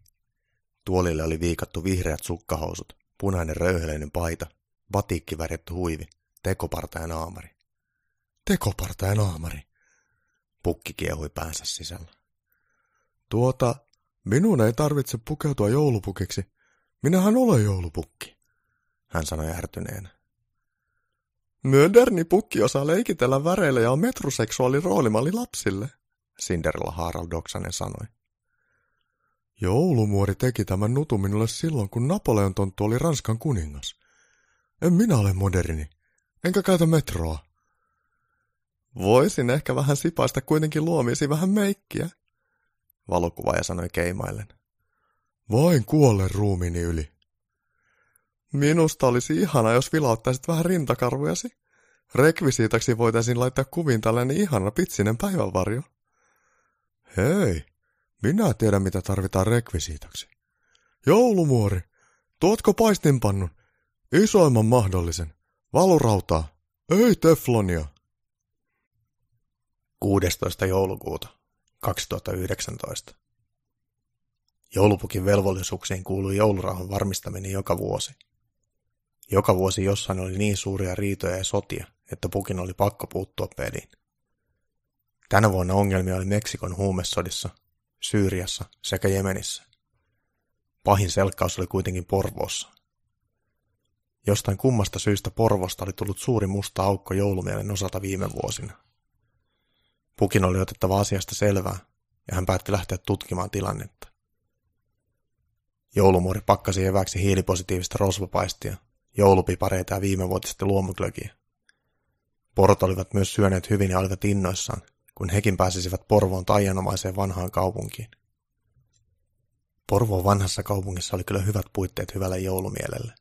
S1: Tuolille oli viikattu vihreät sukkahousut, punainen röyheleinen paita, batiikki värjätty huivi, tekoparta ja naamari.
S2: Tekoparta ja naamari.
S1: Pukki kiehui päänsä sisällä.
S2: Tuota, minun ei tarvitse pukeutua joulupukiksi. Minähän olen joulupukki, hän sanoi ärtyneenä. Moderni pukki osaa leikitellä väreillä ja on metroseksuaali roolimalli lapsille,
S1: Cinderella Harald Doksanen sanoi.
S2: Joulumuori teki tämän nutu minulle silloin, kun Napoleon tonttu oli Ranskan kuningas. En minä ole moderni, enkä käytä metroa. Voisin ehkä vähän sipaista kuitenkin luomiisi vähän meikkiä, valokuvaaja sanoi keimaillen. Vain kuolle ruumiini yli. Minusta olisi ihana, jos vilauttaisit vähän rintakarvujasi.
S1: Rekvisiitaksi voitaisiin laittaa kuviin tällainen ihana pitsinen päivänvarjo.
S2: Hei, minä tiedän mitä tarvitaan rekvisiitaksi. Joulumuori, tuotko paistinpannun? Isoimman mahdollisen. Valurautaa. Ei teflonia.
S1: 16. joulukuuta 2019. Joulupukin velvollisuuksiin kuului joulurauhan varmistaminen joka vuosi. Joka vuosi jossain oli niin suuria riitoja ja sotia, että pukin oli pakko puuttua peliin. Tänä vuonna ongelmia oli Meksikon huumesodissa, Syyriassa sekä Jemenissä. Pahin selkkaus oli kuitenkin Porvoossa. Jostain kummasta syystä Porvosta oli tullut suuri musta aukko joulumielen osalta viime vuosina. Pukin oli otettava asiasta selvää, ja hän päätti lähteä tutkimaan tilannetta. Joulumuori pakkasi eväksi hiilipositiivista rosvopaistia, joulupipareita ja viimevuotista luomuklökiä. Porot olivat myös syöneet hyvin ja olivat innoissaan, kun hekin pääsisivät Porvoon taianomaiseen vanhaan kaupunkiin. Porvoon vanhassa kaupungissa oli kyllä hyvät puitteet hyvälle joulumielelle.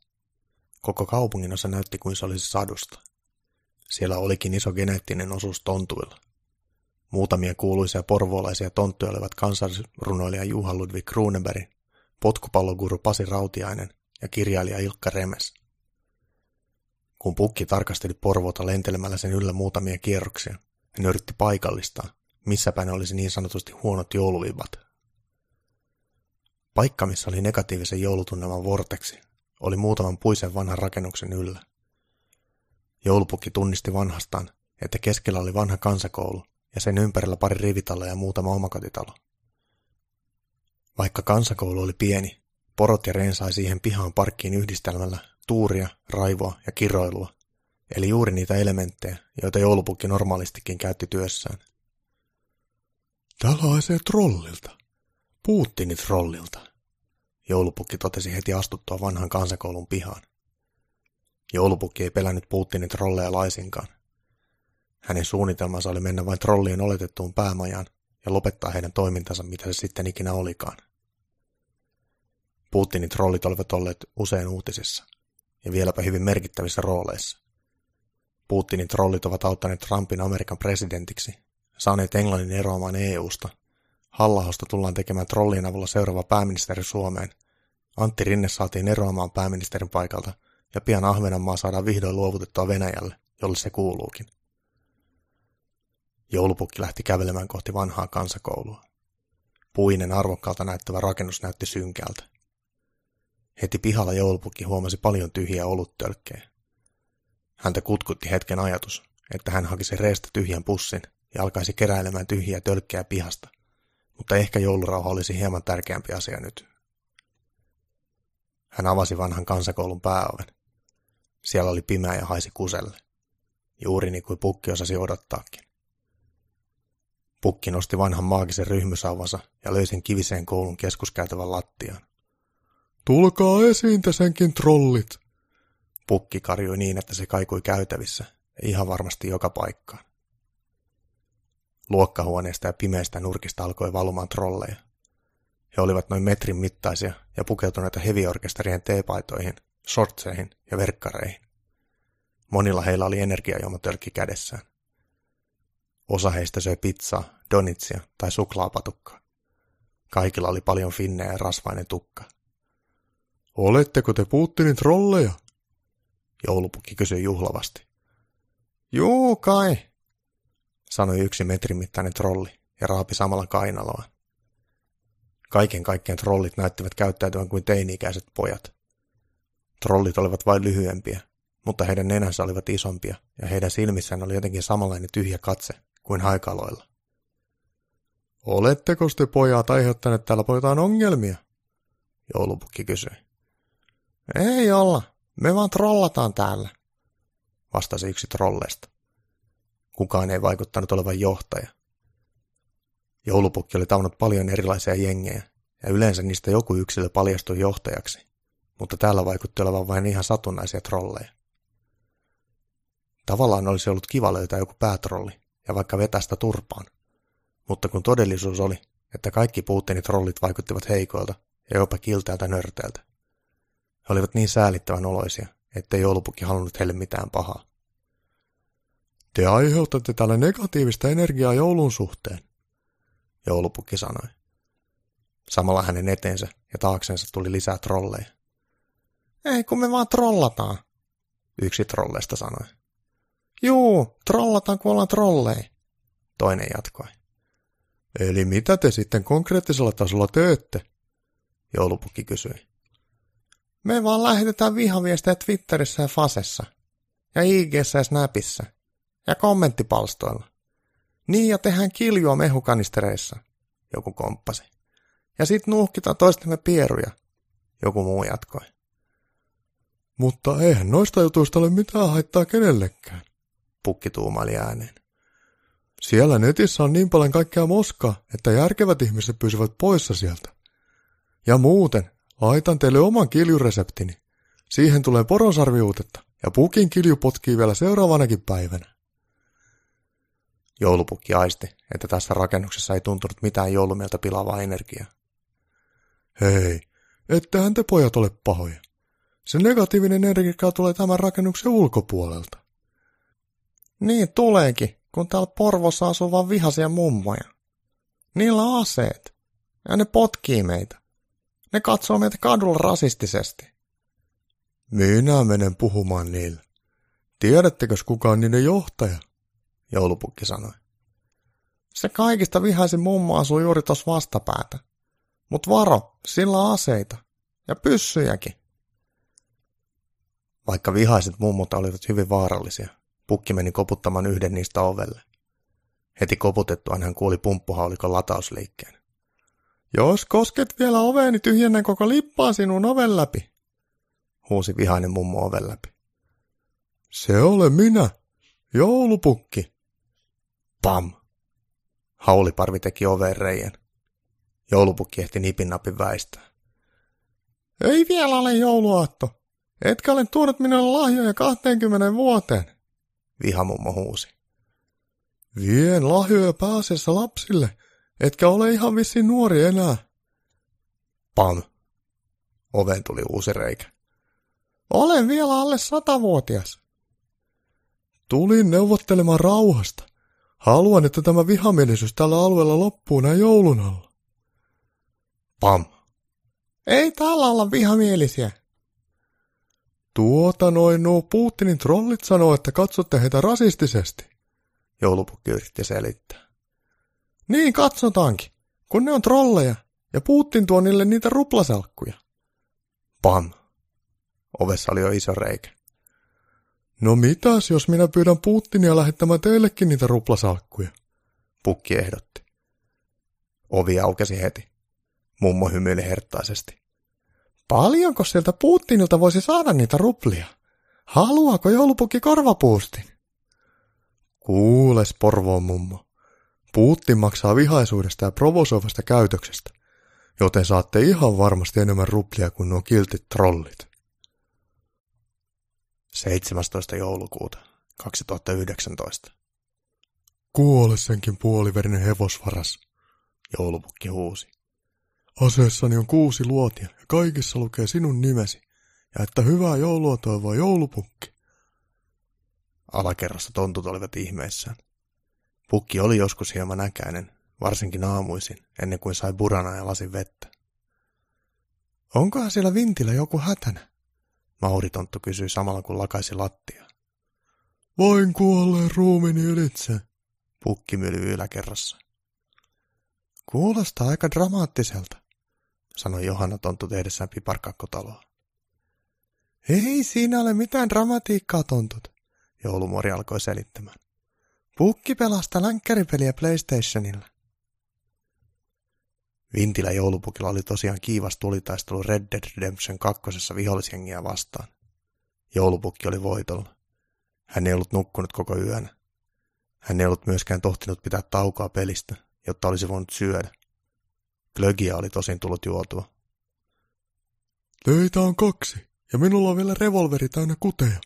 S1: Koko kaupungin osa näytti kuin se olisi sadusta. Siellä olikin iso geneettinen osuus tontuilla. Muutamia kuuluisia porvoolaisia tonttuja olivat kansallisrunoilija Juha Ludwig Kruneberg, potkupalloguru Pasi Rautiainen ja kirjailija Ilkka Remes. Kun pukki tarkasteli Porvoota lentelemällä sen yllä muutamia kierroksia, hän yritti paikallistaa, missäpä ne olisi niin sanotusti huonot jouluvivat. Paikka, missä oli negatiivisen joulutunnelman vorteksi, oli muutaman puisen vanhan rakennuksen yllä. Joulupukki tunnisti vanhastaan, että keskellä oli vanha kansakoulu ja sen ympärillä pari rivitaloa ja muutama omakotitalo. Vaikka kansakoulu oli pieni, porot ja Reen sai siihen pihaan parkkiin yhdistelmällä tuuria, raivoa ja kiroilua, eli juuri niitä elementtejä, joita joulupukki normaalistikin käytti työssään.
S2: Täällä haisee trollilta.
S1: Puuttini trollilta, joulupukki totesi heti astuttua vanhan kansakoulun pihaan. Joulupukki ei pelännyt Putinin trolleja laisinkaan. Hänen suunnitelmansa oli mennä vain trollien oletettuun päämajaan ja lopettaa heidän toimintansa, mitä se sitten ikinä olikaan. Putinin trollit olivat olleet usein uutisissa, ja vieläpä hyvin merkittävissä rooleissa. Putinin trollit ovat auttaneet Trumpin Amerikan presidentiksi, saaneet Englannin eroamaan EU-sta Hallahosta tullaan tekemään trollien avulla seuraava pääministeri Suomeen. Antti Rinne saatiin eroamaan pääministerin paikalta, ja pian Ahvenanmaa saadaan vihdoin luovutettua Venäjälle, jolle se kuuluukin. Joulupukki lähti kävelemään kohti vanhaa kansakoulua. Puinen arvokkaalta näyttävä rakennus näytti synkältä. Heti pihalla joulupukki huomasi paljon tyhjiä oluttölkkejä. Häntä kutkutti hetken ajatus, että hän hakisi reestä tyhjän pussin ja alkaisi keräilemään tyhjiä tölkkejä pihasta mutta ehkä joulurauha olisi hieman tärkeämpi asia nyt. Hän avasi vanhan kansakoulun pääoven. Siellä oli pimeä ja haisi kuselle. Juuri niin kuin pukki osasi odottaakin. Pukki nosti vanhan maagisen ryhmysauvansa ja löi sen kiviseen koulun keskuskäytävän lattiaan.
S2: Tulkaa esiin senkin trollit!
S1: Pukki karjui niin, että se kaikui käytävissä, ihan varmasti joka paikkaan. Luokkahuoneesta ja pimeistä nurkista alkoi valumaan trolleja. He olivat noin metrin mittaisia ja pukeutuneita heviorkesterien teepaitoihin, shortseihin ja verkkareihin. Monilla heillä oli energiajuomatölkki kädessään. Osa heistä söi pizzaa, donitsia tai suklaapatukkaa. Kaikilla oli paljon finnejä ja rasvainen tukka.
S2: Oletteko te Putinin trolleja?
S1: Joulupukki kysyi juhlavasti.
S2: Juu kai,
S1: sanoi yksi metrin mittainen trolli ja raapi samalla kainaloa. Kaiken kaikkiaan trollit näyttivät käyttäytyvän kuin teini-ikäiset pojat. Trollit olivat vain lyhyempiä, mutta heidän nenänsä olivat isompia ja heidän silmissään oli jotenkin samanlainen tyhjä katse kuin haikaloilla.
S2: Oletteko te pojat aiheuttaneet täällä pojotaan ongelmia?
S1: Joulupukki kysyi.
S2: Ei olla, me vaan trollataan täällä,
S1: vastasi yksi trolleista. Kukaan ei vaikuttanut olevan johtaja. Joulupukki oli tavannut paljon erilaisia jengejä, ja yleensä niistä joku yksilö paljastui johtajaksi, mutta täällä vaikutti olevan vain ihan satunnaisia trolleja. Tavallaan olisi ollut kiva löytää joku päätrolli ja vaikka vetästä turpaan, mutta kun todellisuus oli, että kaikki Putinin trollit vaikuttivat heikoilta ja jopa kiltäältä nörteiltä. He olivat niin säälittävän oloisia, ettei joulupukki halunnut heille mitään pahaa.
S2: Te aiheutatte täällä negatiivista energiaa joulun suhteen,
S1: joulupukki sanoi. Samalla hänen eteensä ja taaksensa tuli lisää trolleja. Ei, kun me vaan trollataan, yksi trolleista sanoi. Juu, trollataan, kun ollaan trolleja, toinen jatkoi.
S2: Eli mitä te sitten konkreettisella tasolla teette?
S1: Joulupukki kysyi. Me vaan lähetetään vihaviestejä Twitterissä ja Fasessa, ja ig ja Snapissa, ja kommenttipalstoilla. Niin ja tehdään kiljua mehukanistereissa, joku komppasi. Ja sit nuuhkitaan toistemme pieruja, joku muu jatkoi.
S2: Mutta eihän noista jutuista ole mitään haittaa kenellekään,
S1: pukki tuumaili ääneen.
S2: Siellä netissä on niin paljon kaikkea moskaa, että järkevät ihmiset pysyvät poissa sieltä. Ja muuten, laitan teille oman kiljureseptini. Siihen tulee poronsarviuutetta ja pukin kilju potkii vielä seuraavanakin päivänä.
S1: Joulupukki aisti, että tässä rakennuksessa ei tuntunut mitään joulumieltä pilavaa energiaa.
S2: Hei, ettehän te pojat ole pahoja. Se negatiivinen energia tulee tämän rakennuksen ulkopuolelta.
S1: Niin tuleekin, kun täällä Porvossa asuu vaan vihaisia mummoja. Niillä on aseet. Ja ne potkii meitä. Ne katsoo meitä kadulla rasistisesti.
S2: Minä menen puhumaan niille. Tiedättekö kuka on niiden johtaja?
S1: Joulupukki sanoi. Se kaikista vihaisin mummo asuu juuri tuossa vastapäätä. Mut varo, sillä on aseita. Ja pyssyjäkin. Vaikka vihaiset mummut olivat hyvin vaarallisia, pukki meni koputtamaan yhden niistä ovelle. Heti koputettuaan hän kuuli pumppuhaulikon latausliikkeen. Jos kosket vielä oveen, niin tyhjennän koko lippaa sinun oven läpi, huusi vihainen mummo oven läpi.
S2: Se ole minä, joulupukki.
S1: Pam! Hauliparvi teki oveen reijän. Joulupukki ehti nipin napin väistää. Ei vielä ole jouluaatto. Etkä ole tuonut minulle lahjoja 20 vuoteen, vihamummo huusi.
S2: Vien lahjoja pääasiassa lapsille, etkä ole ihan vissiin nuori enää.
S1: Pam. Oven tuli uusi reikä. Olen vielä alle satavuotias.
S2: Tulin neuvottelemaan rauhasta. Haluan, että tämä vihamielisyys tällä alueella loppuu näin joulun alla.
S1: Pam. Ei täällä olla vihamielisiä.
S2: Tuota noin nuo Putinin trollit sanoo, että katsotte heitä rasistisesti.
S1: Joulupukki yritti selittää. Niin katsotaankin, kun ne on trolleja, ja Putin tuo niille niitä ruplasalkkuja. Pam. Ovessa oli jo iso reikä.
S2: No mitäs, jos minä pyydän Putinia lähettämään teillekin niitä ruplasalkkuja?
S1: Pukki ehdotti. Ovi aukesi heti. Mummo hymyili herttaisesti. Paljonko sieltä Putinilta voisi saada niitä ruplia? Haluaako joulupukki korvapuustin?
S2: Kuules, Porvoon mummo. Putin maksaa vihaisuudesta ja provosoivasta käytöksestä, joten saatte ihan varmasti enemmän ruplia kuin nuo kiltit trollit.
S1: 17. joulukuuta 2019.
S2: Kuole senkin puoliverinen hevosvaras,
S1: joulupukki huusi.
S2: Aseessani on kuusi luotia ja kaikissa lukee sinun nimesi ja että hyvää joulua toivoo joulupukki.
S1: Alakerrassa tontut olivat ihmeissään. Pukki oli joskus hieman äkäinen, varsinkin aamuisin, ennen kuin sai burana ja lasin vettä. Onkohan siellä vintillä joku hätänä? Mauritonttu kysyi samalla kun lakaisi lattia.
S2: Voin kuolleen ruumini ylitse,
S1: pukki myli yläkerrassa. Kuulostaa aika dramaattiselta, sanoi Johanna tonttu tehdessään piparkakkotaloa. Ei siinä ole mitään dramatiikkaa, tontut, joulumori alkoi selittämään. Pukki pelastaa länkkäripeliä PlayStationilla. Vintilä joulupukilla oli tosiaan kiivas tulitaistelu Red Dead Redemption kakkosessa vihollisjengiä vastaan. Joulupukki oli voitolla. Hän ei ollut nukkunut koko yönä. Hän ei ollut myöskään tohtinut pitää taukoa pelistä, jotta olisi voinut syödä. Glögiä oli tosin tullut juotua.
S2: Teitä on kaksi, ja minulla on vielä revolveri täynnä kuteja.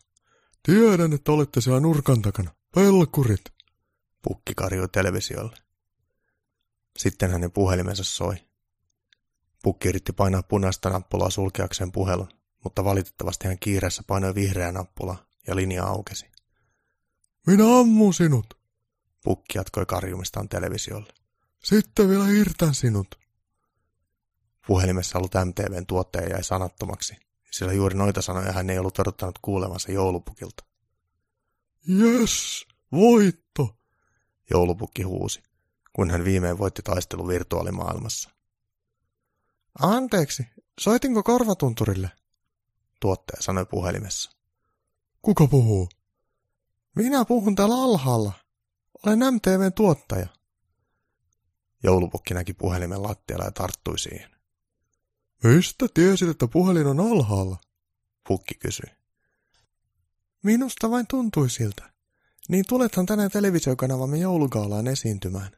S2: Tiedän, että olette siellä nurkan takana. Pelkurit.
S1: Pukki karjui televisiolle. Sitten hänen puhelimensa soi. Pukki yritti painaa punaista nappulaa sulkeakseen puhelun, mutta valitettavasti hän kiireessä painoi vihreää nappulaa ja linja aukesi.
S2: Minä ammun sinut.
S1: Pukki jatkoi karjumistaan televisiolle.
S2: Sitten vielä hirtän sinut.
S1: Puhelimessa ollut MTVn tuottaja jäi sanattomaksi, sillä juuri noita sanoja hän ei ollut odottanut kuulevansa joulupukilta.
S2: Yes, voitto,
S1: joulupukki huusi, kun hän viimein voitti taistelu virtuaalimaailmassa.
S2: Anteeksi, soitinko korvatunturille?
S1: Tuottaja sanoi puhelimessa.
S2: Kuka puhuu?
S1: Minä puhun täällä alhaalla. Olen MTVn tuottaja. Joulupukki näki puhelimen lattialla ja tarttui siihen.
S2: Mistä tiesit, että puhelin on alhaalla?
S1: Pukki kysyi.
S2: Minusta vain tuntui siltä. Niin tulethan tänään televisiokanavamme joulugaalaan esiintymään.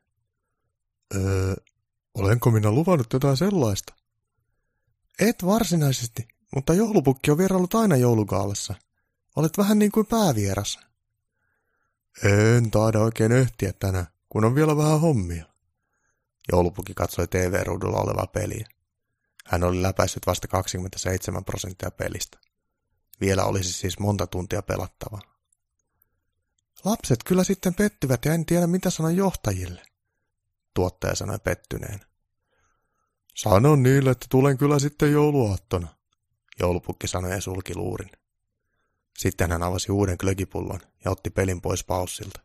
S1: Öö, olenko minä luvannut jotain sellaista?
S2: Et varsinaisesti, mutta joulupukki on vierailut aina joulugaalassa. Olet vähän niin kuin päävieras.
S1: En taida oikein ehtiä tänään, kun on vielä vähän hommia. Joulupukki katsoi TV-ruudulla olevaa peliä. Hän oli läpäissyt vasta 27 prosenttia pelistä. Vielä olisi siis monta tuntia pelattavaa.
S2: Lapset kyllä sitten pettyvät ja en tiedä mitä sanon johtajille,
S1: tuottaja sanoi pettyneen.
S2: Sanon niille, että tulen kyllä sitten jouluaattona,
S1: joulupukki sanoi ja sulki luurin. Sitten hän avasi uuden klögipullon ja otti pelin pois paussilta.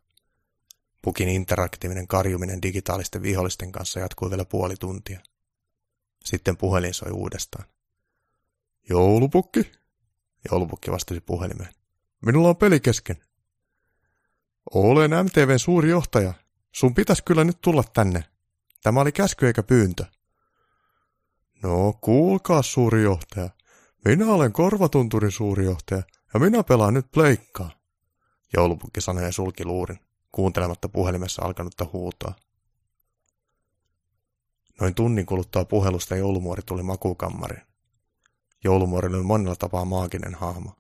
S1: Pukin interaktiivinen karjuminen digitaalisten vihollisten kanssa jatkui vielä puoli tuntia. Sitten puhelin soi uudestaan.
S2: Joulupukki?
S1: Joulupukki vastasi puhelimeen.
S2: Minulla on peli kesken. Olen MTVn suuri johtaja. Sun pitäisi kyllä nyt tulla tänne. Tämä oli käsky eikä pyyntö. No, kuulkaa suuri johtaja. Minä olen korvatunturin suuri johtaja ja minä pelaan nyt pleikkaa.
S1: Joulupukki sanoi sulki luurin, kuuntelematta puhelimessa alkanutta huutoa. Noin tunnin kuluttua puhelusta joulumuori tuli makuukammariin. Joulumuori oli monella tapaa maaginen hahmo.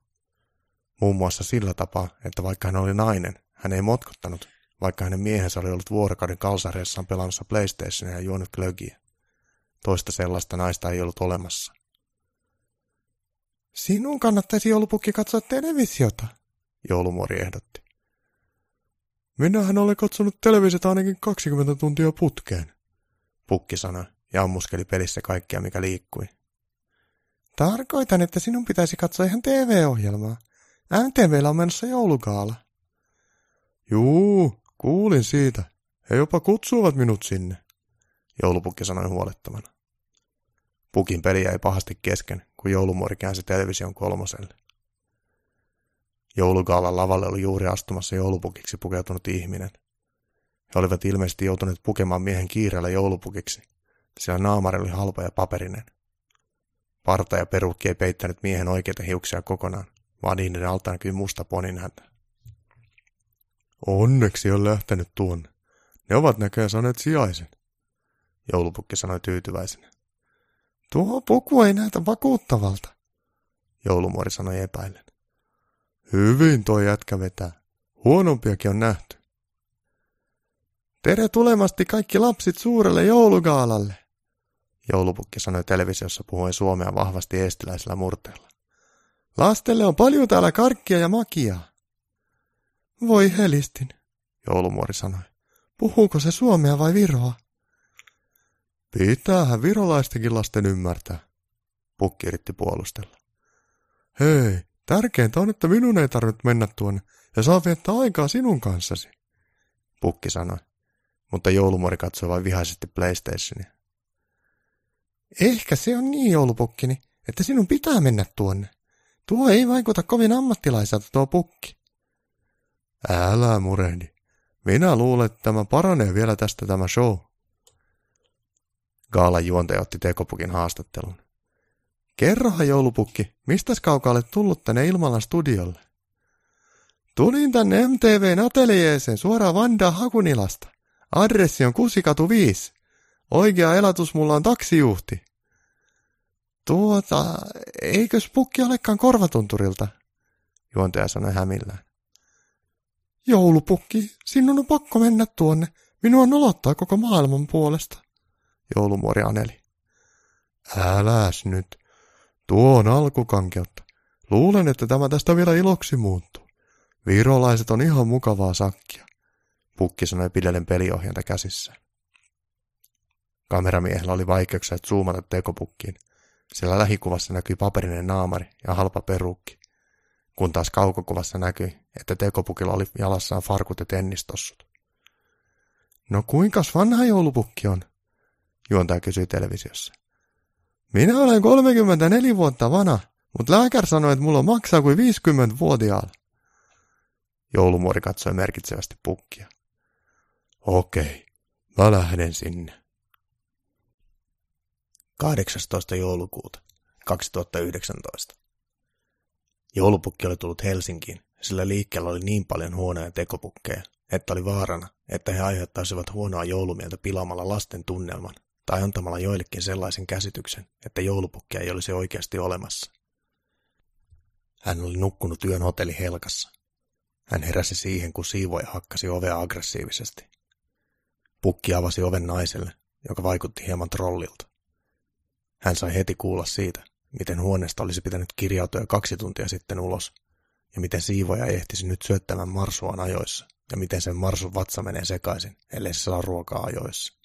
S1: Muun muassa sillä tapaa, että vaikka hän oli nainen, hän ei motkottanut, vaikka hänen miehensä oli ollut vuorokauden kalsarjessaan pelannut PlayStationia ja juonut glögiä. Toista sellaista naista ei ollut olemassa.
S2: Sinun kannattaisi joulupukki katsoa televisiota,
S1: joulumuori ehdotti.
S2: Minähän olen katsonut televisiota ainakin 20 tuntia putkeen,
S1: Pukki sanoi ja ammuskeli pelissä kaikkea, mikä liikkui.
S2: Tarkoitan, että sinun pitäisi katsoa ihan TV-ohjelmaa. MTVllä on menossa joulugaala.
S1: Juu, kuulin siitä. He jopa kutsuvat minut sinne, joulupukki sanoi huolettomana. Pukin peli jäi pahasti kesken, kun joulumuori käänsi television kolmoselle. Joulugaalan lavalle oli juuri astumassa joulupukiksi pukeutunut ihminen. He olivat ilmeisesti joutuneet pukemaan miehen kiireellä joulupukiksi, sillä naamari oli halpa ja paperinen. Parta ja perukki ei peittänyt miehen oikeita hiuksia kokonaan, vaan niiden alta näkyi musta ponin häntä.
S2: Onneksi on lähtenyt tuonne. Ne ovat näköjään saaneet sijaisen,
S1: joulupukki sanoi tyytyväisenä.
S2: Tuo puku ei näytä vakuuttavalta,
S1: joulumuori sanoi epäillen.
S2: Hyvin tuo jätkä vetää. Huonompiakin on nähty. Tere tulemasti kaikki lapsit suurelle joulugaalalle,
S1: joulupukki sanoi televisiossa puhuen suomea vahvasti eestiläisellä murteella.
S2: Lastelle on paljon täällä karkkia ja makiaa. Voi helistin,
S1: joulumuori sanoi.
S2: Puhuuko se suomea vai viroa?
S1: Pitäähän virolaistenkin lasten ymmärtää, pukki yritti puolustella.
S2: Hei, tärkeintä on, että minun ei tarvitse mennä tuonne ja saa viettää aikaa sinun kanssasi,
S1: pukki sanoi, mutta joulumuori katsoi vain vihaisesti PlayStationia.
S2: Ehkä se on niin, joulupukkini, että sinun pitää mennä tuonne. Tuo ei vaikuta kovin ammattilaiselta tuo pukki.
S1: Älä murehdi. Minä luulen, että tämä paranee vielä tästä tämä show. Gaalan juontaja otti tekopukin haastattelun.
S2: Kerrohan joulupukki, mistä kaukaa olet tullut tänne Ilmalan studiolle? Tulin tänne MTVn ateljeeseen suoraan Vanda Hakunilasta. Adressi on Kusikatu 5. Oikea elatus mulla on taksijuhti. Tuota, eikös pukki olekaan korvatunturilta? Juontaja sanoi hämillään. Joulupukki, sinun on pakko mennä tuonne. Minua nolottaa koko maailman puolesta. Joulumuori aneli. Äläs nyt. Tuo on alkukankeutta. Luulen, että tämä tästä vielä iloksi muuttuu. Virolaiset on ihan mukavaa sakkia, pukki sanoi pidellen peliohjanta käsissä. Kameramiehellä oli vaikeuksia zoomata tekopukkiin, sillä lähikuvassa näkyi paperinen naamari ja halpa perukki, kun taas kaukokuvassa näkyi, että tekopukilla oli jalassaan farkut ja tennistossut. No kuinkas vanha joulupukki on? Juontaja kysyi televisiossa. Minä olen 34 vuotta vanha, mutta lääkäri sanoi, että mulla maksaa kuin 50-vuotiaalla. Joulumuori katsoi merkitsevästi pukkia. Okei, mä lähden sinne.
S1: 18. joulukuuta 2019. Joulupukki oli tullut Helsinkiin, sillä liikkeellä oli niin paljon huonoja tekopukkeja, että oli vaarana, että he aiheuttaisivat huonoa joulumieltä pilaamalla lasten tunnelman tai antamalla joillekin sellaisen käsityksen, että joulupukkia ei olisi oikeasti olemassa. Hän oli nukkunut yön hotelli Helkassa. Hän heräsi siihen, kun siivoja hakkasi ovea aggressiivisesti. Pukki avasi oven naiselle, joka vaikutti hieman trollilta. Hän sai heti kuulla siitä, miten huoneesta olisi pitänyt kirjautua jo kaksi tuntia sitten ulos, ja miten siivoja ei ehtisi nyt syöttämään marsuaan ajoissa, ja miten sen marsun vatsa menee sekaisin, ellei se saa ruokaa ajoissa.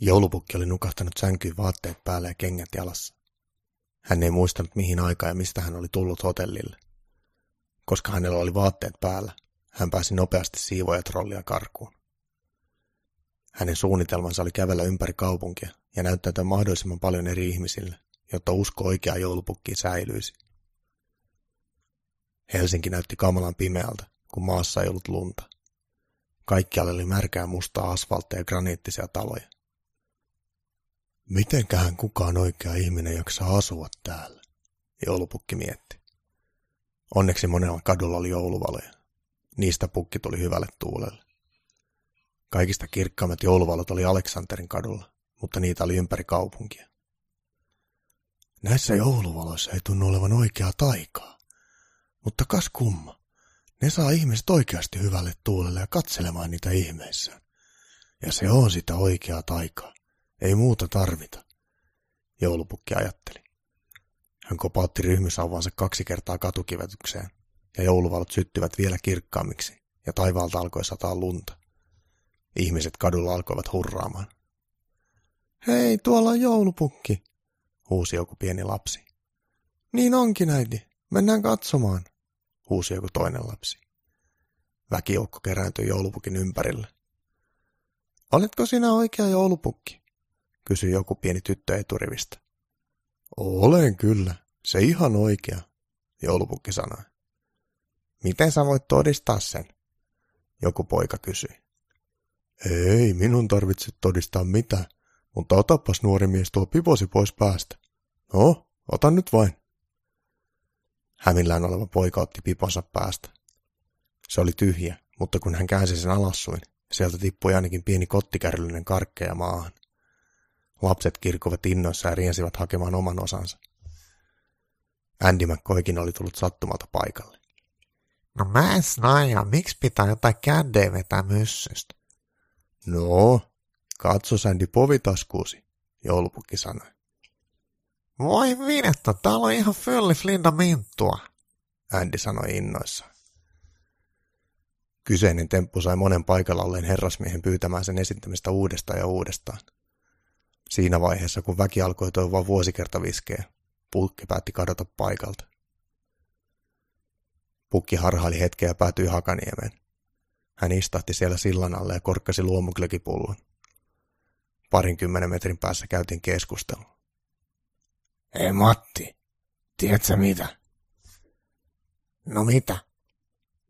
S1: Joulupukki oli nukahtanut sänkyyn vaatteet päälle ja kengät jalassa. Hän ei muistanut mihin aikaan ja mistä hän oli tullut hotellille. Koska hänellä oli vaatteet päällä, hän pääsi nopeasti siivoja trollia karkuun. Hänen suunnitelmansa oli kävellä ympäri kaupunkia ja näyttäytyä mahdollisimman paljon eri ihmisille, jotta usko oikeaa joulupukkiin säilyisi. Helsinki näytti kamalan pimeältä, kun maassa ei ollut lunta. Kaikkialla oli märkää mustaa asfalttia ja graniittisia taloja. Mitenkähän kukaan oikea ihminen jaksaa asua täällä, joulupukki mietti. Onneksi monella kadulla oli jouluvaloja. Niistä pukki tuli hyvälle tuulelle. Kaikista kirkkaimmat jouluvalot oli Aleksanterin kadulla, mutta niitä oli ympäri kaupunkia. Näissä jouluvaloissa ei tunnu olevan oikeaa taikaa, mutta kas kumma, ne saa ihmiset oikeasti hyvälle tuulelle ja katselemaan niitä ihmeissään. Ja se on sitä oikeaa taikaa. Ei muuta tarvita, joulupukki ajatteli. Hän kopautti ryhmysauvansa kaksi kertaa katukivetykseen, ja jouluvalot syttyvät vielä kirkkaammiksi, ja taivaalta alkoi sataa lunta. Ihmiset kadulla alkoivat hurraamaan. Hei, tuolla on joulupukki, huusi joku pieni lapsi. Niin onkin, äiti. Mennään katsomaan, huusi joku toinen lapsi. Väkijoukko kerääntyi joulupukin ympärille. Oletko sinä oikea joulupukki? kysyi joku pieni tyttö eturivistä. Olen kyllä, se ihan oikea, joulupukki sanoi. Miten sä voit todistaa sen? Joku poika kysyi. Ei minun tarvitse todistaa mitään, mutta otapas nuori mies tuo piposi pois päästä. No, ota nyt vain. Hämillään oleva poika otti piponsa päästä. Se oli tyhjä, mutta kun hän käänsi sen alassuin, sieltä tippui ainakin pieni kottikärryllinen karkkeja maahan. Lapset kirkuvat innoissa ja riensivät hakemaan oman osansa. Andy McCoykin oli tullut sattumalta paikalle. No mä en snaja, miksi pitää jotain kändejä vetää myssystä? No, katso Sandy povitaskuusi, joulupukki sanoi. Voi vinettä, täällä on ihan fylli flinda minttua, Andy sanoi innoissaan. Kyseinen temppu sai monen paikalla olleen herrasmiehen pyytämään sen esittämistä uudestaan ja uudestaan. Siinä vaiheessa, kun väki alkoi toivoa vuosikertaviskejä, pukki päätti kadota paikalta. Pukki harhaili hetkeä ja päätyi Hakaniemeen. Hän istahti siellä sillan alle ja korkkasi luomuklökipullon. Parinkymmenen metrin päässä käytiin keskustelu. Hei Matti, tiedätkö mitä? No mitä?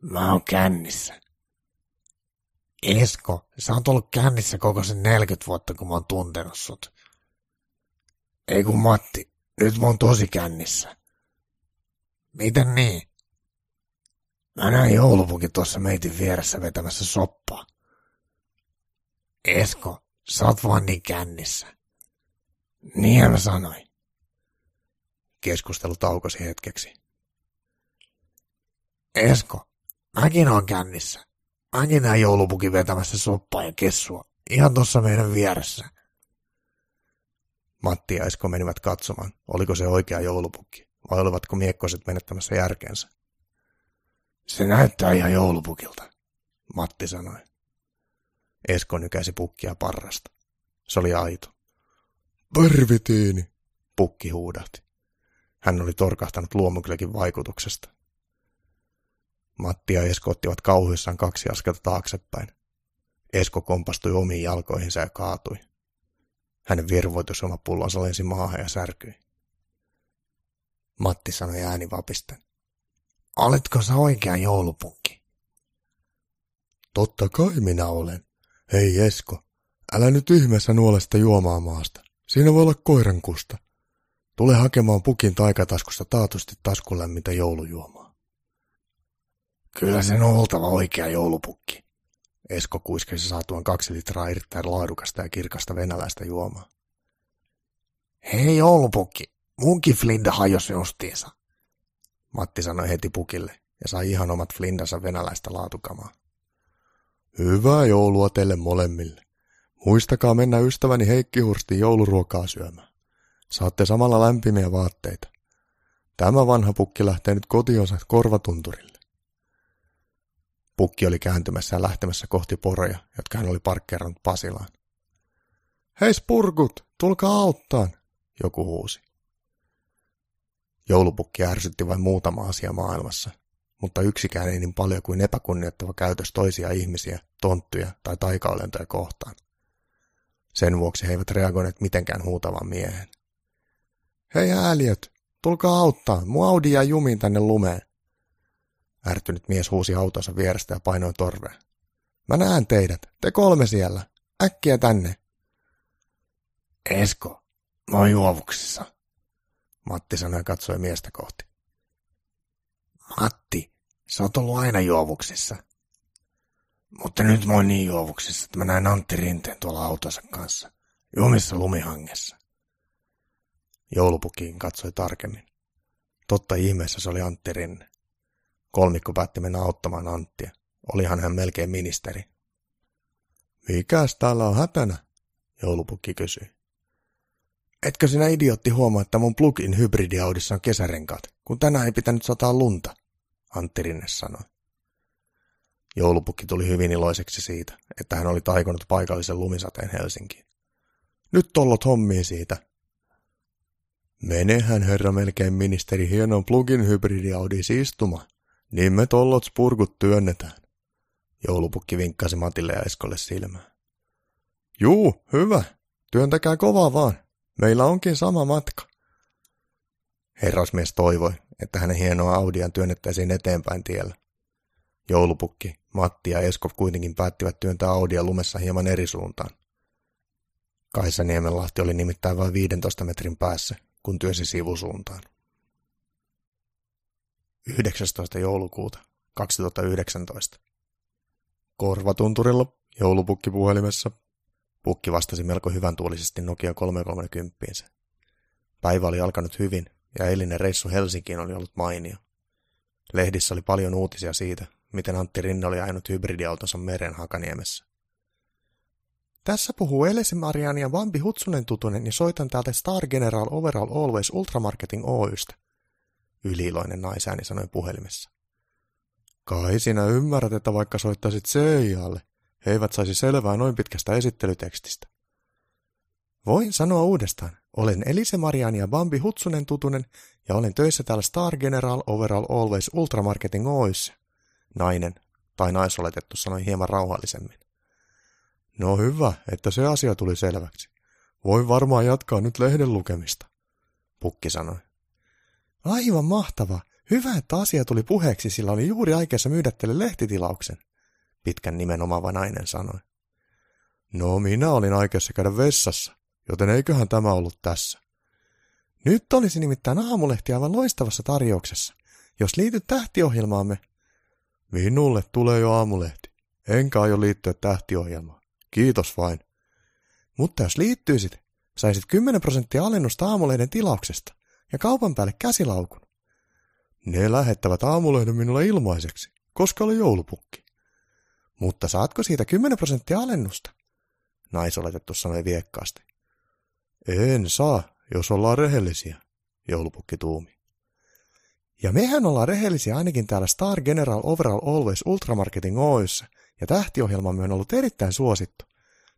S1: Mä oon kännissä. Esko, sä oot ollut kännissä koko sen 40 vuotta, kun mä oon tuntenut sut. Ei kun Matti, nyt mä oon tosi kännissä. Miten niin? Mä näin joulupukin tuossa meitin vieressä vetämässä soppaa. Esko, sä oot vaan niin kännissä. Niin mä sanoin. Keskustelu taukosi hetkeksi. Esko, mäkin on kännissä. Mäkin näin joulupukin vetämässä soppaa ja kessua. Ihan tuossa meidän vieressä. Matti ja Esko menivät katsomaan, oliko se oikea joulupukki, vai olivatko miekkoiset menettämässä järkeensä.
S2: Se näyttää ihan joulupukilta,
S1: Matti sanoi. Esko nykäsi pukkia parrasta. Se oli aito.
S2: Parvitiini,
S1: pukki huudahti. Hän oli torkahtanut luomukylläkin vaikutuksesta. Matti ja Esko ottivat kauhuissaan kaksi askelta taaksepäin. Esko kompastui omiin jalkoihinsa ja kaatui. Hänen virvoitusoma pullonsa lensi maahan ja särkyi. Matti sanoi ääni vapisten.
S2: Oletko sä oikea joulupukki?
S1: Totta kai minä olen. Hei Esko, älä nyt ihmeessä nuolesta juomaa maasta. Siinä voi olla koirankusta. Tule hakemaan pukin taikataskusta taatusti taskulämmintä joulujuomaa.
S2: Kyllä sen on oltava oikea joulupukki.
S1: Esko kuiskesi saatuaan kaksi litraa erittäin laadukasta ja kirkasta venäläistä juomaa.
S2: Hei joulupukki, munkin flinda hajosi justiinsa.
S1: Matti sanoi heti pukille ja sai ihan omat flindansa venäläistä laatukamaa.
S2: Hyvää joulua teille molemmille. Muistakaa mennä ystäväni Heikki Hurstin jouluruokaa syömään. Saatte samalla lämpimiä vaatteita. Tämä vanha pukki lähtee nyt kotionsa korvatunturille.
S1: Pukki oli kääntymässä ja lähtemässä kohti poroja, jotka hän oli parkkeerannut Pasilaan.
S2: Hei spurkut, tulkaa auttaan,
S1: joku huusi. Joulupukki ärsytti vain muutama asia maailmassa, mutta yksikään ei niin paljon kuin epäkunnioittava käytös toisia ihmisiä, tonttuja tai taikaolentoja kohtaan. Sen vuoksi he eivät reagoineet mitenkään huutavan miehen.
S2: Hei ääliöt, tulkaa auttaa, mu Audi jää jumiin tänne lumeen.
S1: Ärtynyt mies huusi autonsa vierestä ja painoi torveen.
S2: Mä näen teidät, te kolme siellä. Äkkiä tänne.
S1: Esko, mä oon juovuksissa. Matti sanoi ja katsoi miestä kohti.
S2: Matti, sä oot ollut aina juovuksissa. Mutta nyt mä oon niin juovuksissa, että mä näen Antti Rinteen tuolla autonsa kanssa. Jumissa lumihangessa.
S1: Joulupukiin katsoi tarkemmin. Totta ihmeessä se oli Antti Rinne. Kolmikko päätti mennä auttamaan Anttia. Olihan hän melkein ministeri.
S2: Mikäs täällä on hätänä? Joulupukki kysyi. Etkö sinä idiotti huomaa, että mun plug-in hybridiaudissa on kesärenkaat, kun tänään ei pitänyt sataa lunta? Antti Rinne sanoi.
S1: Joulupukki tuli hyvin iloiseksi siitä, että hän oli taikonut paikallisen lumisateen Helsinkiin.
S2: Nyt tollot hommiin siitä.
S1: Menehän herra melkein ministeri hienon plugin hybridiaudisi istuma, niin me tollot spurkut työnnetään. Joulupukki vinkkasi Matille ja Eskolle silmään.
S2: Juu, hyvä. Työntäkää kovaa vaan. Meillä onkin sama matka.
S1: Herrasmies toivoi, että hänen hienoa Audian työnnettäisiin eteenpäin tiellä. Joulupukki, Matti ja Esko kuitenkin päättivät työntää Audia lumessa hieman eri suuntaan. Kaisa Niemenlahti oli nimittäin vain 15 metrin päässä, kun työsi sivusuuntaan. 19. joulukuuta 2019. Korvatunturilla joulupukki puhelimessa Pukki vastasi melko hyvän tuulisesti Nokia 330. Päivä oli alkanut hyvin ja eilinen reissu Helsinkiin oli ollut mainio. Lehdissä oli paljon uutisia siitä, miten Antti Rinne oli ajanut hybridiautonsa meren Hakaniemessä.
S2: Tässä puhuu Elesi Mariani ja Vampi Hutsunen Tutunen ja soitan täältä Star General Overall Always Ultramarketing Oystä.
S1: Yliiloinen naisääni sanoi puhelimessa.
S2: Kai sinä ymmärrät, että vaikka soittaisit CIAlle, he eivät saisi selvää noin pitkästä esittelytekstistä. Voin sanoa uudestaan. Olen Elise Mariani ja Bambi Hutsunen Tutunen ja olen töissä täällä Star General Overall Always Ultramarketing Oyssä.
S1: Nainen, tai naisoletettu, sanoi hieman rauhallisemmin.
S2: No hyvä, että se asia tuli selväksi. Voin varmaan jatkaa nyt lehden lukemista.
S1: Pukki sanoi.
S2: Aivan mahtavaa. Hyvä, että asia tuli puheeksi, sillä oli juuri aikeessa myydä teille lehtitilauksen
S1: pitkän nimen omava nainen sanoi.
S2: No minä olin aikeessa käydä vessassa, joten eiköhän tämä ollut tässä. Nyt olisi nimittäin aamulehti aivan loistavassa tarjouksessa. Jos liityt tähtiohjelmaamme. Minulle tulee jo aamulehti. Enkä aio liittyä tähtiohjelmaan. Kiitos vain. Mutta jos liittyisit, saisit 10 prosenttia alennusta aamulehden tilauksesta ja kaupan päälle käsilaukun. Ne lähettävät aamulehden minulle ilmaiseksi, koska oli joulupukki. Mutta saatko siitä 10 prosenttia alennusta? Naisoletettu sanoi viekkaasti. En saa, jos ollaan rehellisiä, joulupukki tuumi.
S1: Ja mehän ollaan rehellisiä ainakin täällä Star General Overall Always Ultramarketing Oyssä, ja tähtiohjelmamme on ollut erittäin suosittu.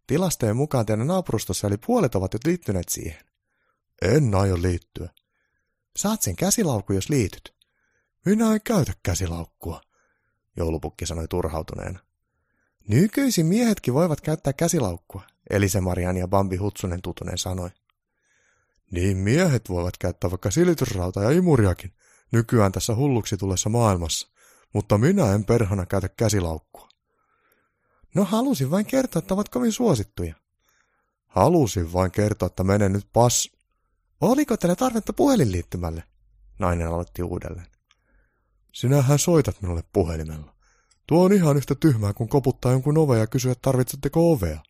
S1: Tilastojen mukaan teidän naapurustossa eli puolet ovat jo liittyneet siihen.
S2: En aio liittyä.
S1: Saat sen käsilaukku, jos liityt.
S2: Minä en käytä käsilaukkua,
S1: joulupukki sanoi turhautuneena. Nykyisin miehetkin voivat käyttää käsilaukkua, Elise Marian ja Bambi Hutsunen tutunen sanoi.
S2: Niin miehet voivat käyttää vaikka silitysrautaa ja imuriakin, nykyään tässä hulluksi tulessa maailmassa, mutta minä en perhana käytä käsilaukkua.
S1: No halusin vain kertoa, että ovat kovin suosittuja.
S2: Halusin vain kertoa, että menen nyt pas...
S1: Oliko teillä tarvetta puhelinliittymälle? Nainen aloitti uudelleen.
S2: Sinähän soitat minulle puhelimella. Tuo on ihan yhtä tyhmää kuin koputtaa jonkun ovea ja kysyä, tarvitsetteko ovea.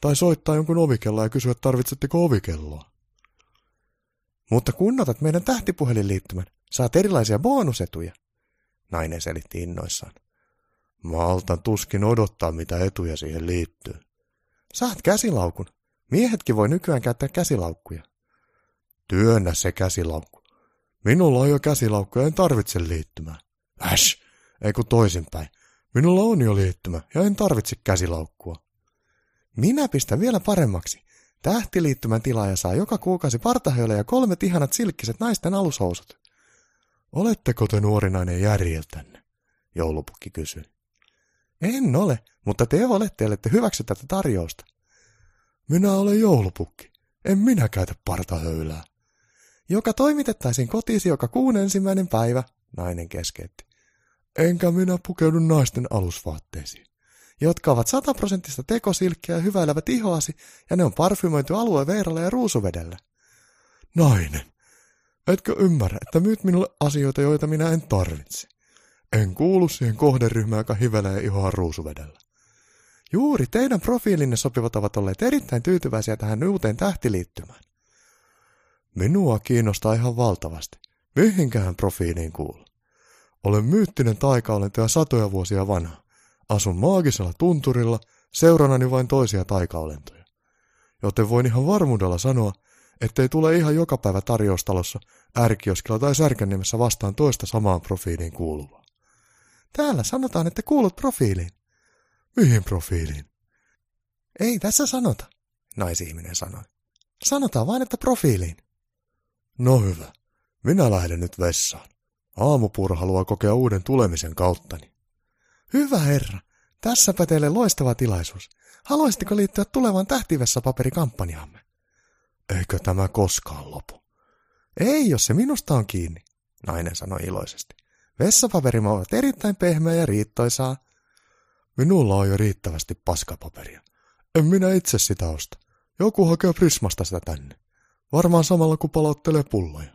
S2: Tai soittaa jonkun ovikelloa ja kysyä, tarvitsetteko ovikelloa.
S1: Mutta kun otat meidän tähtipuhelinliittymän, saat erilaisia bonusetuja. Nainen selitti innoissaan.
S2: Maltan tuskin odottaa, mitä etuja siihen liittyy.
S1: Saat käsilaukun. Miehetkin voi nykyään käyttää käsilaukkuja.
S2: Työnnä se käsilaukku. Minulla on jo käsilaukku en tarvitse liittymää. Äsh, ei kun toisinpäin. Minulla on jo liittymä ja en tarvitse käsilaukkua.
S1: Minä pistän vielä paremmaksi. Tähtiliittymän tilaaja saa joka kuukausi partahöylä ja kolmet ihanat silkkiset naisten alushousut.
S2: Oletteko te nuorinainen järjeltänne? Joulupukki kysyi.
S1: En ole, mutta te olette, ellette hyväksy tätä tarjousta.
S2: Minä olen joulupukki. En minä käytä partahöylää.
S1: Joka toimitettaisiin kotiisi joka kuun ensimmäinen päivä, nainen keskeytti.
S2: Enkä minä pukeudu naisten alusvaatteisiin.
S1: Jotka ovat sataprosenttista tekosilkkiä ja hyväilevät ihoasi, ja ne on parfymoitu alueveeralla ja ruusuvedellä.
S2: Nainen, etkö ymmärrä, että myyt minulle asioita, joita minä en tarvitse? En kuulu siihen kohderyhmään, joka hivelee ihoa ruusuvedellä.
S1: Juuri teidän profiilinne sopivat ovat olleet erittäin tyytyväisiä tähän uuteen tähtiliittymään.
S2: Minua kiinnostaa ihan valtavasti. Mihinkään profiiliin kuulu. Olen myyttinen taikaolento ja satoja vuosia vanha. Asun maagisella tunturilla, seurannani vain toisia taikaolentoja. Joten voin ihan varmuudella sanoa, ettei tule ihan joka päivä tarjoustalossa, ärkioskilla tai särkännimessä vastaan toista samaan profiiliin kuuluvaa.
S1: Täällä sanotaan, että kuulut profiiliin.
S2: Mihin profiiliin?
S1: Ei tässä sanota, naisihminen sanoi. Sanotaan vain, että profiiliin.
S2: No hyvä. Minä lähden nyt vessaan. Aamupuuro haluaa kokea uuden tulemisen kauttani.
S1: Hyvä herra, tässäpä teille loistava tilaisuus. Haluaisitteko liittyä tulevaan tähtivessapaperikampanjaamme?
S2: Eikö tämä koskaan lopu?
S1: Ei, jos se minusta on kiinni, nainen sanoi iloisesti. Vessapaperimme ovat erittäin pehmeä ja riittoisaa.
S2: Minulla on jo riittävästi paskapaperia. En minä itse sitä osta. Joku hakee Prismasta sitä tänne. Varmaan samalla kun palauttelee pulloja.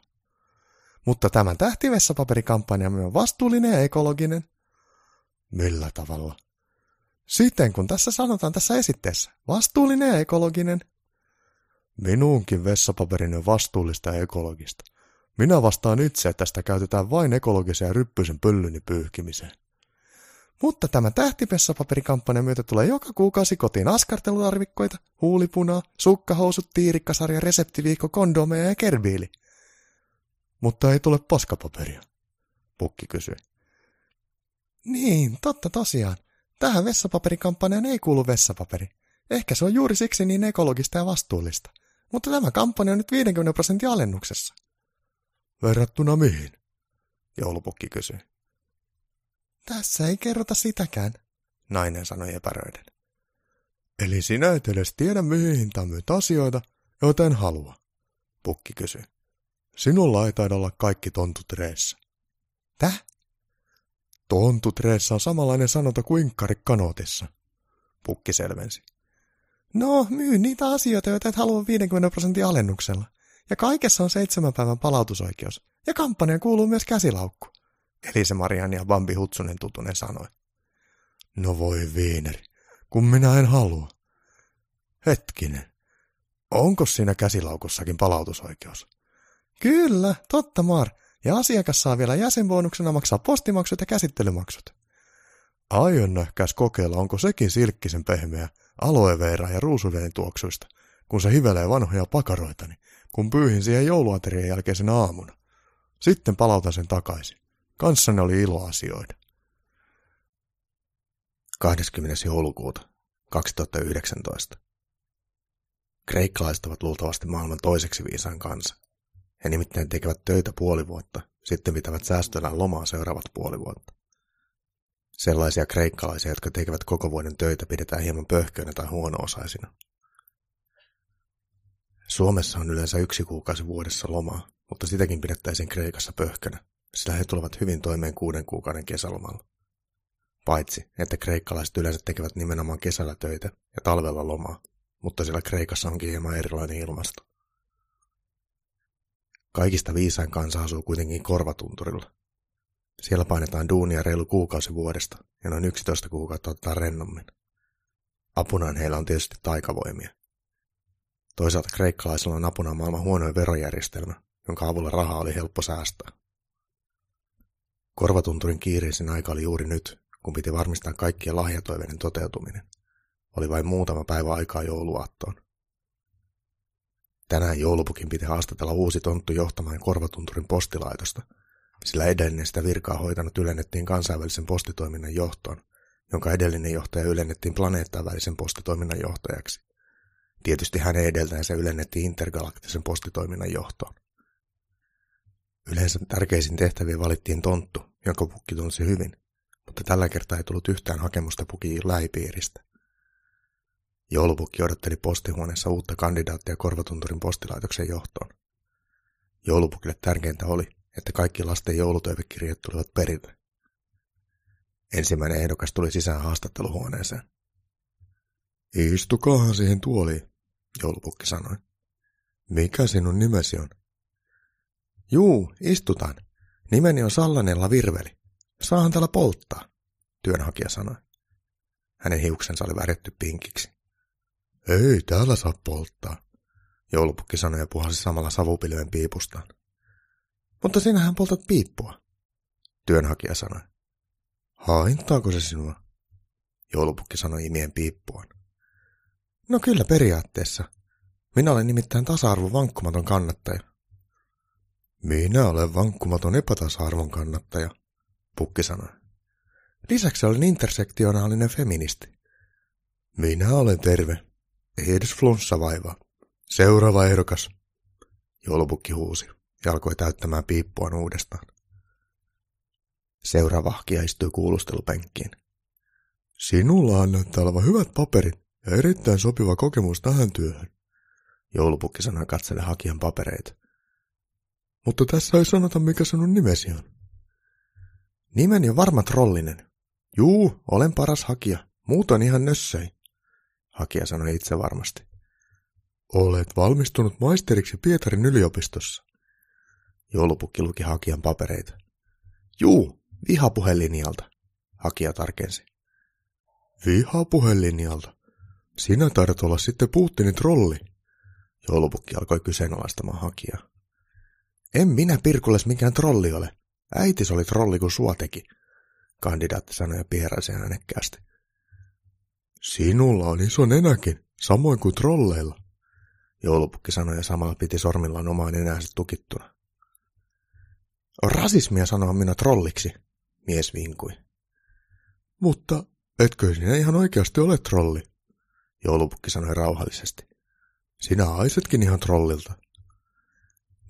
S1: Mutta tämän tähtivessapaperikampanja on vastuullinen ja ekologinen.
S2: Millä tavalla?
S1: Siten kun tässä sanotaan tässä esitteessä. Vastuullinen ja ekologinen.
S2: Minunkin vessapaperini on vastuullista ja ekologista. Minä vastaan itse, että tästä käytetään vain ekologisen ja ryppyisen pöllyni pyyhkimiseen.
S1: Mutta tämä tähtipessapaperikampanjan myötä tulee joka kuukausi kotiin askarteluarvikkoita, huulipunaa, sukkahousut, tiirikkasarja, reseptiviikko, kondomeja ja kerbiili.
S2: Mutta ei tule paskapaperia, Pukki kysyi.
S1: Niin, totta tosiaan. Tähän vessapaperikampanjaan ei kuulu vessapaperi. Ehkä se on juuri siksi niin ekologista ja vastuullista. Mutta tämä kampanja on nyt 50 prosentin alennuksessa.
S2: Verrattuna mihin?
S1: Joulupukki kysyi. Tässä ei kerrota sitäkään, nainen sanoi epäröiden.
S2: Eli sinä et edes tiedä, mihin hintaan myyt asioita, joita en halua, Pukki kysyi. Sinulla ei taida olla kaikki tontut reessä.
S1: Täh?
S2: Tontut reessä on samanlainen sanonta kuin inkkari kanotissa,
S1: Pukki selvensi. No, myy niitä asioita, joita et halua 50 prosentin alennuksella. Ja kaikessa on seitsemän päivän palautusoikeus. Ja kampanjaan kuuluu myös käsilaukku. Elise Marian ja Bambi Hutsunen tutunen sanoi.
S2: No voi viineri, kun minä en halua. Hetkinen, onko siinä käsilaukussakin palautusoikeus?
S1: Kyllä, totta Mar. Ja asiakas saa vielä jäsenbonuksena maksaa postimaksut ja käsittelymaksut.
S2: Aion nähkäs kokeilla, onko sekin silkkisen pehmeä, aloe vera ja ruusuveden tuoksuista, kun se hivelee vanhoja pakaroitani, kun pyyhin siihen jouluaterian jälkeisenä aamuna. Sitten palautan sen takaisin. Kanssanne oli ilo asioida.
S1: 20. joulukuuta 2019. Kreikkalaiset ovat luultavasti maailman toiseksi viisaan kansa. He nimittäin tekevät töitä puoli vuotta, sitten pitävät säästöllään lomaa seuraavat puoli vuotta. Sellaisia kreikkalaisia, jotka tekevät koko vuoden töitä, pidetään hieman pöhköinä tai huono-osaisina. Suomessa on yleensä yksi kuukausi vuodessa lomaa, mutta sitäkin pidettäisiin Kreikassa pöhkönä, sillä he tulevat hyvin toimeen kuuden kuukauden kesälomalla. Paitsi, että kreikkalaiset yleensä tekevät nimenomaan kesällä töitä ja talvella lomaa, mutta siellä Kreikassa onkin hieman erilainen ilmasto. Kaikista viisain kansa asuu kuitenkin korvatunturilla. Siellä painetaan duunia reilu kuukausi vuodesta ja noin 11 kuukautta ottaa rennommin. Apunaan heillä on tietysti taikavoimia. Toisaalta kreikkalaisilla on apuna maailman huonoin verojärjestelmä, jonka avulla rahaa oli helppo säästää. Korvatunturin kiireisin aika oli juuri nyt, kun piti varmistaa kaikkien lahjatoiveiden toteutuminen. Oli vain muutama päivä aikaa jouluaattoon. Tänään joulupukin piti haastatella uusi tonttu johtamaan korvatunturin postilaitosta, sillä edellinen sitä virkaa hoitanut ylennettiin kansainvälisen postitoiminnan johtoon, jonka edellinen johtaja ylennettiin planeettaan välisen postitoiminnan johtajaksi. Tietysti hänen edeltäjänsä ylennettiin intergalaktisen postitoiminnan johtoon. Yleensä tärkeisiin tehtäviin valittiin tonttu, jonka pukki tunsi hyvin, mutta tällä kertaa ei tullut yhtään hakemusta pukin lähipiiristä. Joulupukki odotteli postihuoneessa uutta kandidaattia Korvatunturin postilaitoksen johtoon. Joulupukille tärkeintä oli, että kaikki lasten joulutoivekirjat tulivat perille. Ensimmäinen ehdokas tuli sisään haastatteluhuoneeseen.
S2: Istukaahan siihen tuoliin, joulupukki sanoi. Mikä sinun nimesi on?
S1: Juu, istutaan. Nimeni on Sallanella Virveli. Saahan täällä polttaa, työnhakija sanoi. Hänen hiuksensa oli väritty pinkiksi.
S2: Ei täällä saa polttaa,
S1: joulupukki sanoi ja puhasi samalla savupilven piipustaan. Mutta sinähän poltat piippua, työnhakija sanoi.
S2: Haittaako se sinua?
S1: Joulupukki sanoi imien piippuaan. No kyllä periaatteessa. Minä olen nimittäin tasa-arvon vankkumaton kannattaja.
S2: Minä olen vankkumaton epätasa-arvon kannattaja,
S1: pukki sanoi. Lisäksi olen intersektionaalinen feministi.
S2: Minä olen terve. Ei edes flunssa vaivaa. Seuraava ehdokas.
S1: Joulupukki huusi ja alkoi täyttämään piippuaan uudestaan. Seuraava hkia istui kuulustelupenkkiin.
S2: Sinulla on olevan hyvät paperit ja erittäin sopiva kokemus tähän työhön.
S1: Joulupukki sanoi katselle hakijan papereita.
S2: Mutta tässä ei sanota, mikä sinun nimesi on.
S1: Nimeni on varma trollinen. Juu, olen paras hakija. Muut on ihan nössöi. Hakija sanoi itse varmasti.
S2: Olet valmistunut maisteriksi Pietarin yliopistossa.
S1: Joulupukki luki hakijan papereita. Juu, vihapuhelinjalta, hakija tarkensi.
S2: Vihapuhelinjalta? Sinä taidat olla sitten Putinin trolli.
S1: Joulupukki alkoi kyseenalaistamaan hakijaa. En minä Pirkulles mikään trolli ole. Äitis oli trolli, kun sua teki, kandidaatti sanoi ja pieraisi äänekkäästi.
S2: Sinulla on iso nenäkin, samoin kuin trolleilla.
S1: Joulupukki sanoi ja samalla piti sormillaan omaa nenäänsä tukittuna. On rasismia sanoa minä trolliksi, mies vinkui.
S2: Mutta etkö sinä ihan oikeasti ole trolli?
S1: Joulupukki sanoi rauhallisesti.
S2: Sinä aisetkin ihan trollilta.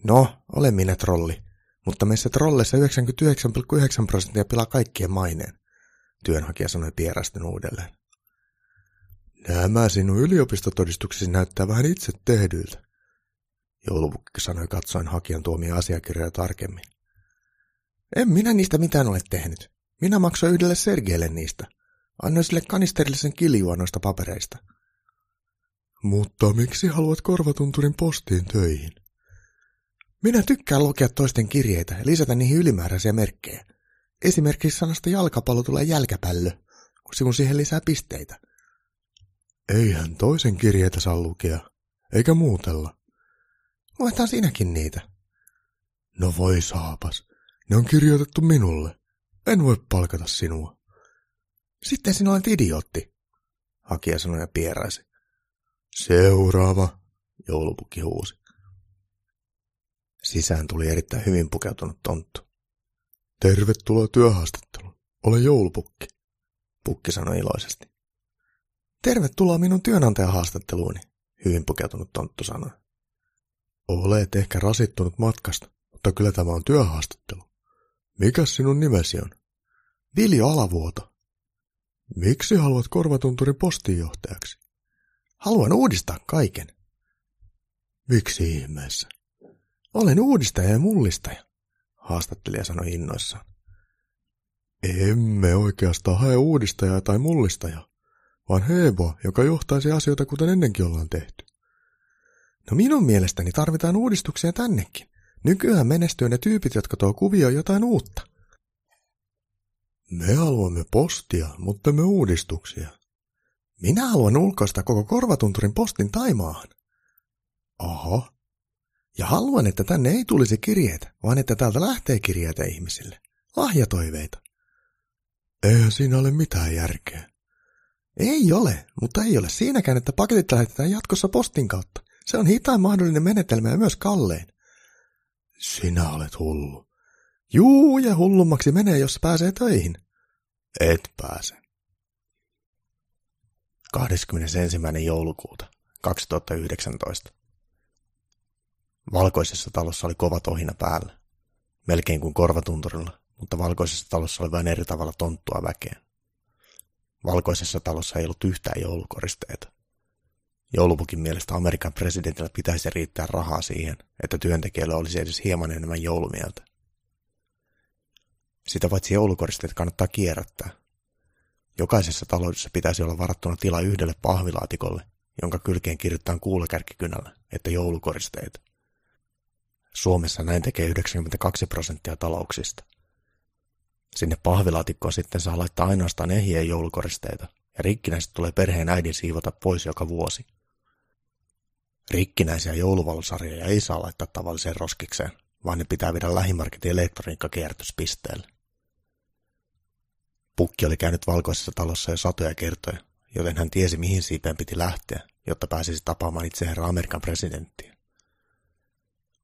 S1: No, olen minä trolli, mutta meissä trolleissa 99,9 prosenttia pilaa kaikkien maineen, työnhakija sanoi pierästen uudelleen.
S2: Nämä sinun yliopistotodistuksesi näyttää vähän itse tehdyiltä.
S1: Joulupukki sanoi katsoen hakijan tuomia asiakirjoja tarkemmin. En minä niistä mitään ole tehnyt. Minä maksoin yhdelle Sergeelle niistä. Annoin sille kanisterillisen kiljua noista papereista.
S2: Mutta miksi haluat korvatunturin postiin töihin?
S1: Minä tykkään lukea toisten kirjeitä ja lisätä niihin ylimääräisiä merkkejä. Esimerkiksi sanasta jalkapallo tulee jälkäpällö, kun siihen lisää pisteitä.
S2: Eihän toisen kirjeitä saa lukea, eikä muutella.
S1: Luetaan sinäkin niitä.
S2: No voi saapas, ne on kirjoitettu minulle. En voi palkata sinua.
S1: Sitten sinä olet idiootti, hakija sanoi ja pieraisi.
S2: Seuraava,
S1: joulupukki huusi. Sisään tuli erittäin hyvin pukeutunut tonttu.
S2: Tervetuloa työhaastatteluun. Olen joulupukki.
S1: Pukki sanoi iloisesti. Tervetuloa minun työnantajahaastatteluuni, hyvin pukeutunut tonttu sanoi.
S2: Olet ehkä rasittunut matkasta, mutta kyllä tämä on työhaastattelu. Mikäs sinun nimesi on?
S1: Viljo Alavuoto.
S2: Miksi haluat korvatunturin postinjohtajaksi?
S1: Haluan uudistaa kaiken.
S2: Miksi ihmeessä?
S1: Olen uudistaja ja mullistaja, haastattelija sanoi innoissaan.
S2: Emme oikeastaan hae uudistajaa tai mullistajaa, vaan hevoa, joka johtaisi asioita kuten ennenkin ollaan tehty.
S1: No minun mielestäni tarvitaan uudistuksia tännekin. Nykyään menestyy ne tyypit, jotka tuo kuvio jotain uutta.
S2: Me haluamme postia, mutta me uudistuksia.
S1: Minä haluan ulkoista koko korvatunturin postin Taimaahan.
S2: Aha.
S1: Ja haluan, että tänne ei tulisi kirjeitä, vaan että täältä lähtee kirjeitä ihmisille. Lahjatoiveita.
S2: Eihän siinä ole mitään järkeä.
S1: Ei ole, mutta ei ole siinäkään, että paketit lähetetään jatkossa postin kautta. Se on hitain mahdollinen menetelmä ja myös kallein.
S2: Sinä olet hullu.
S1: Juu, ja hullummaksi menee, jos pääsee töihin.
S2: Et pääse.
S1: 21. joulukuuta 2019. Valkoisessa talossa oli kova tohina päällä. Melkein kuin korvatunturilla, mutta valkoisessa talossa oli vain eri tavalla tonttua väkeä. Valkoisessa talossa ei ollut yhtään joulukoristeita. Joulupukin mielestä Amerikan presidentillä pitäisi riittää rahaa siihen, että työntekijöillä olisi edes hieman enemmän joulumieltä. Sitä paitsi joulukoristeet kannattaa kierrättää. Jokaisessa taloudessa pitäisi olla varattuna tila yhdelle pahvilaatikolle, jonka kylkeen kirjoitetaan kuulakärkikynällä, että joulukoristeet. Suomessa näin tekee 92 prosenttia talouksista. Sinne pahvilaatikkoon sitten saa laittaa ainoastaan ehjiä joulukoristeita, ja rikkinäiset tulee perheen äidin siivota pois joka vuosi. Rikkinäisiä jouluvalosarjoja ei saa laittaa tavalliseen roskikseen, vaan ne pitää viedä lähimarketin elektroniikkakierrätyspisteelle. Pukki oli käynyt valkoisessa talossa jo satoja kertoja, joten hän tiesi mihin siipeen piti lähteä, jotta pääsisi tapaamaan itse herra Amerikan presidenttiä.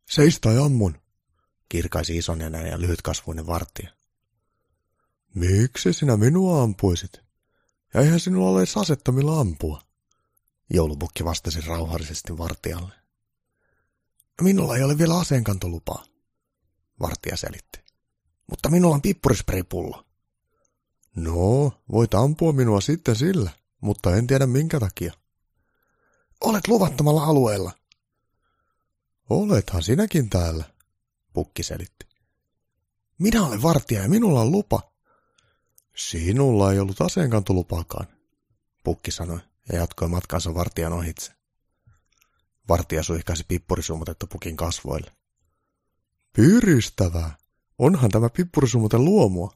S2: Seis tai ammun,
S1: kirkaisi isonenä ja lyhytkasvuinen vartija.
S2: Miksi sinä minua ampuisit? Ja eihän sinulla ole edes asetta millä ampua.
S1: Joulupukki vastasi rauhallisesti vartijalle. Minulla ei ole vielä aseenkantolupaa, vartija selitti. Mutta minulla on pippurispraypullo.
S2: No, voit ampua minua sitten sillä, mutta en tiedä minkä takia.
S1: Olet luvattomalla alueella.
S2: Olethan sinäkin täällä, pukki selitti.
S1: Minä olen vartija ja minulla on lupa.
S2: Sinulla ei ollut aseenkantolupaakaan,
S1: pukki sanoi ja jatkoi matkansa vartijan ohitse. Vartija suihkaisi pippurisumutettu pukin kasvoille.
S2: Pyristävää. Onhan tämä pippurisumuten luomua,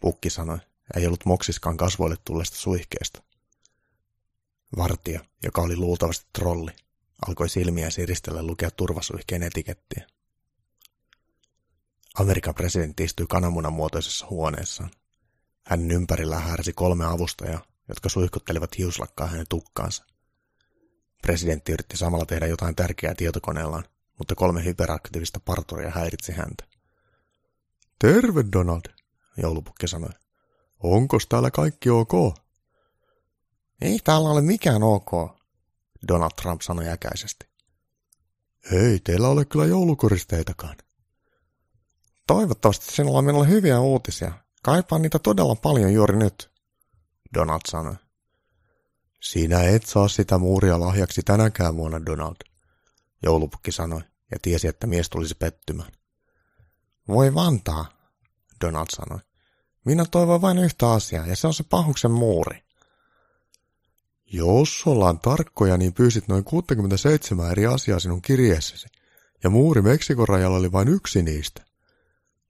S1: pukki sanoi, ei ollut moksiskaan kasvoille tulleesta suihkeesta. Vartija, joka oli luultavasti trolli, alkoi silmiä siristellä lukea turvasuihkeen etikettiä. Amerikan presidentti istui kananmunan muotoisessa huoneessaan. Hänen ympärillä härsi kolme avustajaa, jotka suihkuttelivat hiuslakkaa hänen tukkaansa. Presidentti yritti samalla tehdä jotain tärkeää tietokoneellaan, mutta kolme hyperaktiivista parturia häiritsi häntä.
S2: Terve, Donald,
S1: joulupukki sanoi.
S2: Onko täällä kaikki ok?
S1: Ei täällä ole mikään ok, Donald Trump sanoi äkäisesti.
S2: Ei teillä ole kyllä joulukoristeitakaan.
S1: Toivottavasti sinulla on minulle hyviä uutisia. Kaipaan niitä todella paljon juuri nyt, Donald sanoi.
S2: Sinä et saa sitä muuria lahjaksi tänäkään vuonna, Donald,
S1: joulupukki sanoi ja tiesi, että mies tulisi pettymään. Voi vantaa, Donald sanoi. Minä toivon vain yhtä asiaa, ja se on se pahuksen muuri.
S2: Jos ollaan tarkkoja, niin pyysit noin 67 eri asiaa sinun kirjeessäsi, ja muuri Meksikon rajalla oli vain yksi niistä.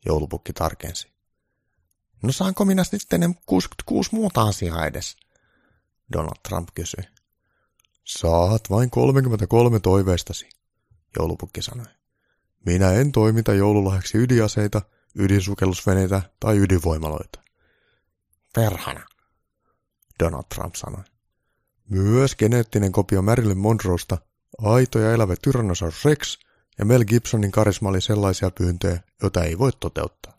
S1: Joulupukki tarkensi. No saanko minä sitten ne 66 muuta asiaa edes? Donald Trump kysyi.
S2: Saat vain 33 toiveistasi, joulupukki sanoi. Minä en toimita joululahjaksi ydinaseita, ydinsukellusveneitä tai ydinvoimaloita.
S1: Perhana, Donald Trump sanoi.
S2: Myös geneettinen kopio Marilyn Monroesta, aito ja elävä Tyrannosaurus Rex ja Mel Gibsonin karisma oli sellaisia pyyntöjä, joita ei voi toteuttaa.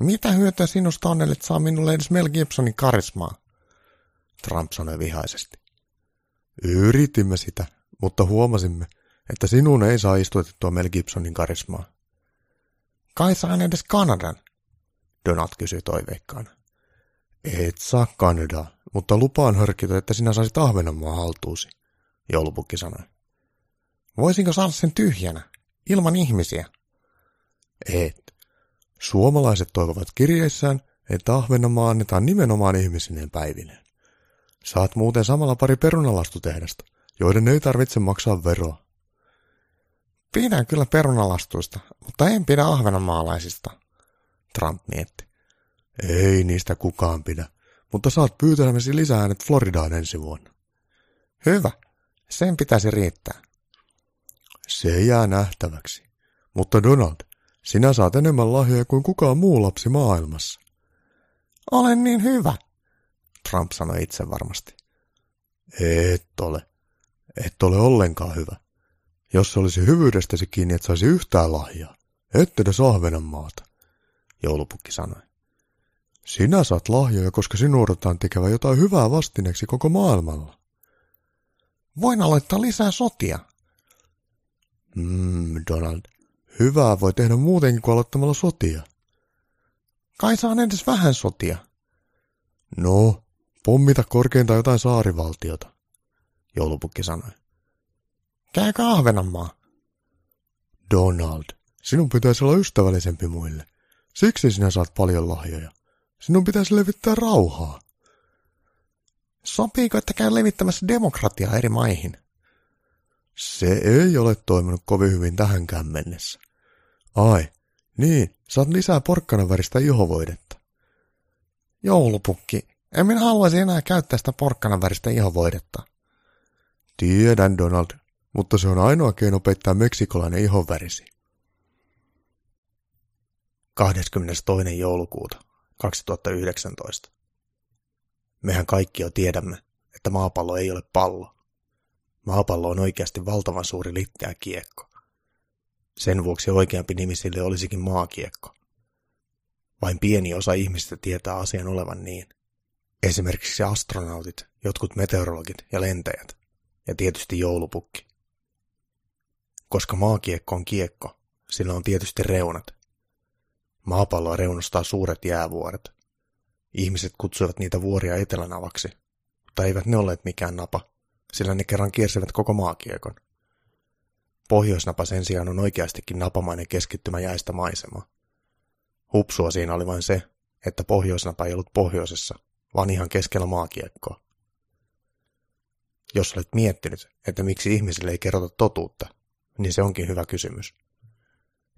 S1: Mitä hyötyä sinusta on, että saa minulle edes Mel Gibsonin karismaa? Trump sanoi vihaisesti.
S2: Yritimme sitä, mutta huomasimme, että sinun ei saa istutettua Mel Gibsonin karismaa.
S1: Kai saan edes Kanadan, Donald kysyi toiveikkaana.
S2: Et saa Kanadaa, mutta lupaan harkita, että sinä saisit Ahvenanmaa haltuusi, joulupukki sanoi.
S1: Voisinko saada sen tyhjänä, ilman ihmisiä?
S2: Et. Suomalaiset toivovat kirjeissään, että Ahvenanmaa annetaan nimenomaan ihmisineen päivineen. Saat muuten samalla pari perunalastutehdasta, joiden ei tarvitse maksaa veroa.
S1: Pidän kyllä perunalastuista, mutta en pidä ahvenanmaalaisista, Trump mietti.
S2: Ei niistä kukaan pidä, mutta saat pyytelemäsi lisää äänet Floridaan ensi vuonna.
S1: Hyvä, sen pitäisi riittää.
S2: Se jää nähtäväksi. Mutta Donald, sinä saat enemmän lahjoja kuin kukaan muu lapsi maailmassa.
S1: Olen niin hyvä, Trump sanoi itse varmasti.
S2: Et ole. Et ole ollenkaan hyvä. Jos se olisi hyvyydestäsi kiinni, et saisi yhtään lahjaa. Ette edes maata, joulupukki sanoi. Sinä saat lahjoja, koska sinun odotetaan tekevä jotain hyvää vastineeksi koko maailmalla.
S1: Voin aloittaa lisää sotia.
S2: Mm, Donald, hyvää voi tehdä muutenkin kuin aloittamalla sotia.
S1: Kai saan edes vähän sotia.
S2: No, pommita korkeinta jotain saarivaltiota, joulupukki sanoi.
S1: Käykö Ahvenanmaa?
S2: Donald, sinun pitäisi olla ystävällisempi muille. Siksi sinä saat paljon lahjoja. Sinun pitäisi levittää rauhaa.
S1: Sopiiko, että käy levittämässä demokratiaa eri maihin?
S2: Se ei ole toiminut kovin hyvin tähänkään mennessä. Ai, niin, saat lisää porkkanan väristä ihovoidetta.
S1: Joulupukki, en minä haluaisi enää käyttää sitä porkkanan väristä ihovoidetta.
S2: Tiedän, Donald, mutta se on ainoa keino peittää meksikolainen ihonvärisi.
S1: 22. joulukuuta 2019. Mehän kaikki jo tiedämme, että maapallo ei ole pallo. Maapallo on oikeasti valtavan suuri litteä kiekko. Sen vuoksi oikeampi nimi sille olisikin maakiekko. Vain pieni osa ihmistä tietää asian olevan niin. Esimerkiksi astronautit, jotkut meteorologit ja lentäjät, ja tietysti joulupukki. Koska maakiekko on kiekko, sillä on tietysti reunat. Maapalloa reunustaa suuret jäävuoret. Ihmiset kutsuivat niitä vuoria etelänavaksi, mutta eivät ne olleet mikään napa, sillä ne kerran kiersivät koko maakiekon. Pohjoisnapa sen sijaan on oikeastikin napamainen keskittymä jäistä maisemaa. Hupsua siinä oli vain se, että pohjoisnapa ei ollut pohjoisessa, vaan ihan keskellä maakiekkoa. Jos olet miettinyt, että miksi ihmisille ei kerrota totuutta, niin se onkin hyvä kysymys.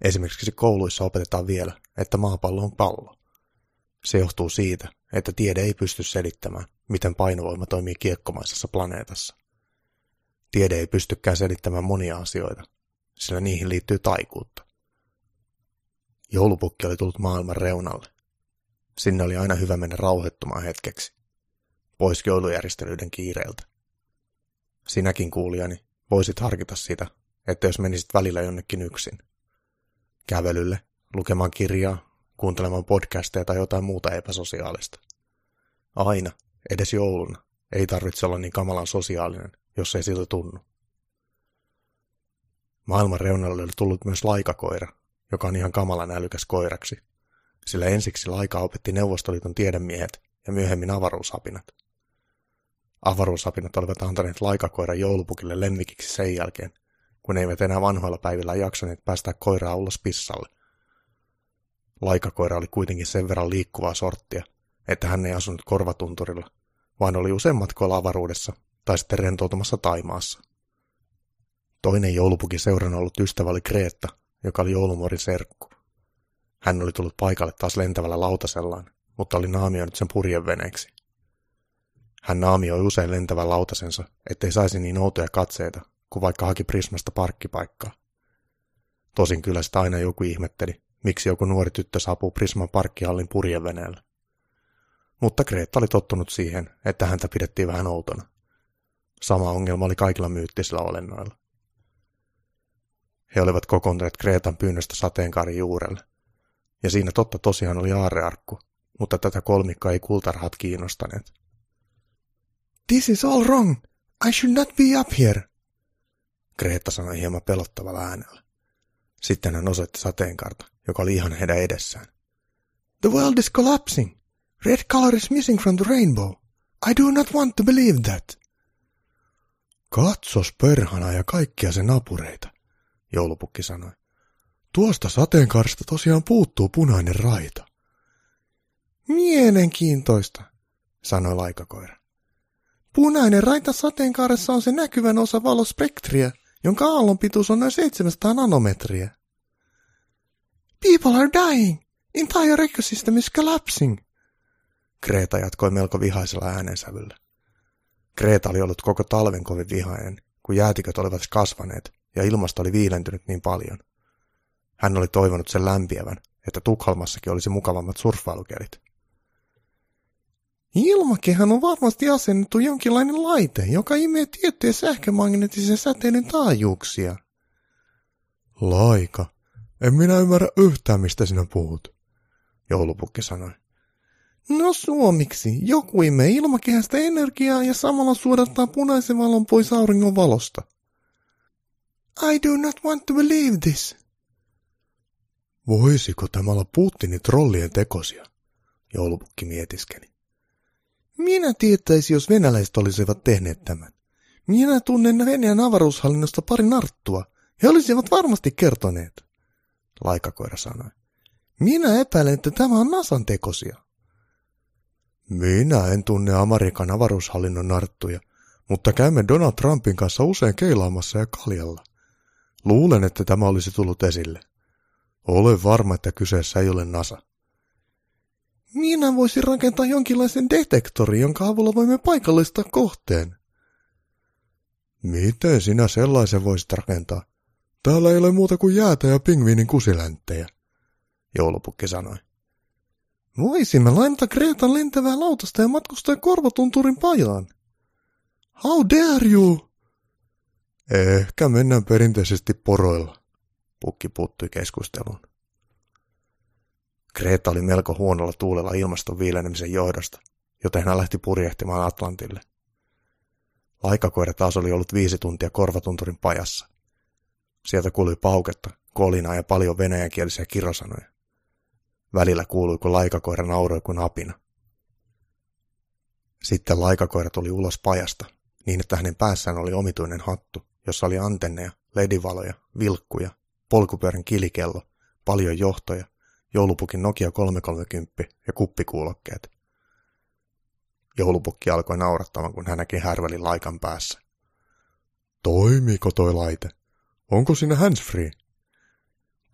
S1: Esimerkiksi kouluissa opetetaan vielä, että maapallo on pallo. Se johtuu siitä, että tiede ei pysty selittämään, miten painovoima toimii kiekkomaisessa planeetassa. Tiede ei pystykään selittämään monia asioita, sillä niihin liittyy taikuutta. Joulupukki oli tullut maailman reunalle. Sinne oli aina hyvä mennä rauhoittumaan hetkeksi, pois joulujärjestelyiden kiireeltä. Sinäkin kuulijani voisit harkita sitä, että jos menisit välillä jonnekin yksin. Kävelylle, lukemaan kirjaa, kuuntelemaan podcasteja tai jotain muuta epäsosiaalista. Aina, edes jouluna, ei tarvitse olla niin kamalan sosiaalinen, jos ei siltä tunnu. Maailman reunalle oli tullut myös laikakoira, joka on ihan kamalan älykäs koiraksi, sillä ensiksi laika opetti Neuvostoliiton tiedemiehet ja myöhemmin avaruusapinat. Avaruusapinat olivat antaneet laikakoiran joulupukille lemmikiksi sen jälkeen, kun eivät enää vanhoilla päivillä jaksaneet päästää koiraa ulos pissalle. Laikakoira oli kuitenkin sen verran liikkuvaa sorttia, että hän ei asunut korvatunturilla, vaan oli usein matkoilla avaruudessa tai sitten rentoutumassa Taimaassa. Toinen joulupukin seurana ollut ystävä oli Kreetta, joka oli joulumuorin serkku. Hän oli tullut paikalle taas lentävällä lautasellaan, mutta oli naamioinut sen purjeveneeksi. Hän naamioi usein lentävän lautasensa, ettei saisi niin outoja katseita, kun vaikka haki Prismasta parkkipaikkaa. Tosin kyllä sitä aina joku ihmetteli, miksi joku nuori tyttö saapuu Prisman parkkihallin purjeveneellä. Mutta Kreetta oli tottunut siihen, että häntä pidettiin vähän outona. Sama ongelma oli kaikilla myyttisillä olennoilla. He olivat kokoontuneet Kreetan pyynnöstä sateenkaarin juurelle. Ja siinä totta tosiaan oli aarearkku, mutta tätä kolmikkoa ei kultarhat kiinnostaneet.
S2: This is all wrong. I should not be up here.
S1: Kreetta sanoi hieman pelottavalla äänellä. Sitten hän osoitti sateenkarta, joka oli ihan heidän edessään.
S2: The world is collapsing. Red color is missing from the rainbow. I do not want to believe that.
S1: Katsos perhana ja kaikkia sen napureita, joulupukki sanoi. Tuosta sateenkaarista tosiaan puuttuu punainen raita.
S2: Mielenkiintoista, sanoi laikakoira. Punainen raita sateenkaaressa on se näkyvän osa valospektriä, jonka aallon pituus on noin 700 nanometriä. People are dying. Entire ecosystem is collapsing.
S1: Kreta jatkoi melko vihaisella äänensävyllä. Kreta oli ollut koko talven kovin vihainen, kun jäätiköt olivat kasvaneet ja ilmasto oli viilentynyt niin paljon. Hän oli toivonut sen lämpiävän, että Tukholmassakin olisi mukavammat surffailukelit.
S2: Ilmakehän on varmasti asennettu jonkinlainen laite, joka imee tiettyjä sähkömagneettisen säteilyn taajuuksia.
S1: Laika, en minä ymmärrä yhtään, mistä sinä puhut, joulupukki sanoi.
S2: No suomiksi, joku imee ilmakehästä energiaa ja samalla suodattaa punaisen valon pois auringon valosta. I do not want to believe this.
S1: Voisiko tämä olla Putinin trollien tekosia? Joulupukki mietiskeli.
S2: Minä tietäisi, jos venäläiset olisivat tehneet tämän. Minä tunnen Venäjän avaruushallinnosta pari narttua. He olisivat varmasti kertoneet.
S1: Laikakoira sanoi.
S2: Minä epäilen, että tämä on Nasan tekosia.
S1: Minä en tunne Amerikan avaruushallinnon narttuja, mutta käymme Donald Trumpin kanssa usein keilaamassa ja kaljalla. Luulen, että tämä olisi tullut esille. Olen varma, että kyseessä ei ole NASA.
S2: Minä voisin rakentaa jonkinlaisen detektori, jonka avulla voimme paikallistaa kohteen.
S1: Miten sinä sellaisen voisit rakentaa? Täällä ei ole muuta kuin jäätä ja pingviinin kusilänttejä, joulupukki sanoi.
S2: Voisimme lainata Kreetan lentävää lautasta ja matkustaa korvatunturin pajaan. How dare you?
S1: Ehkä mennään perinteisesti poroilla, pukki puuttui keskusteluun. Kreta oli melko huonolla tuulella ilmaston viilenemisen johdosta, joten hän lähti purjehtimaan Atlantille. Laikakoira taas oli ollut viisi tuntia korvatunturin pajassa. Sieltä kuului pauketta, kolinaa ja paljon venäjänkielisiä kirosanoja. Välillä kuului, kun laikakoira nauroi kuin apina. Sitten laikakoira tuli ulos pajasta, niin että hänen päässään oli omituinen hattu, jossa oli antenneja, ledivaloja, vilkkuja, polkupyörän kilikello, paljon johtoja, joulupukin Nokia 330 ja kuppikuulokkeet. Joulupukki alkoi naurattamaan, kun hän näki härvälin laikan päässä. Toimiiko toi laite? Onko siinä handsfree?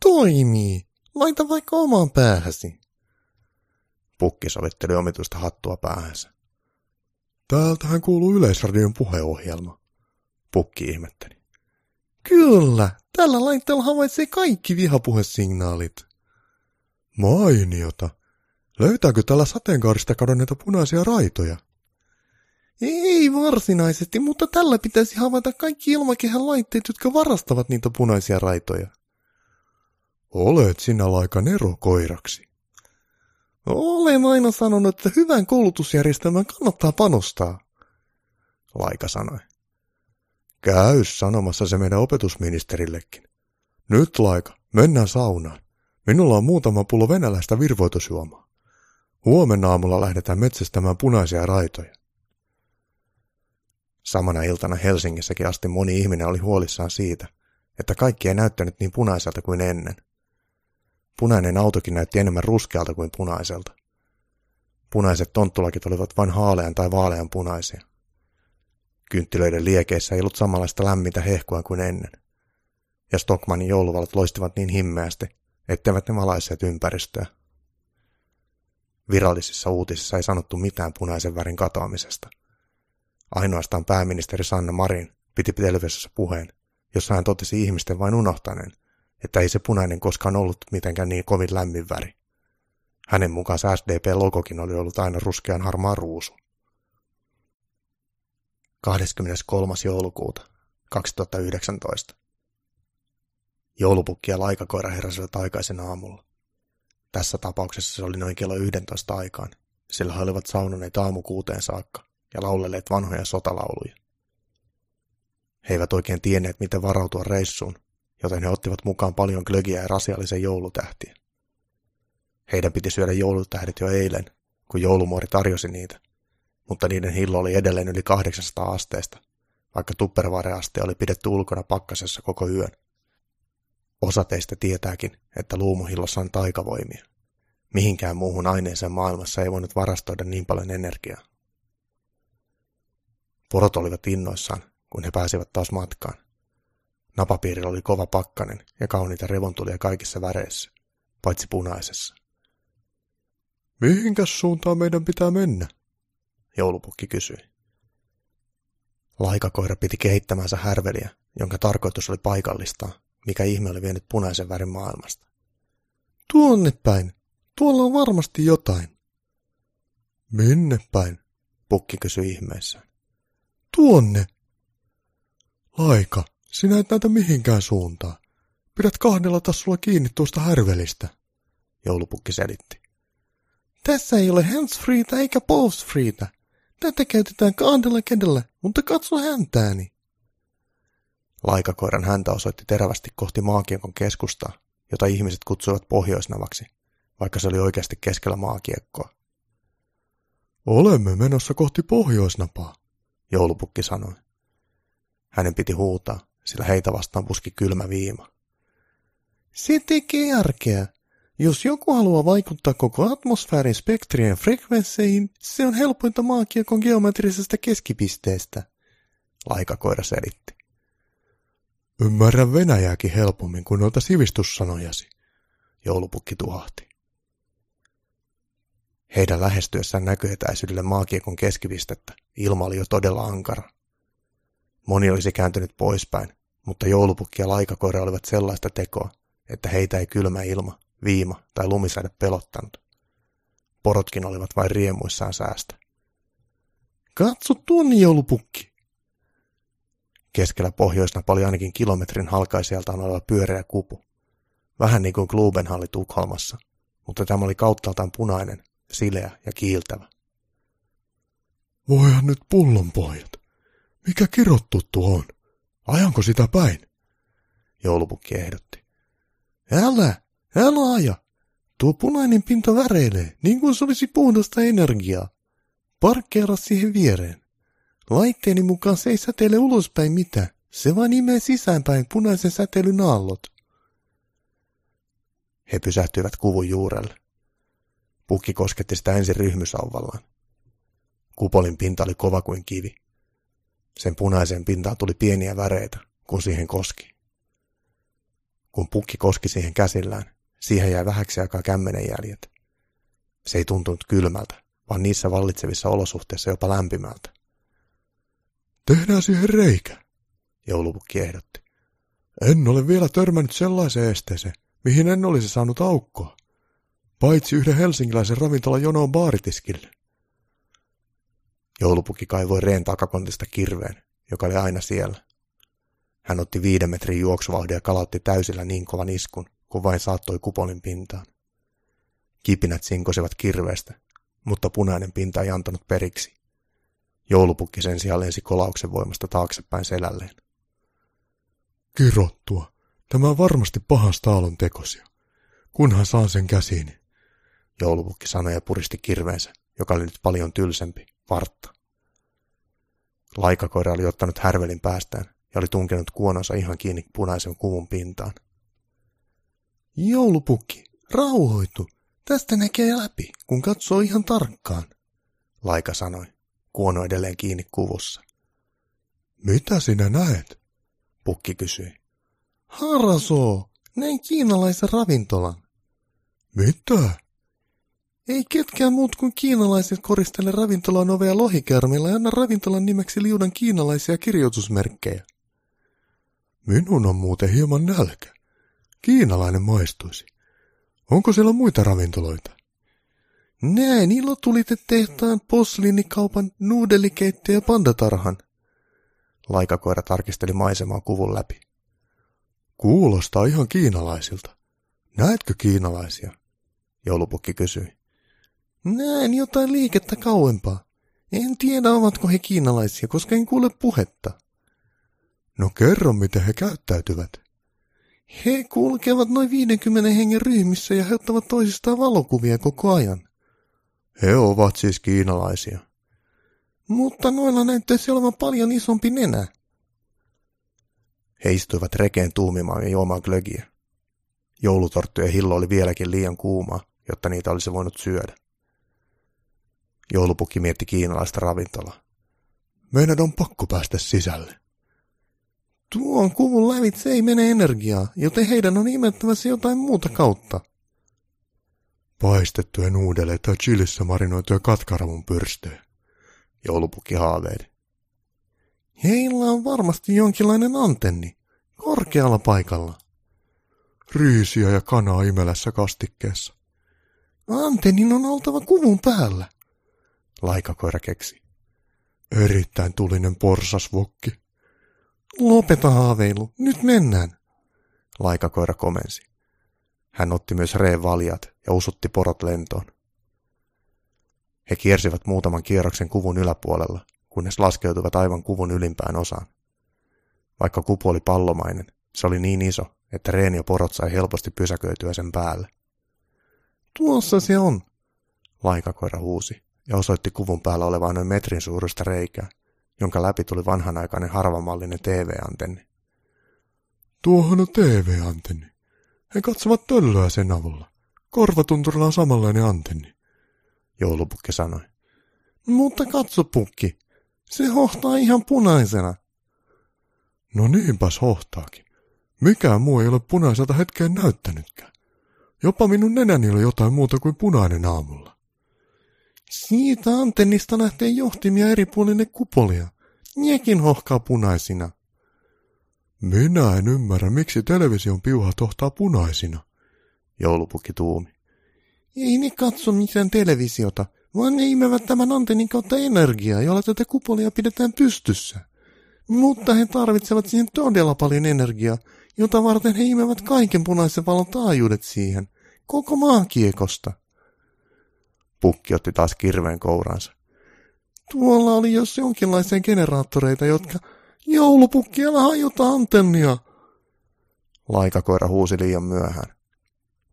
S2: Toimii. Laita vaikka omaan päähäsi.
S1: Pukki sovitteli omituista hattua päähänsä. Täältähän kuuluu Yleisradion puheohjelma. Pukki ihmetteli.
S2: Kyllä, tällä laitteella havaitsee kaikki vihapuhesignaalit.
S1: Mainiota. Löytääkö tällä sateenkaarista kadonneita punaisia raitoja?
S2: Ei varsinaisesti, mutta tällä pitäisi havaita kaikki ilmakehän laitteet, jotka varastavat niitä punaisia raitoja.
S1: Olet sinä laika nerokoiraksi.
S2: Olen aina sanonut, että hyvän koulutusjärjestelmän kannattaa panostaa.
S1: Laika sanoi. Käy sanomassa se meidän opetusministerillekin. Nyt Laika, mennään saunaan. Minulla on muutama pullo venäläistä virvoitusjuomaa. Huomenna aamulla lähdetään metsästämään punaisia raitoja. Samana iltana Helsingissäkin asti moni ihminen oli huolissaan siitä, että kaikki ei näyttänyt niin punaiselta kuin ennen. Punainen autokin näytti enemmän ruskealta kuin punaiselta. Punaiset tonttulakit olivat vain haalean tai vaalean punaisia. Kynttilöiden liekeissä ei ollut samanlaista lämmintä hehkua kuin ennen. Ja Stockmanin jouluvalot loistivat niin himmeästi, etteivät ne valaisseet ympäristöä. Virallisissa uutisissa ei sanottu mitään punaisen värin katoamisesta. Ainoastaan pääministeri Sanna Marin piti televisiossa puheen, jossa hän totesi ihmisten vain unohtaneen, että ei se punainen koskaan ollut mitenkään niin kovin lämmin väri. Hänen mukaansa SDP-logokin oli ollut aina ruskean harmaa ruusu. 23. joulukuuta 2019. Joulupukki ja laikakoira heräsivät aikaisen aamulla. Tässä tapauksessa se oli noin kello 11 aikaan, sillä he olivat saunoneet aamukuuteen saakka ja laulelleet vanhoja sotalauluja. He eivät oikein tienneet, miten varautua reissuun, joten he ottivat mukaan paljon glögiä ja rasiallisen joulutähtiä. Heidän piti syödä joulutähdet jo eilen, kun joulumuori tarjosi niitä, mutta niiden hillo oli edelleen yli 800 asteesta, vaikka tupperware-aste oli pidetty ulkona pakkasessa koko yön. Osa teistä tietääkin, että luumuhillossa on taikavoimia. Mihinkään muuhun aineeseen maailmassa ei voinut varastoida niin paljon energiaa. Porot olivat innoissaan, kun he pääsivät taas matkaan. Napapiirillä oli kova pakkanen ja kauniita revontulia kaikissa väreissä, paitsi punaisessa.
S2: Mihinkäs suuntaan meidän pitää mennä?
S1: Joulupukki kysyi. Laikakoira piti kehittämänsä härveliä, jonka tarkoitus oli paikallistaa, mikä ihme oli vienyt punaisen värin maailmasta.
S2: Tuonne päin. Tuolla on varmasti jotain.
S1: Minne päin? Pukki kysyi ihmeessä.
S2: Tuonne. Laika, sinä et näytä mihinkään suuntaan. Pidät kahdella tassulla kiinni tuosta härvelistä,
S1: joulupukki selitti.
S2: Tässä ei ole hands-freetä eikä balls-freetä. Tätä käytetään kahdella kädellä, mutta katso häntääni.
S1: Laikakoiran häntä osoitti terävästi kohti maakiekon keskustaa, jota ihmiset kutsuivat pohjoisnavaksi, vaikka se oli oikeasti keskellä maakiekkoa.
S2: Olemme menossa kohti pohjoisnapaa,
S1: joulupukki sanoi. Hänen piti huutaa, sillä heitä vastaan puski kylmä viima.
S2: Se tekee järkeä. Jos joku haluaa vaikuttaa koko atmosfäärin spektrien frekvensseihin, se on helpointa maakiekon geometrisesta keskipisteestä,
S1: laikakoira selitti.
S2: Ymmärrän Venäjääkin helpommin kuin noita sivistyssanojasi, joulupukki tuhahti.
S1: Heidän lähestyessään näköetäisyydelle maakiekon keskipistettä ilma oli jo todella ankara. Moni olisi kääntynyt poispäin, mutta joulupukki ja laikakoira olivat sellaista tekoa, että heitä ei kylmä ilma, viima tai lumisäde pelottanut. Porotkin olivat vain riemuissaan säästä.
S2: Katso tuonne joulupukki!
S1: Keskellä pohjoisnapa oli ainakin kilometrin halkaisijaltaan oleva pyöreä kupu. Vähän niin kuin Klubenhalli Tukholmassa, mutta tämä oli kauttaaltaan punainen, sileä ja kiiltävä.
S2: Voihan nyt pullonpojat. Mikä kirottu tuo on? Ajanko sitä päin?
S1: Joulupukki ehdotti.
S2: Älä, älä aja. Tuo punainen pinta väreilee, niin kuin se olisi puhdasta energiaa. Parkkeera siihen viereen. Laitteeni mukaan se ei säteile ulospäin mitään. Se vain imee sisäänpäin punaisen säteilyn aallot.
S1: He pysähtyivät kuvun juurelle. Pukki kosketti sitä ensin ryhmysauvallaan. Kupolin pinta oli kova kuin kivi. Sen punaiseen pintaan tuli pieniä väreitä, kun siihen koski. Kun pukki koski siihen käsillään, siihen jäi vähäksi aikaa kämmenenjäljet. Se ei tuntunut kylmältä, vaan niissä vallitsevissa olosuhteissa jopa lämpimältä.
S2: Tehdään siihen reikä,
S1: joulupukki ehdotti.
S2: En ole vielä törmännyt sellaiseen esteeseen, mihin en olisi saanut aukkoa. Paitsi yhden helsinkiläisen ravintolan jonoon baaritiskille.
S1: Joulupukki kaivoi reen takakontista kirveen, joka oli aina siellä. Hän otti viiden metrin juoksuvauhdin ja kalautti täysillä niin kovan iskun, kun vain saattoi kupolin pintaan. Kipinät sinkosivat kirveestä, mutta punainen pinta ei antanut periksi. Joulupukki sen sijaan lensi kolauksen voimasta taaksepäin selälleen.
S2: Kirottua. Tämä on varmasti pahasta aallon tekosia. Kunhan saan sen käsiini.
S1: Joulupukki sanoi ja puristi kirveensä, joka oli nyt paljon tylsempi, vartta. Laikakoira oli ottanut härvelin päästään ja oli tunkenut kuononsa ihan kiinni punaisen kuvun pintaan.
S2: Joulupukki, rauhoitu. Tästä näkee läpi, kun katsoo ihan tarkkaan,
S1: Laika sanoi, kuono edelleen kiinni kuvussa.
S2: Mitä sinä näet?
S1: Pukki kysyi.
S2: Harasoo, näin kiinalaisen ravintolan. Mitä? Ei ketkään muut kuin kiinalaiset koristele ravintolan ovea lohikärmillä ja anna ravintolan nimeksi liudan kiinalaisia kirjoitusmerkkejä. Minun on muuten hieman nälkä. Kiinalainen maistuisi. Onko siellä muita ravintoloita? Näin tehtaan posliinikaupan, nuudelikeittäjä ja pandatarhan.
S1: Laikakoira tarkisteli maisemaa kuvun läpi.
S2: Kuulostaa ihan kiinalaisilta. Näetkö kiinalaisia? Joulupukki kysyi.
S1: Näen jotain liikettä kauempaa. En tiedä, ovatko he kiinalaisia, koska en kuule puhetta.
S2: No kerro, miten he käyttäytyvät.
S1: He kulkevat noin 50 hengen ryhmissä ja he ottavat toisistaan valokuvia koko ajan.
S2: He ovat siis kiinalaisia.
S1: Mutta noilla näyttäisi olevan paljon isompi nenä.
S2: He istuivat rekeen tuumimaan ja juomaan glögiä. Joulutorttujen hillo oli vieläkin liian kuuma, jotta niitä olisi voinut syödä. Joulupukki mietti kiinalaista ravintolaa. Meidän on pakko päästä sisälle.
S1: Tuon kuvun lävitse ei mene energiaa, joten heidän on imettävä se jotain muuta kautta.
S2: Paistettuja nuudeleita tai chilissä marinoituja katkaravun pyrstöjä. Joulupukki haaveili.
S1: Heillä on varmasti jonkinlainen antenni, korkealla paikalla.
S2: Riisiä ja kanaa imelässä kastikkeessa.
S1: Antennin on oltava kuvun päällä.
S2: Laikakoira keksi. Erittäin tulinen porsasvokki.
S1: Lopeta haaveilu, nyt mennään.
S2: Laikakoira komensi. Hän otti myös reen valjat ja usutti porot lentoon. He kiersivät muutaman kierroksen kuvun yläpuolella, kunnes laskeutuivat aivan kuvun ylimpään osaan. Vaikka kupu oli pallomainen, se oli niin iso, että Reen ja porot sai helposti pysäköityä sen päälle.
S1: Tuossa se on,
S2: laikakoira huusi ja osoitti kuvun päällä olevaa noin metrin suuruista reikää, jonka läpi tuli vanhanaikainen harvamallinen TV-antenni. Tuohon on TV-antenni. He katsovat töllöä sen avulla. Korvatunturilla on samanlainen antenni, joulupukki sanoi.
S1: Mutta katso, pukki. Se hohtaa ihan punaisena.
S2: No niinpäs hohtaakin. Mikään muu ei ole punaiselta hetkeen näyttänytkään. Jopa minun nenäni oli jotain muuta kuin punainen aamulla.
S1: Siitä antennista lähtee johtimia eri puolille kupolia. Niekin hohkaa punaisina.
S2: Minä en ymmärrä, miksi television piuha tohtaa punaisina, joulupukki tuumi.
S1: Ei ne katso mitään televisiota, vaan ne imevät tämän antennin kautta energiaa, jolla tätä kupolia pidetään pystyssä. Mutta he tarvitsevat siihen todella paljon energiaa, jota varten he imevät kaiken punaisen valon taajuudet siihen, koko maakiekosta.
S2: Pukki otti taas kirveen kouransa.
S1: Tuolla oli jos jonkinlaisia generaattoreita, jotka... Joulupukki, älä hajota antennia!
S2: Laikakoira huusi liian myöhään.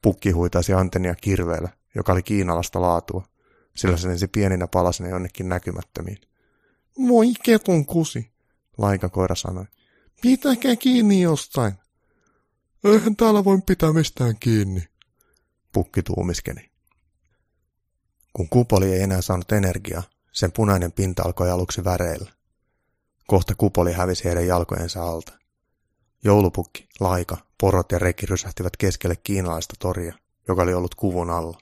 S2: Pukki huitaisi antennia kirveellä, joka oli kiinalasta laatua, sillä se lensi pieninä palasina jonnekin näkymättömiin.
S1: Voi ketun kusi,
S2: laikakoira sanoi.
S1: Pitäkää kiinni jostain.
S2: Eihän täällä voi pitää mistään kiinni, pukki tuumiskeni. Kun kupoli ei enää saanut energiaa, sen punainen pinta alkoi aluksi väreillä. Kohta kupoli hävisi heidän jalkojensa alta. Joulupukki, laika, porot ja reki rysähtivät keskelle kiinalaista toria, joka oli ollut kuvun alla.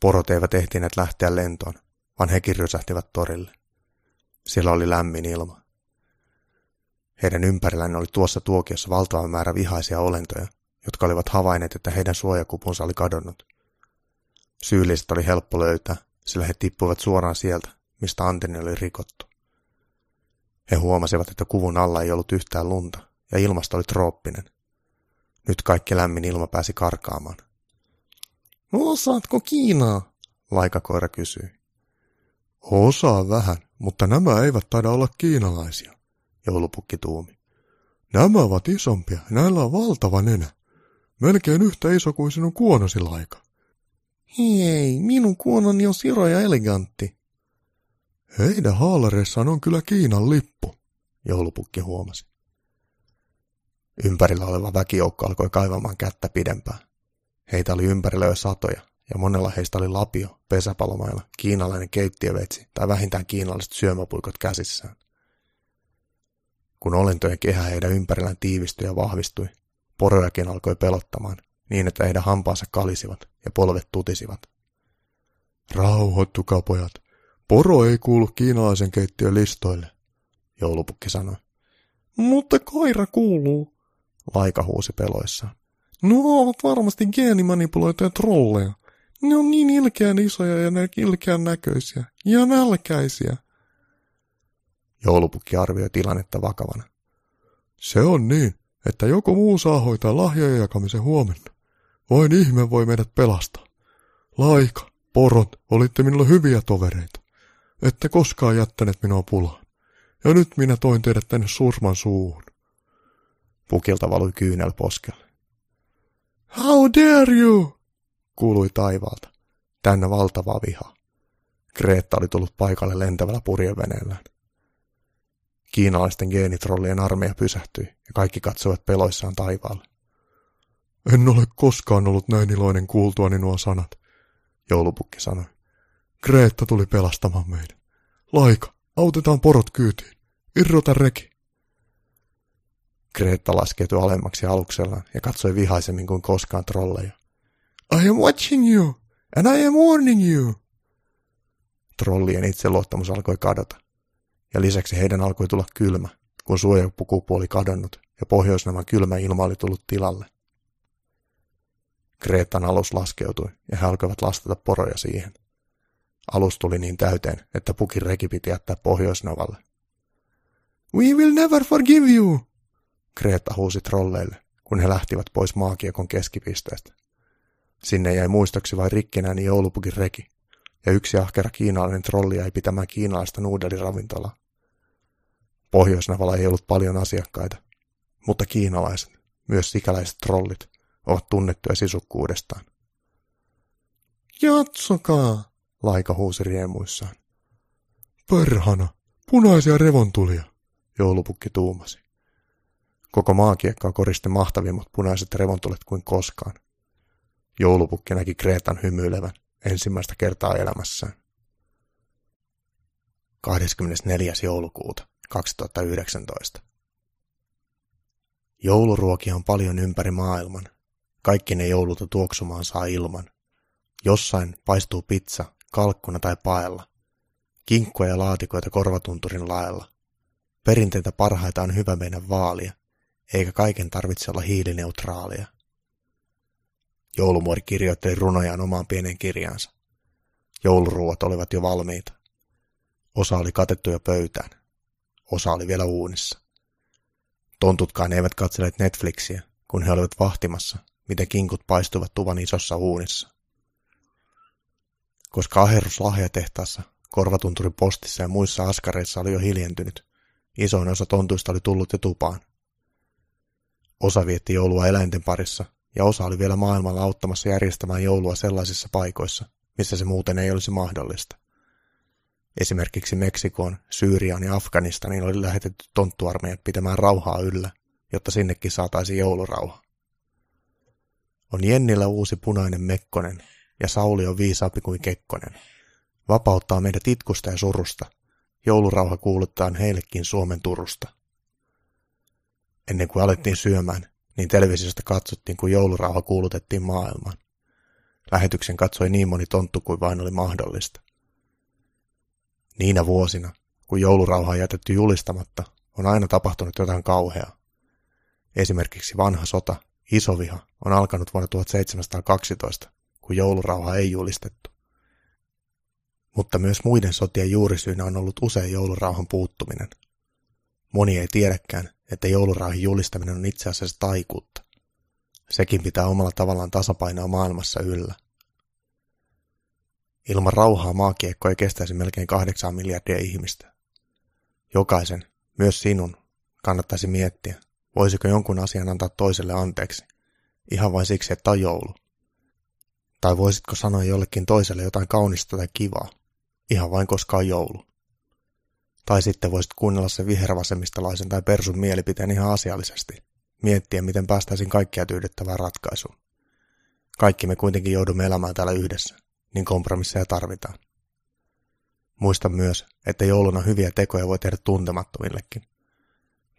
S2: Porot eivät ehtineet lähteä lentoon, vaan hekin rysähtivät torille. Siellä oli lämmin ilma. Heidän ympärillään oli tuossa tuokiossa valtava määrä vihaisia olentoja, jotka olivat havainneet, että heidän suojakupunsa oli kadonnut. Syylliset oli helppo löytää, sillä he tippuivat suoraan sieltä, mistä antenni oli rikottu. He huomasivat, että kuvun alla ei ollut yhtään lunta, ja ilmasto oli trooppinen. Nyt kaikki lämmin ilma pääsi karkaamaan.
S1: Osaatko Kiinaa?
S2: Laikakoira kysyi. Osaa vähän, mutta nämä eivät taida olla kiinalaisia, joulupukki tuumi. Nämä ovat isompia, näillä on valtava nenä. Melkein yhtä iso kuin sinun kuonosi laika.
S1: Hei, minun kuononi on siro ja elegantti.
S2: Heidän haalareissaan on kyllä Kiinan lippu, joulupukki huomasi. Ympärillä oleva väkijoukko alkoi kaivamaan kättä pidempään. Heitä oli ympärillä jo satoja, ja monella heistä oli lapio, pesäpalomailla, kiinalainen keittiövetsi tai vähintään kiinalaiset syömäpuikot käsissään. Kun olentojen kehä heidän ympärillään tiivistyi ja vahvistui, porojakin alkoi pelottamaan, niin että heidän hampaansa kalisivat ja polvet tutisivat. Rauhoittukaa pojat, poro ei kuulu kiinalaisen keittiön listoille, joulupukki sanoi.
S1: Mutta koira kuuluu,
S2: laika huusi peloissaan.
S1: Nuo ovat varmasti geenimanipuloituja trolleja. Ne on niin ilkeän isoja ja ne ilkeän näköisiä. Ja nälkäisiä.
S2: Joulupukki arvioi tilannetta vakavana. Se on niin, että joku muu saa hoitaa lahjojen jakamisen huomenna. Vain ihme voi meidät pelastaa. Laika, porot, olitte minulle hyviä tovereita. Ette koskaan jättäneet minua pulaan. Ja nyt minä toin teidät tänne surman suuhun.
S1: Pukilta valui kyynel poskelle.
S2: How dare you?
S1: kuului taivaalta, täynnä valtavaa vihaa. Kreetta oli tullut paikalle lentävällä purjeveneellään. Kiinalaisten geenitrollien armeija pysähtyi ja kaikki katsoivat peloissaan taivaalle.
S2: En ole koskaan ollut näin iloinen kuultuani nuo sanat, joulupukki sanoi. Kreetta tuli pelastamaan meidän. Laika, autetaan porot kyytiin. Irrota reki.
S1: Kreetta laskeutui alemmaksi aluksellaan ja katsoi vihaisemmin kuin koskaan trolleja.
S2: I am watching you, and I am warning you.
S1: Trollien itseluottamus alkoi kadota, ja lisäksi heidän alkoi tulla kylmä, kun suojapukupu oli kadonnut ja pohjoisnavan kylmä ilma oli tullut tilalle. Kreetan alus laskeutui ja he alkoivat lastata poroja siihen. Alus tuli niin täyteen, että pukin reki piti jättää pohjoisnavalle.
S2: We will never forgive you,
S1: Kreetta huusi trolleille, kun he lähtivät pois maakiekon keskipisteestä. Sinne jäi muistoksi vain rikkinäinen joulupukin reki, ja yksi ahkera kiinalainen trolli jäi pitämään kiinalaista nuudeliravintolaa. Pohjoisnavalla ei ollut paljon asiakkaita, mutta kiinalaiset, myös sikäläiset trollit, ovat tunnettuja sisukkuudestaan.
S2: Jatsokaa,
S1: Laika huusi riemuissaan.
S2: Perhana, punaisia revontulia,
S1: joulupukki tuumasi. Koko maakiekkaa koristi mahtavimmat punaiset revontulet kuin koskaan. Joulupukki näki Kreetan hymyilevän ensimmäistä kertaa elämässään. 24. joulukuuta 2019. Jouluruokia on paljon ympäri maailman. Kaikki ne joululta tuoksumaan saa ilman. Jossain paistuu pizza, kalkkuna tai paella. Kinkkuja ja laatikoita korvatunturin laella. Perinteitä parhaita on hyvä meidän vaalia, eikä kaiken tarvitse olla hiilineutraalia. Joulumuori kirjoitteli runojaan omaan pienen kirjaansa. Jouluruuat olivat jo valmiita. Osa oli katettu jo pöytään. Osa oli vielä uunissa. Tontutkaan eivät katselleet Netflixiä, kun he olivat vahtimassa, miten kinkut paistuvat tuvan isossa uunissa. Koska aherrus lahjatehtaassa, korvatunturin postissa ja muissa askareissa oli jo hiljentynyt, isoin osa tontuista oli tullut jo tupaan. Osa vietti joulua eläinten parissa ja osa oli vielä maailmalla auttamassa järjestämään joulua sellaisissa paikoissa, missä se muuten ei olisi mahdollista. Esimerkiksi Meksikoon, Syyriaan ja Afganistaniin oli lähetetty tonttuarmeijat pitämään rauhaa yllä, jotta sinnekin saataisiin joulurauha. On Jennillä uusi punainen Mekkonen, ja Sauli on viisaampi kuin Kekkonen. Vapauttaa meidät itkusta ja surusta. Joulurauha kuuluttaa heillekin Suomen Turusta. Ennen kuin alettiin syömään, niin televisiosta katsottiin, kun joulurauha kuulutettiin maailmaan. Lähetyksen katsoi niin moni tonttu kuin vain oli mahdollista. Niinä vuosina, kun joulurauha on jätetty julistamatta, on aina tapahtunut jotain kauheaa. Esimerkiksi vanha sota, isoviha, on alkanut vuonna 1712, kun joulurauha ei julistettu. Mutta myös muiden sotien juurisyynä on ollut usein joulurauhan puuttuminen. Moni ei tiedäkään, että joulurauhan julistaminen on itse asiassa taikuutta. Sekin pitää omalla tavallaan tasapainoa maailmassa yllä. Ilman rauhaa maakiekko ei kestäisi melkein kahdeksan miljardia ihmistä. Jokaisen, myös sinun, kannattaisi miettiä, voisiko jonkun asian antaa toiselle anteeksi, ihan vain siksi, että on joulu. Tai voisitko sanoa jollekin toiselle jotain kaunista tai kivaa, ihan vain koska on joulu. Tai sitten voisit kuunnella sen vihervasemmistolaisen tai persun mielipiteen ihan asiallisesti, miettiä miten päästäisiin kaikkia tyydyttävään ratkaisuun. Kaikki me kuitenkin joudumme elämään täällä yhdessä, niin kompromisseja tarvitaan. Muista myös, että jouluna hyviä tekoja voi tehdä tuntemattomillekin.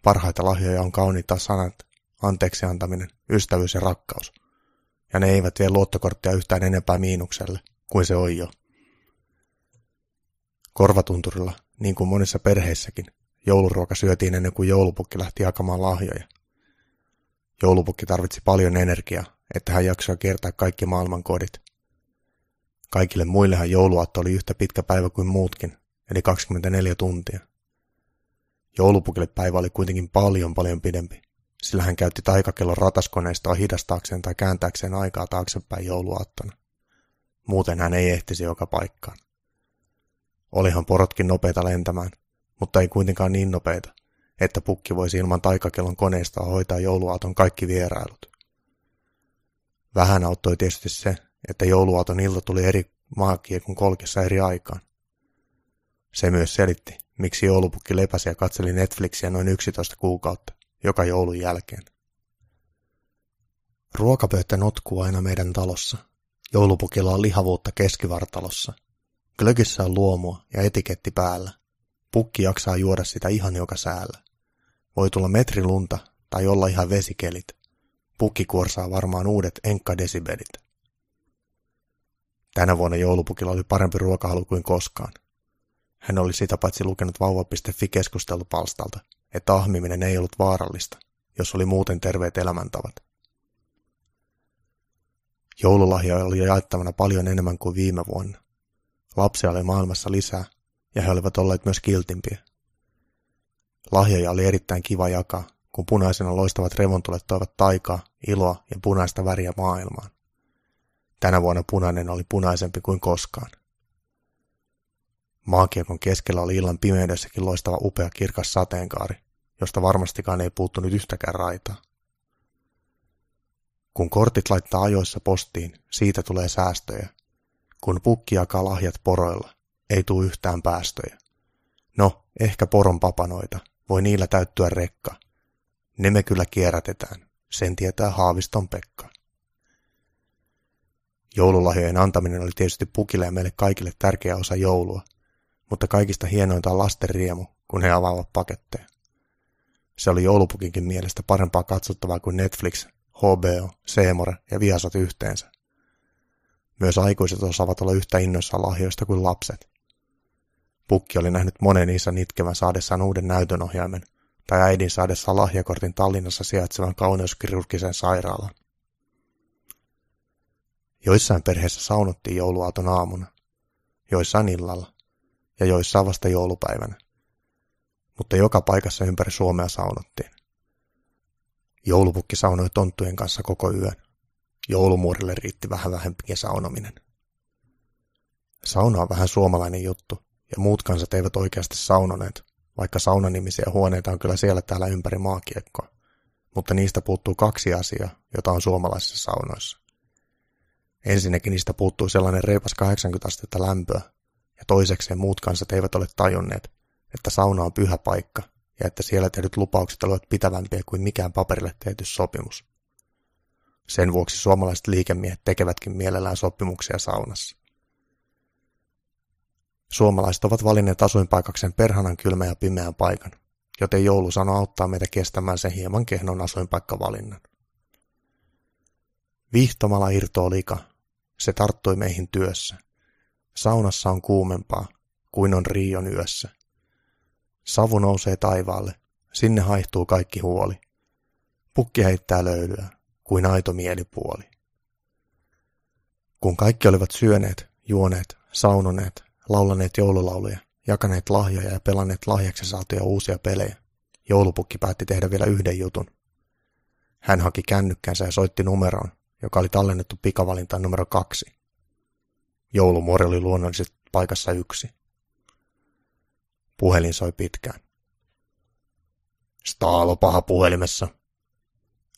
S1: Parhaita lahjoja on kauniita sanat, anteeksi antaminen, ystävyys ja rakkaus. Ja ne eivät vie luottokorttia yhtään enempää miinukselle kuin se on jo. Korvatunturilla, niin kuin monissa perheissäkin, jouluruoka syötiin ennen kuin joulupukki lähti jakamaan lahjoja. Joulupukki tarvitsi paljon energiaa, että hän jaksoi kiertää kaikki maailman kodit. Kaikille muillehan jouluaatto oli yhtä pitkä päivä kuin muutkin, eli 24 tuntia. Joulupukille päivä oli kuitenkin paljon paljon pidempi, sillä hän käytti taikakellon rataskoneistoa hidastaakseen tai kääntääkseen aikaa taaksepäin jouluaattona. Muuten hän ei ehtisi joka paikkaan. Olihan porotkin nopeita lentämään, mutta ei kuitenkaan niin nopeita, että pukki voisi ilman taikakellon koneistoa hoitaa jouluaaton kaikki vierailut. Vähän auttoi tietysti se, että jouluaaton ilta tuli eri maakiekun kolkissa eri aikaan. Se myös selitti, miksi joulupukki lepäsi ja katseli Netflixiä noin 11 kuukautta, joka joulun jälkeen. Ruokapöytä notkuu aina meidän talossa. Joulupukilla on lihavuutta keskivartalossa. Glögissä on luomua ja etiketti päällä. Pukki jaksaa juoda sitä ihan joka säällä. Voi tulla metri lunta tai olla ihan vesikelit. Pukki kuorsaa varmaan uudet enkkadesibelit. Tänä vuonna joulupukilla oli parempi ruokahalu kuin koskaan. Hän oli sitä paitsi lukenut vauva.fi-keskustelupalstalta, että ahmiminen ei ollut vaarallista, jos oli muuten terveet elämäntavat. Joululahja oli jaettavana paljon enemmän kuin viime vuonna. Lapsia oli maailmassa lisää, ja he olivat olleet myös kiltimpiä. Lahjoja oli erittäin kiva jakaa, kun punaisena loistavat revontulet toivat taikaa, iloa ja punaista väriä maailmaan. Tänä vuonna punainen oli punaisempi kuin koskaan. Maakiekon keskellä oli illan pimeydessäkin loistava upea kirkas sateenkaari, josta varmastikaan ei puuttunut yhtäkään raitaa. Kun kortit laittaa ajoissa postiin, siitä tulee säästöjä. Kun pukki jakaa lahjat poroilla, ei tule yhtään päästöjä. No, ehkä poron papanoita, voi niillä täyttyä rekka. Ne me kyllä kierrätetään, sen tietää Haaviston Pekka. Joululahjojen antaminen oli tietysti pukille ja meille kaikille tärkeä osa joulua, mutta kaikista hienointa on lasten riemu, kun he avaavat paketteja. Se oli joulupukinkin mielestä parempaa katsottavaa kuin Netflix, HBO, Seemore ja Viasat yhteensä. Myös aikuiset osaavat olla yhtä innoissaan lahjoista kuin lapset. Pukki oli nähnyt monen isän itkevän saadessaan uuden näytönohjaimen tai äidin saadessaan lahjakortin Tallinnassa sijaitsevan kauneuskirurgisen sairaalan. Joissain perheissä saunottiin jouluaaton aamuna, joissain illalla ja joissain vasta joulupäivänä. Mutta joka paikassa ympäri Suomea saunottiin. Joulupukki saunoi tonttujen kanssa koko yön. Joulumuurille riitti vähän vähempikin saunominen. Sauna on vähän suomalainen juttu, ja muut kansat eivät oikeasti saunoneet, vaikka saunanimisiä huoneita on kyllä siellä täällä ympäri maakiekkoa. Mutta niistä puuttuu kaksi asiaa, jota on suomalaisissa saunoissa. Ensinnäkin niistä puuttuu sellainen reipas 80 astetta lämpöä, ja toisekseen muut kansat eivät ole tajunneet, että sauna on pyhä paikka ja että siellä tehdyt lupaukset olivat pitävämpiä kuin mikään paperille tehty sopimus. Sen vuoksi suomalaiset liikemiehet tekevätkin mielellään sopimuksia saunassa. Suomalaiset ovat valinneet asuinpaikakseen perhanan kylmä ja pimeän paikan, joten joulusano auttaa meitä kestämään sen hieman kehnon asuinpaikkavalinnan. Vihtomalla irtoo lika. Se tarttui meihin työssä. Saunassa on kuumempaa kuin on Riion yössä. Savu nousee taivaalle. Sinne haihtuu kaikki huoli. Pukki heittää löylyä kuin aito mielipuoli. Kun kaikki olivat syöneet, juoneet, saunoneet, laulaneet joululauluja, jakaneet lahjoja ja pelanneet lahjaksi saatuja uusia pelejä, joulupukki päätti tehdä vielä yhden jutun. Hän haki kännykkänsä ja soitti numeroon, joka oli tallennettu pikavalintaan numero kaksi. Joulumuori oli luonnollisesti paikassa yksi. Puhelin soi pitkään. Staalo paha puhelimessa.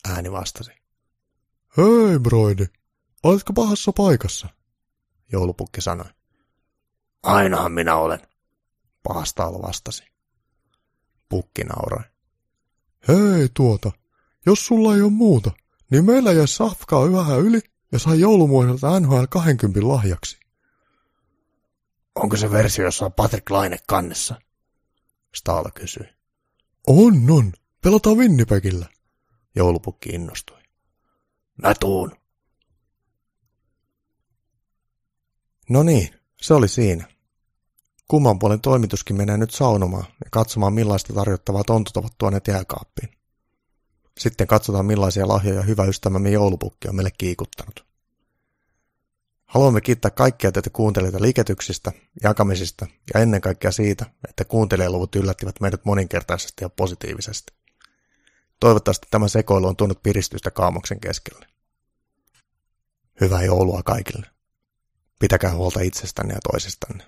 S1: Ääni vastasi.
S2: Hei, broidi, oletko pahassa paikassa?
S1: Joulupukki sanoi. Ainahan minä olen, Staalo vastasi. Pukki nauroi.
S2: Hei tuota, jos sulla ei ole muuta, niin meillä jäi safkaa vähän yli ja sai joulumuodelta NHL 20 lahjaksi.
S1: Onko se versio, jossa on Patrick Laine kannessa? Staala kysyi.
S2: On, on. Pelataan Winnipegillä.
S1: Joulupukki innostui. Mä tuun. No niin, se oli siinä. Kumman puolen toimituskin menee nyt saunomaan ja katsomaan millaista tarjottavaa tontut ovat tuoneet jääkaappiin. Sitten katsotaan millaisia lahjoja hyvä ystävämme joulupukki on meille kiikuttanut. Haluamme kiittää kaikkia teitä kuuntelijoita liiketyksistä, jakamisista ja ennen kaikkea siitä, että kuuntelijaluvut yllättivät meidät moninkertaisesti ja positiivisesti. Toivottavasti tämä sekoilu on tuonut piristystä kaamoksen keskelle. Hyvää joulua kaikille. Pitäkää huolta itsestänne ja toisistanne.